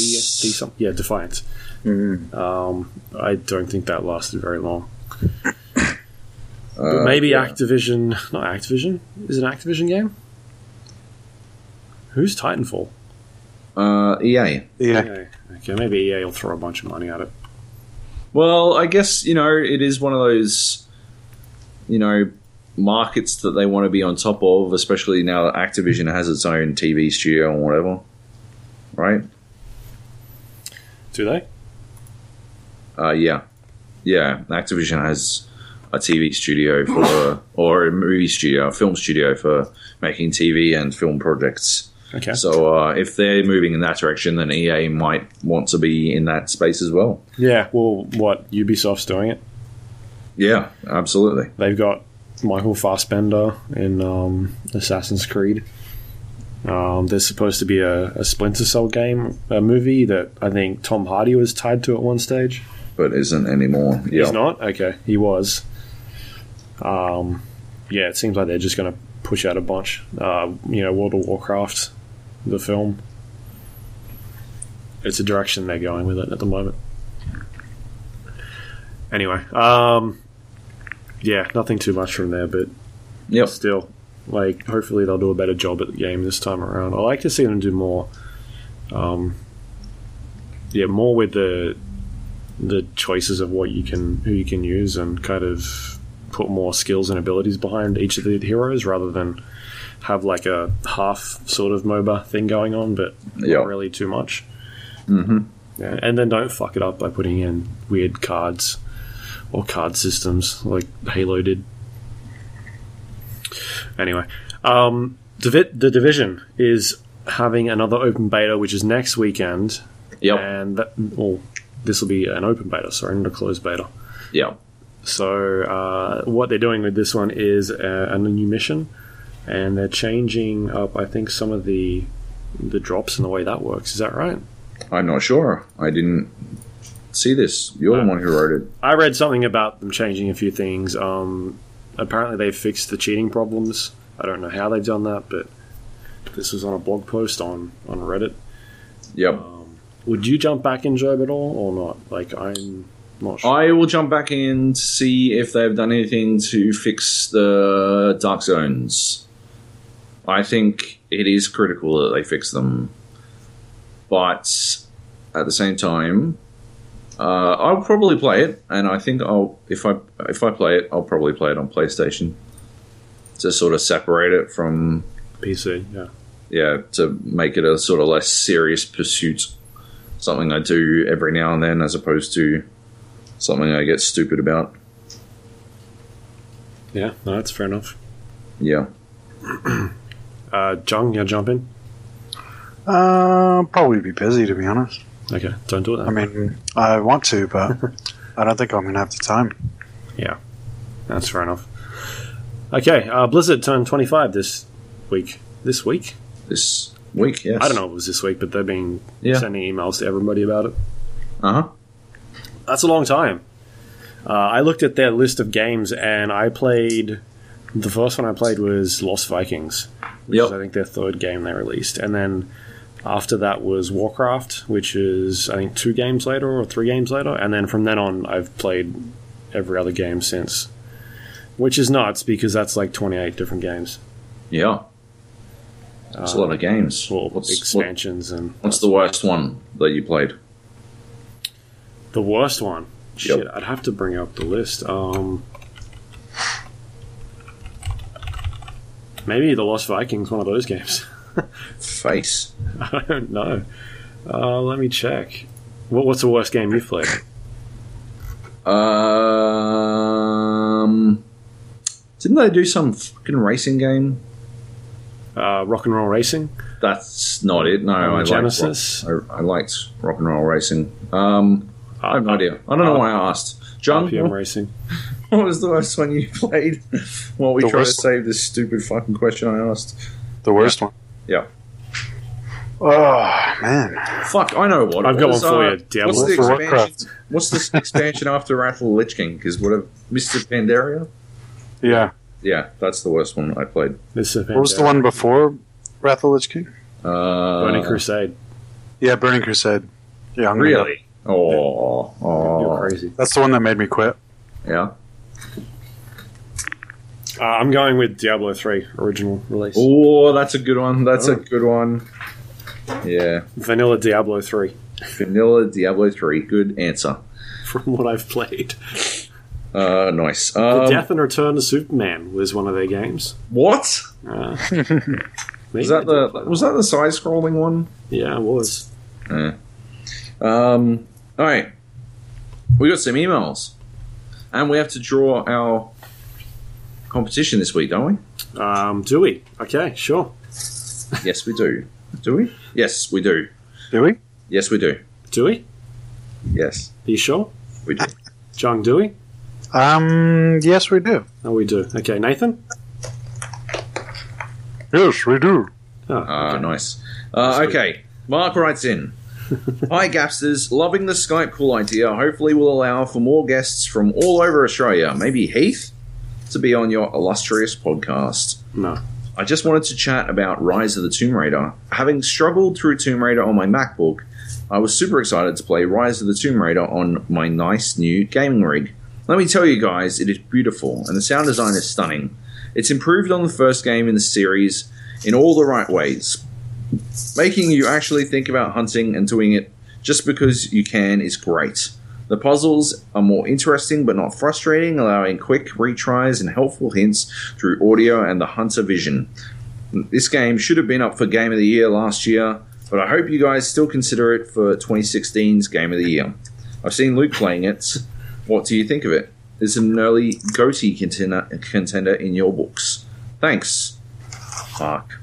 D some, yeah, Defiance. Um, I don't think that lasted very long. Uh, maybe yeah. Activision, not Activision. Is it an Activision game? Who's Titanfall? Uh, EA. yeah. Okay, okay, maybe EA will throw a bunch of money at it. Well, I guess, you know, it is one of those, you know, markets that they want to be on top of, especially now that Activision has its own TV studio and whatever. Right? Do they? Uh, yeah. Yeah. Activision has a TV studio for, or a movie studio, a film studio for making TV and film projects. Okay. So uh, if they're moving in that direction, then EA might want to be in that space as well. Yeah. Well, what Ubisoft's doing it. Yeah, absolutely. They've got Michael Fassbender in um, Assassin's Creed. Um, there's supposed to be a, a Splinter Cell game, a movie that I think Tom Hardy was tied to at one stage. But isn't anymore. Yeah. He's not? Okay, he was. Um, yeah, it seems like they're just going to push out a bunch. Uh, you know, World of Warcraft, the film. It's a direction they're going with it at the moment. Anyway, um, yeah, nothing too much from there, but Yep. still, like, hopefully they'll do a better job at the game this time around. I like to see them do more. Um, yeah, more with the the choices of what you can who you can use and kind of put more skills and abilities behind each of the heroes rather than have like a half sort of MOBA thing going on, but Yeah. not really too much. Mm-hmm. Yeah, and then don't fuck it up by putting in weird cards or card systems like Halo did. Anyway, um, Divi- the division is having another open beta, which is next weekend, Yep. and that, well, this will be an open beta, sorry, not a closed beta. Yeah. So uh, what they're doing with this one is a, a new mission, and they're changing up, I think, some of the the drops and the way that works. Is that right? I'm not sure. I didn't see this. You're the one who wrote it. I read something about them changing a few things. Um, apparently, they've fixed the cheating problems. I don't know how they've done that, but this was on a blog post on, on Reddit. Yep. Um, Would you jump back in Joab at all, or not? Like, I'm not sure. I will jump back in to see if they've done anything to fix the dark zones. I think it is critical that they fix them, but at the same time, uh, I'll probably play it, and I think I'll if I if I play it, I'll probably play it on PlayStation to sort of separate it from PC. Yeah. yeah to make it a sort of less serious pursuit, something I do every now and then as opposed to something I get stupid about. Yeah. No, that's fair enough. Yeah. Uh, John, you jump in? Uh, probably be busy to be honest. Okay, don't do that. I mean, I want to, but I don't think I'm gonna have the time. yeah, that's fair enough. Okay, uh, Blizzard turned 25 this week. This week? This week, yes. I don't know if it was this week, but they've been Yeah. sending emails to everybody about it. Uh huh. That's a long time. Uh, I looked at their list of games and I played. The first one I played was Lost Vikings, which Yep. is I think their third game they released, and then after that was Warcraft, which is I think two games later or three games later, and then from then on I've played every other game since, which is nuts because that's like twenty eight different games, Yeah. It's a lot of games. well, What's, what- expansions and what's the worst one that you played? the worst one. Yep. Shit, I'd have to bring up the list. Um, maybe the Lost Vikings, one of those games. Face. I don't know. Uh, let me check. What, what's the worst game you've played? Um. Didn't they do some fucking racing game? Uh, Rock and Roll Racing. That's not it. No, On I liked, Genesis? rock, I, I liked rock and roll racing. Um, I have no idea. I don't know why I asked. John, RPM what, Racing. what was the worst one you played? While we The try to save this stupid fucking question I asked. The worst one. Yeah. Oh man, Fuck, I know what. I've it got was, one for uh, you, Diablo. What's the For expansion? Warcraft. What's this expansion after Wrath of the Lich King? Because what a Mists of Pandaria? yeah. Yeah, that's the worst one I played. This is What was the one before Wrath of the Lich King? Uh, Burning Crusade. Yeah, Burning Crusade. Yeah, I'm gonna go- Really? Oh, You're oh, crazy. That's the one that made me quit. yeah. Uh, I'm going with Diablo 3 original release. Oh, that's a good one. That's Oh. a good one. Yeah, Vanilla Diablo 3, Vanilla Diablo three. Good answer. from what I've played. Uh, nice. The Um, Death and Return of Superman was one of their games. what Uh, was that? The was that the side scrolling one? Yeah, it was. Um. All right. We got some emails, and we have to draw our competition this week, don't we? Um, do we? Okay, sure. Yes, we do. Do we? Yes, we do. Do we? Yes, we do. Do we? Yes, Are you sure? we do. John, do we? Um, yes, we do. Oh, we do. Okay, Nathan? Yes, we do. Oh, Ah, okay. nice. Uh, okay, Mark writes in. Hi, Gapsters. Loving the Skype call idea. Hopefully, will allow for more guests from all over Australia. Maybe Heath to be on your illustrious podcast. No. I just wanted to chat about Rise of the Tomb Raider. Having struggled through Tomb Raider on my MacBook, I was super excited to play Rise of the Tomb Raider on my nice new gaming rig. Let me tell you guys, it is beautiful, and the sound design is stunning. It's improved on the first game in the series in all the right ways. Making you actually think about hunting and doing it just because you can is great. The puzzles are more interesting but not frustrating, allowing quick retries and helpful hints through audio and the hunter vision. This game should have been up for Game of the Year last year, but I hope you guys still consider it for 2016's Game of the Year. I've seen Luke playing it. What do you think of it? Is it an early GOTY contender, in your books? Thanks, Mark.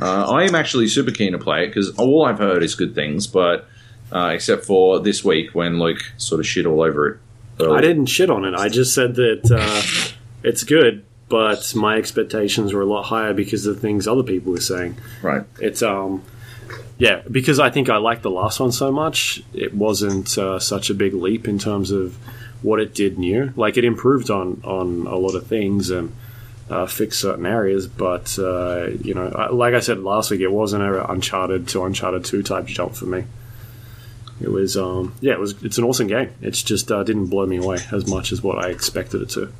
Uh, I am actually super keen to play it because all I've heard is good things, but uh, except for this week when Luke sort of shit all over it. early. I didn't shit on it. I just said that uh, it's good, but my expectations were a lot higher because of the things other people were saying. Right. It's um, yeah, because I think I liked the last one so much. It wasn't uh, such a big leap in terms of what it did new. Like it improved on on a lot of things and uh, fixed certain areas, but uh, you know, I- like I said last week, it wasn't a Uncharted to Uncharted Two type jump for me. It was um, yeah, it was. It's an awesome game. It's just uh, didn't blow me away as much as what I expected it to.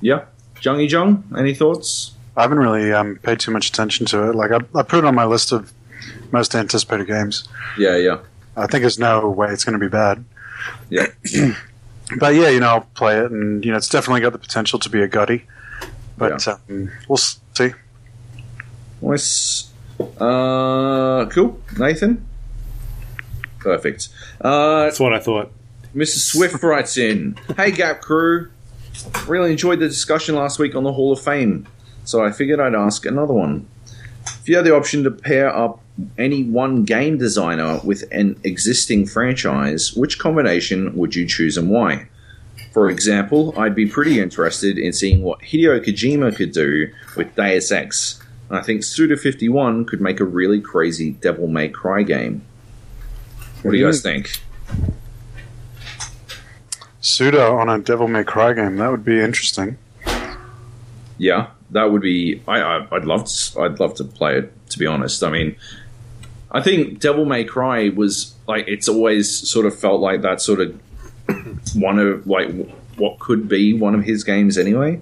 Yeah. Jungy Jung, any thoughts? I haven't really um, paid too much attention to it. Like I, I put it on my list of most anticipated games. Yeah, yeah. I think there's no way it's going to be bad. Yeah. But yeah, you know, I'll play it, and you know, it's definitely got the potential to be a GOTY. But um, we'll see. Nice. Uh, cool. Nathan? Perfect. Uh, That's what I thought. Mr. Swift writes in Hey, Gap Crew. Really enjoyed the discussion last week on the Hall of Fame, so I figured I'd ask another one. If you had the option to pair up any one game designer with an existing franchise, which combination would you choose and why? For example, I'd be pretty interested in seeing what Hideo Kojima could do with Deus Ex. And I think Suda51 could make a really crazy Devil May Cry game. What do you guys think? Suda on a Devil May Cry game. That would be interesting. Yeah, that would be. I, I I'd love to. I'd love to play it. To be honest, I mean, I think Devil May Cry was like it's always sort of felt like that sort of one of like what could be one of his games anyway.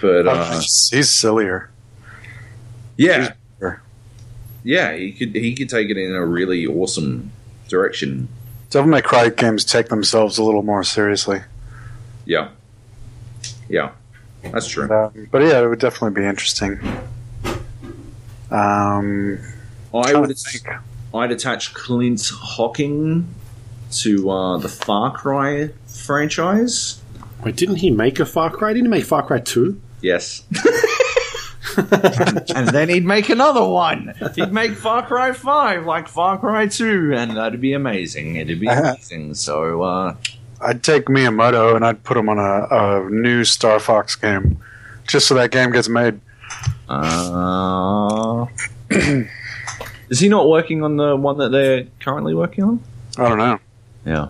But uh, he's sillier. yeah, Sure. yeah, he could he could take it in a really awesome direction. Devil May Cry games take themselves a little more seriously. Yeah, yeah, that's true. Um, but yeah, it would definitely be interesting. Um, I would think. I'd attach Clint Hocking to uh, the Far Cry franchise. Wait, didn't he make a Far Cry? Didn't he make Far Cry 2? Yes. and then he'd make another one. He'd make Far Cry 5 like Far Cry 2, and that'd be amazing. It'd be amazing. So, uh, I'd take Miyamoto and I'd put him on a, a new Star Fox game, just so that game gets made. uh, is he not working on the one that they're currently working on? I don't know. Yeah.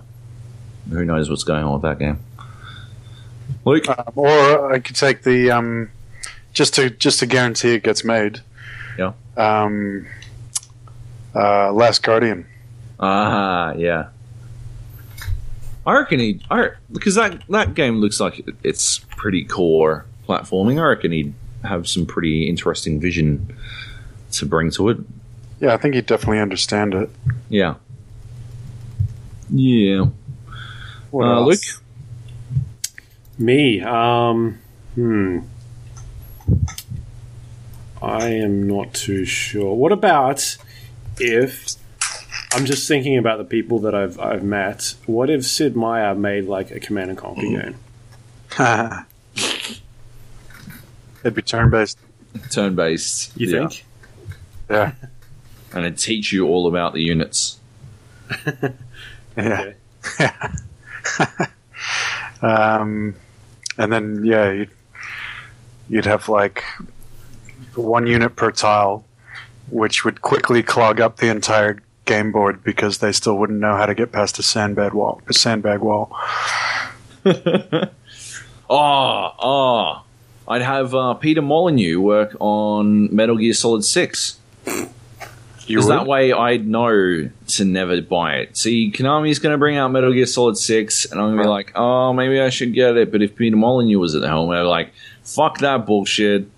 Who knows what's going on with that game? Luke? Um, or I could take the um, just to just to guarantee it gets made. Yeah. Um, uh, Last Guardian. Ah, yeah. I reckon he, I, because that that game looks like it- it's pretty core platforming. I reckon he'd have some pretty interesting vision to bring to it. Yeah, I think he'd definitely understand it. Yeah. Yeah. What Uh, else? Luke? Me, um, hmm. I am not too sure. What about if I'm just thinking about the people that I've I've met? What if Sid Meier made like a Command and Conquer game? It'd be turn based. Turn based. You yeah. think? Yeah. And it'd teach you all about the units. Yeah. Um, and then yeah, you'd, you'd have like one unit per tile, which would quickly clog up the entire game board because they still wouldn't know how to get past a sandbag wall. A sandbag wall. Oh, oh. I'd have uh, Peter Molyneux work on Metal Gear Solid 6. You Because that way I'd know to never buy it. See, Konami's going to bring out Metal Gear Solid 6, and I'm going to be like, oh, maybe I should get it. But if Peter Molyneux was at the helm, I'd be like, fuck that bullshit.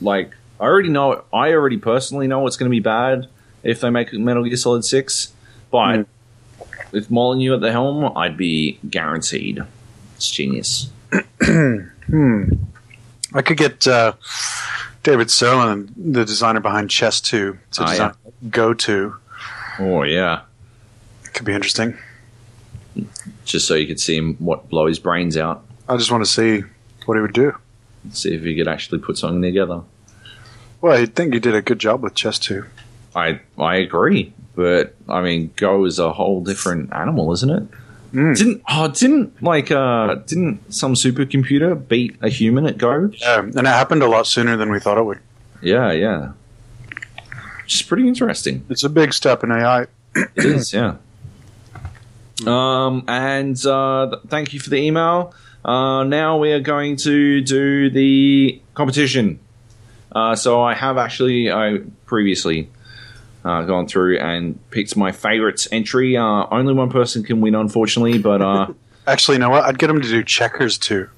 Like, I already know, I already personally know it's going to be bad if they make Metal Gear Solid 6. But with Molyneux at the helm, I'd be guaranteed. It's genius. Hmm. I could get uh, David Sirlin, the designer behind Chess 2, to Ah, design Go To. Oh, yeah. Could be interesting. Just so you could see him what blow his brains out. I just want to see what he would do. See if he could actually put something together. Well, I think he did a good job with Chess 2. I I agree, but I mean, Go is a whole different animal, isn't it? Mm. Didn't oh didn't like uh didn't some supercomputer beat a human at Go? Yeah, and it happened a lot sooner than we thought it would. Yeah, yeah. Which is pretty interesting. It's a big step in AI. It is, yeah. Um, and uh, th- thank you for the email. Uh, now we are going to do the competition. Uh, so I have actually I previously uh, gone through and picked my favorites entry. Uh, only one person can win, unfortunately, but uh, Actually, you know what? I'd get him to do checkers too.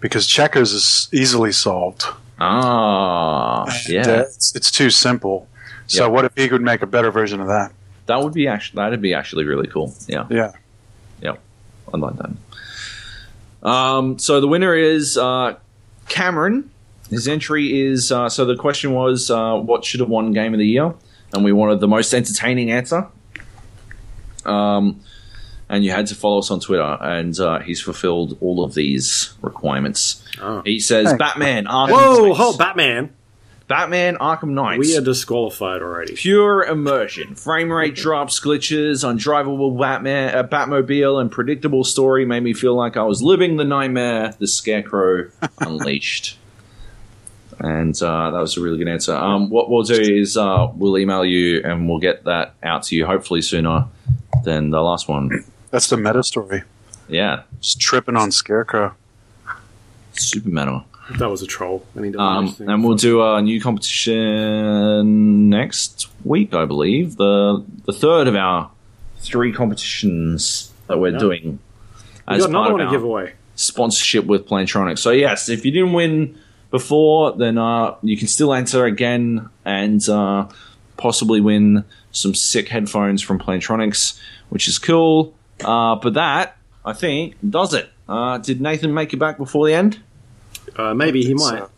Because checkers is easily solved. ah, yeah, uh, it's, it's too simple. So Yep. what if he could make a better version of that? that would be actually that'd be actually really cool. Yeah. Yeah. I'd like that. Um, so the winner is uh, Cameron, his entry is uh, so the question was, uh, what should have won game of the year? And we wanted the most entertaining answer. Um, and you had to follow us on Twitter, and uh, he's fulfilled all of these requirements. Oh. He says, Thanks. Batman, Arkham Whoa, Knights. hold Batman. Batman, Arkham Knight. We are disqualified already. Pure immersion. Frame rate drops, glitches, undrivable Batman, uh, Batmobile, and predictable story made me feel like I was living the nightmare. The Scarecrow Unleashed. And uh, that was a really good answer. Um, what we'll do is uh, we'll email you and we'll get that out to you hopefully sooner than the last one. That's the meta story. Yeah, Just tripping on Scarecrow. super meta. That was a troll. And, Um, and we'll do a new competition next week, I believe. The the third of our three competitions that we're Yeah. doing. we got another one to give away. Sponsorship with Plantronics. So yes, if you didn't win before, then uh, you can still enter again and uh, possibly win some sick headphones from Plantronics, which is cool. Uh, but that, I think, does it. Uh, did Nathan make it back before the end? Uh, maybe he might. So,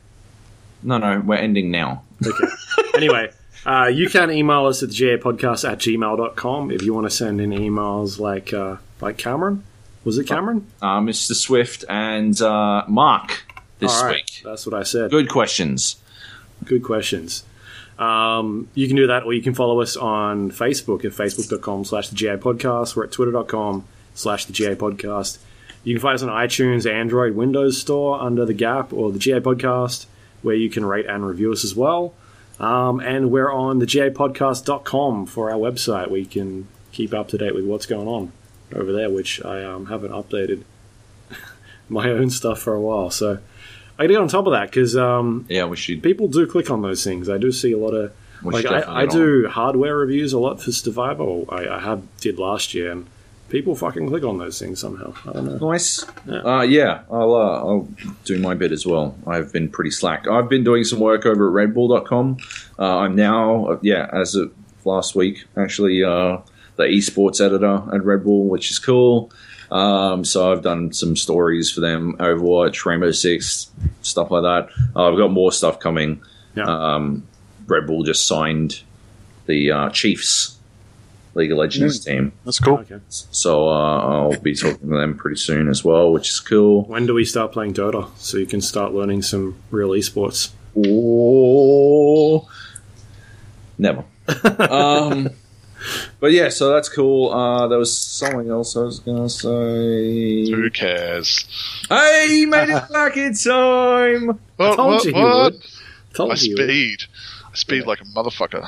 No, no, we're ending now. Okay. anyway, uh, you can email us at gapodcast at gmail.com if you want to send in emails like uh, like Cameron. Was it Cameron? uh, Mr. Swift and uh, Mark this right. week. That's what I said. Good questions. Good questions. Um, you can do that, or you can follow us on Facebook at facebook.com slash the GA podcast. We're at twitter.com slash the GA podcast. You can find us on iTunes, Android, Windows Store under the Gap or the GA podcast, where you can rate and review us as well. Um, and we're on the GApodcast.com for our website, where you can keep up to date with what's going on over there, which I um, haven't updated my own stuff for a while. So I got to get on top of that because um, Yeah, we should. people do click on those things. I do see a lot of We like I, I do hardware reviews a lot for Stevivor. I, I have did last year, and people fucking click on those things somehow. I don't know. Nice. Yeah. Uh, yeah, I'll, uh, I'll do my bit as well. I've been pretty slack. I've been doing some work over at redbull.com. Uh, I'm now, uh, yeah, as of last week, actually, uh, the esports editor at Red Bull, which is cool. Um, so I've done some stories for them, Overwatch, Rainbow Six, stuff like that. Uh, I've got more stuff coming. Yeah. Um, Red Bull just signed the uh, Chiefs League of Legends team. that's cool. Okay. So uh, I'll be talking to them pretty soon as well, which is cool. When do we start playing Dota so you can start learning some real esports? Oh, never. um, but yeah, so that's cool. Uh, there was something else I was gonna say. Who cares? Hey, he made it back in time. What? told what? you he what? would. Told I you. he would. speed. I speed like a motherfucker.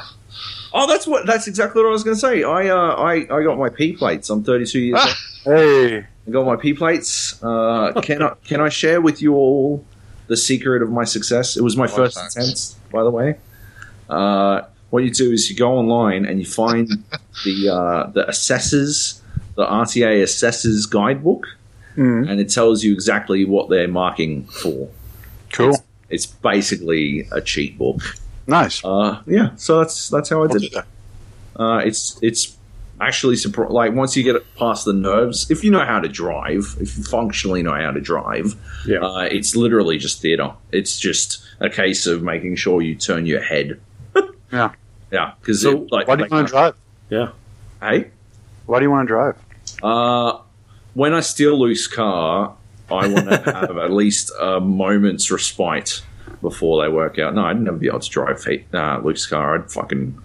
Oh, that's what. That's exactly what I was gonna say. I uh, I I got my P plates. I'm 32 years old. Hey, I got my P plates. Uh, can I can I share with you all the secret of my success? It was my Oh, first thanks. attempt, by the way. Uh, what you do is you go online and you find the uh, the assessors, the RTA assessors guidebook, Mm, and it tells you exactly what they're marking for. cool. It's basically a cheat book. Nice. Uh, yeah, so that's that's how I did it. Uh, it's it's actually surpri- like once you get it past the nerves, if you know how to drive, if you functionally know how to drive, Yeah. uh, it's literally just theatre. It's just a case of making sure you turn your head. Yeah. yeah. Because So like, Why do you want to drive? Yeah. Hey, Why do you want to drive? uh, when I steal Luke's car, I want to have at least a moment's respite before they work out. No, I'd never be able to drive uh, Luke's car. I'd fucking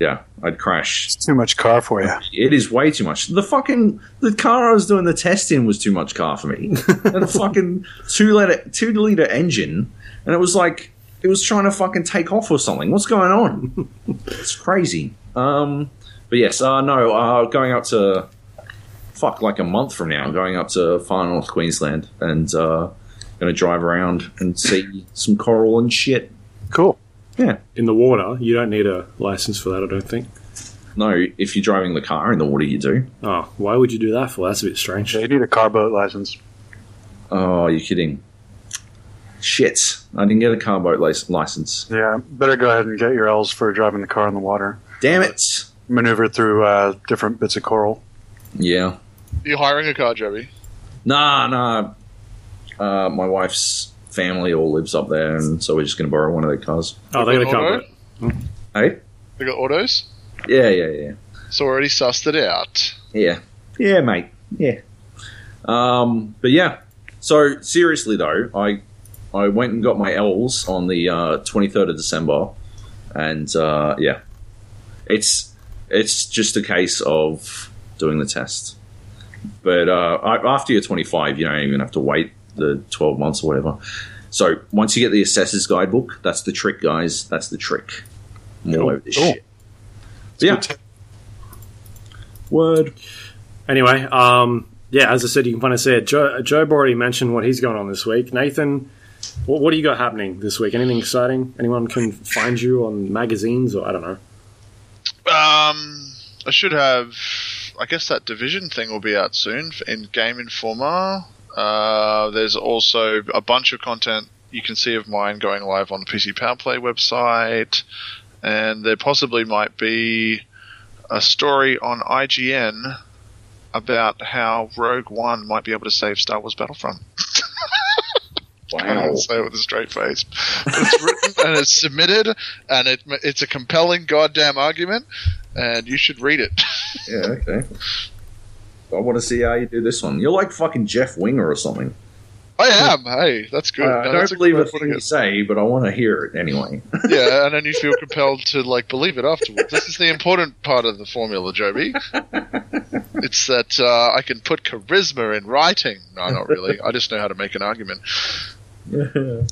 yeah, I'd crash It's too much car for you. It is way too much. The fucking the car I was doing the test in was too much car for me. and a fucking two liter two liter engine, and it was like it was trying to fucking take off or something. What's going on? it's crazy. Um, but yes, uh, no, uh, going up to fuck like a month from now, going up to far north Queensland and uh, going to drive around and see some coral and shit. Cool. Yeah. In the water, you don't need a license for that, I don't think. No, if you're driving the car in the water, you do. Oh, why would you do that for? That's a bit strange. Yeah, you need a car boat license. Oh, you're kidding. Shit. I didn't get a car boat lic- license. Yeah, better go ahead and get your L's for driving the car in the water. Damn it. Maneuver through uh, different bits of coral. Yeah. Are you hiring a car, Joey? Nah, nah. Uh, my wife's family all lives up there, and so we're just going to borrow one of their cars. Oh, they're gonna Auto? come. it. Hey, They got autos, yeah, yeah, yeah. so already sussed it out. Yeah. Yeah, mate. Yeah. Um, but yeah. So seriously though, I I went and got my L's on the twenty third of December, and uh, yeah, it's it's just a case of doing the test. But uh, after you're twenty five, you don't even have to wait the twelve months or whatever. So once you get the assessor's guidebook, that's the trick, guys. That's the trick. More Cool. over this Cool. shit. But yeah. Word. Anyway, um, yeah, as I said, you can kind of see it. Joe, Joab already mentioned what he's going on this week. Nathan, what, what do you got happening this week? Anything exciting? Anyone can find you on magazines or I don't know. Um, I should have. I guess that division thing will be out soon in Game Informer. Uh, there's also a bunch of content you can see of mine going live on the PC Power Play website, and there possibly might be a story on IGN about how Rogue One might be able to save Star Wars Battlefront. Wow. don't say it with a straight face. But it's written and it's submitted, and it, it's a compelling goddamn argument, and you should read it. Yeah, okay. I want to see how you do this one. You're like fucking Jeff Winger or something. I am. Hey, that's good. Uh, I don't a believe good way a of putting thing you say, but I want to hear it anyway. Yeah, and then you feel compelled to like believe it afterwards. This is the important part of the formula, Joby. It's that uh, I can put charisma in writing. No, not really. I just know how to make an argument. oh.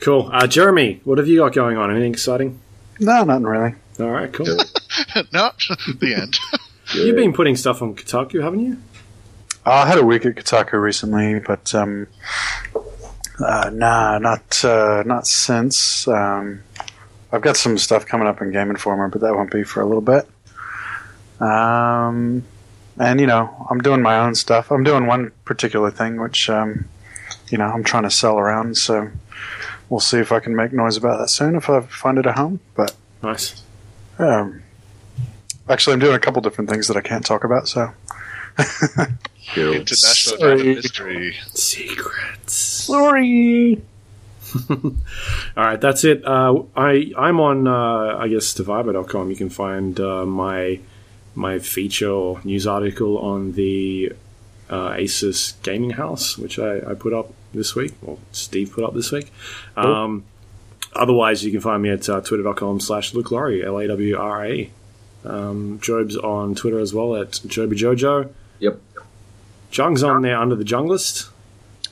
Cool. Uh, Jeremy, what have you got going on? Anything exciting? No, nothing really. All right, cool. no, the end. You've been putting stuff on Kotaku, haven't you? I had a week at Kotaku recently, but um, uh, nah, not uh, not since. Um, I've got some stuff coming up in Game Informer, but that won't be for a little bit. Um, and you know, I'm doing my own stuff. I'm doing one particular thing, which um, you know, I'm trying to sell around. So we'll see if I can make noise about that soon if I find it at home. But Nice. um, actually, I'm doing a couple different things that I can't talk about. So International Sorry. Night Mystery. Secrets. sorry. All right, that's it. Uh, I I'm on uh, I guess Stevivor.com. You can find uh, my my feature or news article on the uh, Asus gaming house, which I, I put up this week, or Steve put up this week. Um, otherwise, you can find me at uh, twitter.com slash Luke Lawrie, L A W R A. Um, Joab's on Twitter as well at Joby Jojo. Yep. Jung's on there under the Junglist.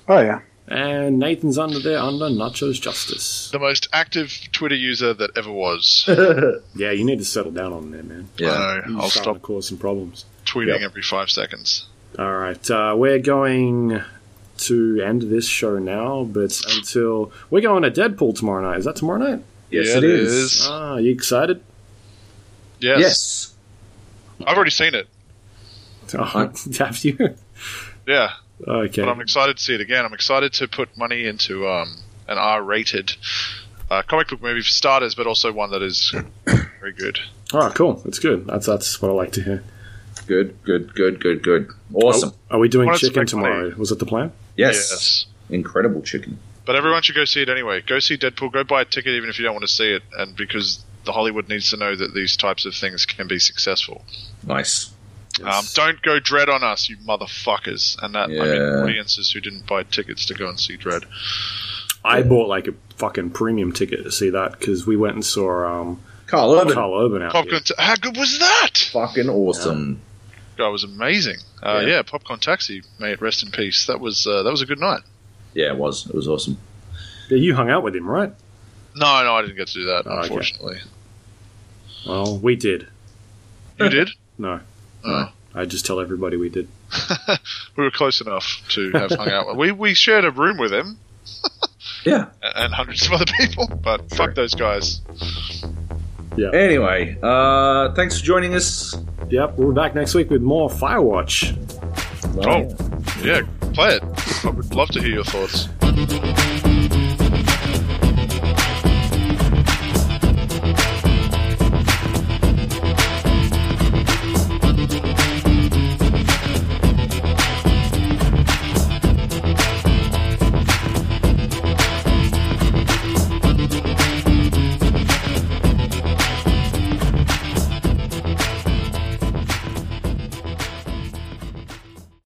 Oh yeah. And Nathan's under there under Nachos Justice. The most active Twitter user that ever was. Yeah, you need to settle down on there, man. Yeah. no, I'll stop to cause some problems. tweeting Yep. every five seconds. All right, uh, we're going to end this show now, but until we're going to Deadpool tomorrow night. Is that tomorrow night? Yes, Yeah, it it is. is. Ah, you excited? Yes. Yes. I've already seen it. Oh, have you? Yeah. Okay. But I'm excited to see it again. I'm excited to put money into um, an R-rated uh, comic book movie for starters, but also one that is very good. All right, cool. That's good. That's that's what I like to hear. Good, good, good, good, good. Awesome. Are we doing Wanna chicken expect money. tomorrow? Was it the plan? Yes. Yes. Incredible chicken. But everyone should go see it anyway. Go see Deadpool. Go buy a ticket even if you don't want to see it, and because the Hollywood needs to know that these types of things can be successful. Nice. Um, don't go Dread on us, you motherfuckers. And that I mean audiences who didn't buy tickets to go and see Dread. I bought like a fucking premium ticket to see that because we went and saw um, Karl Urban. Karl Urban out Popcorn. here. Ta- how good was that? Fucking awesome. That was amazing. Uh, Yeah. yeah. Popcorn Taxi, may it rest in peace. That was uh, that was a good night. Yeah, it was. It was awesome. Yeah, you hung out with him, right? No, no, I didn't get to do that. Oh, okay. Unfortunately, Well, we did. you did. No, Oh. I just tell everybody we did. we were close enough to have hung out. We we shared a room with him Yeah. and hundreds of other people, but fuck those guys. Yeah. Anyway, uh, thanks for joining us. Yep, we'll be back next week with more Firewatch. Oh, yeah, play it. I would love to hear your thoughts.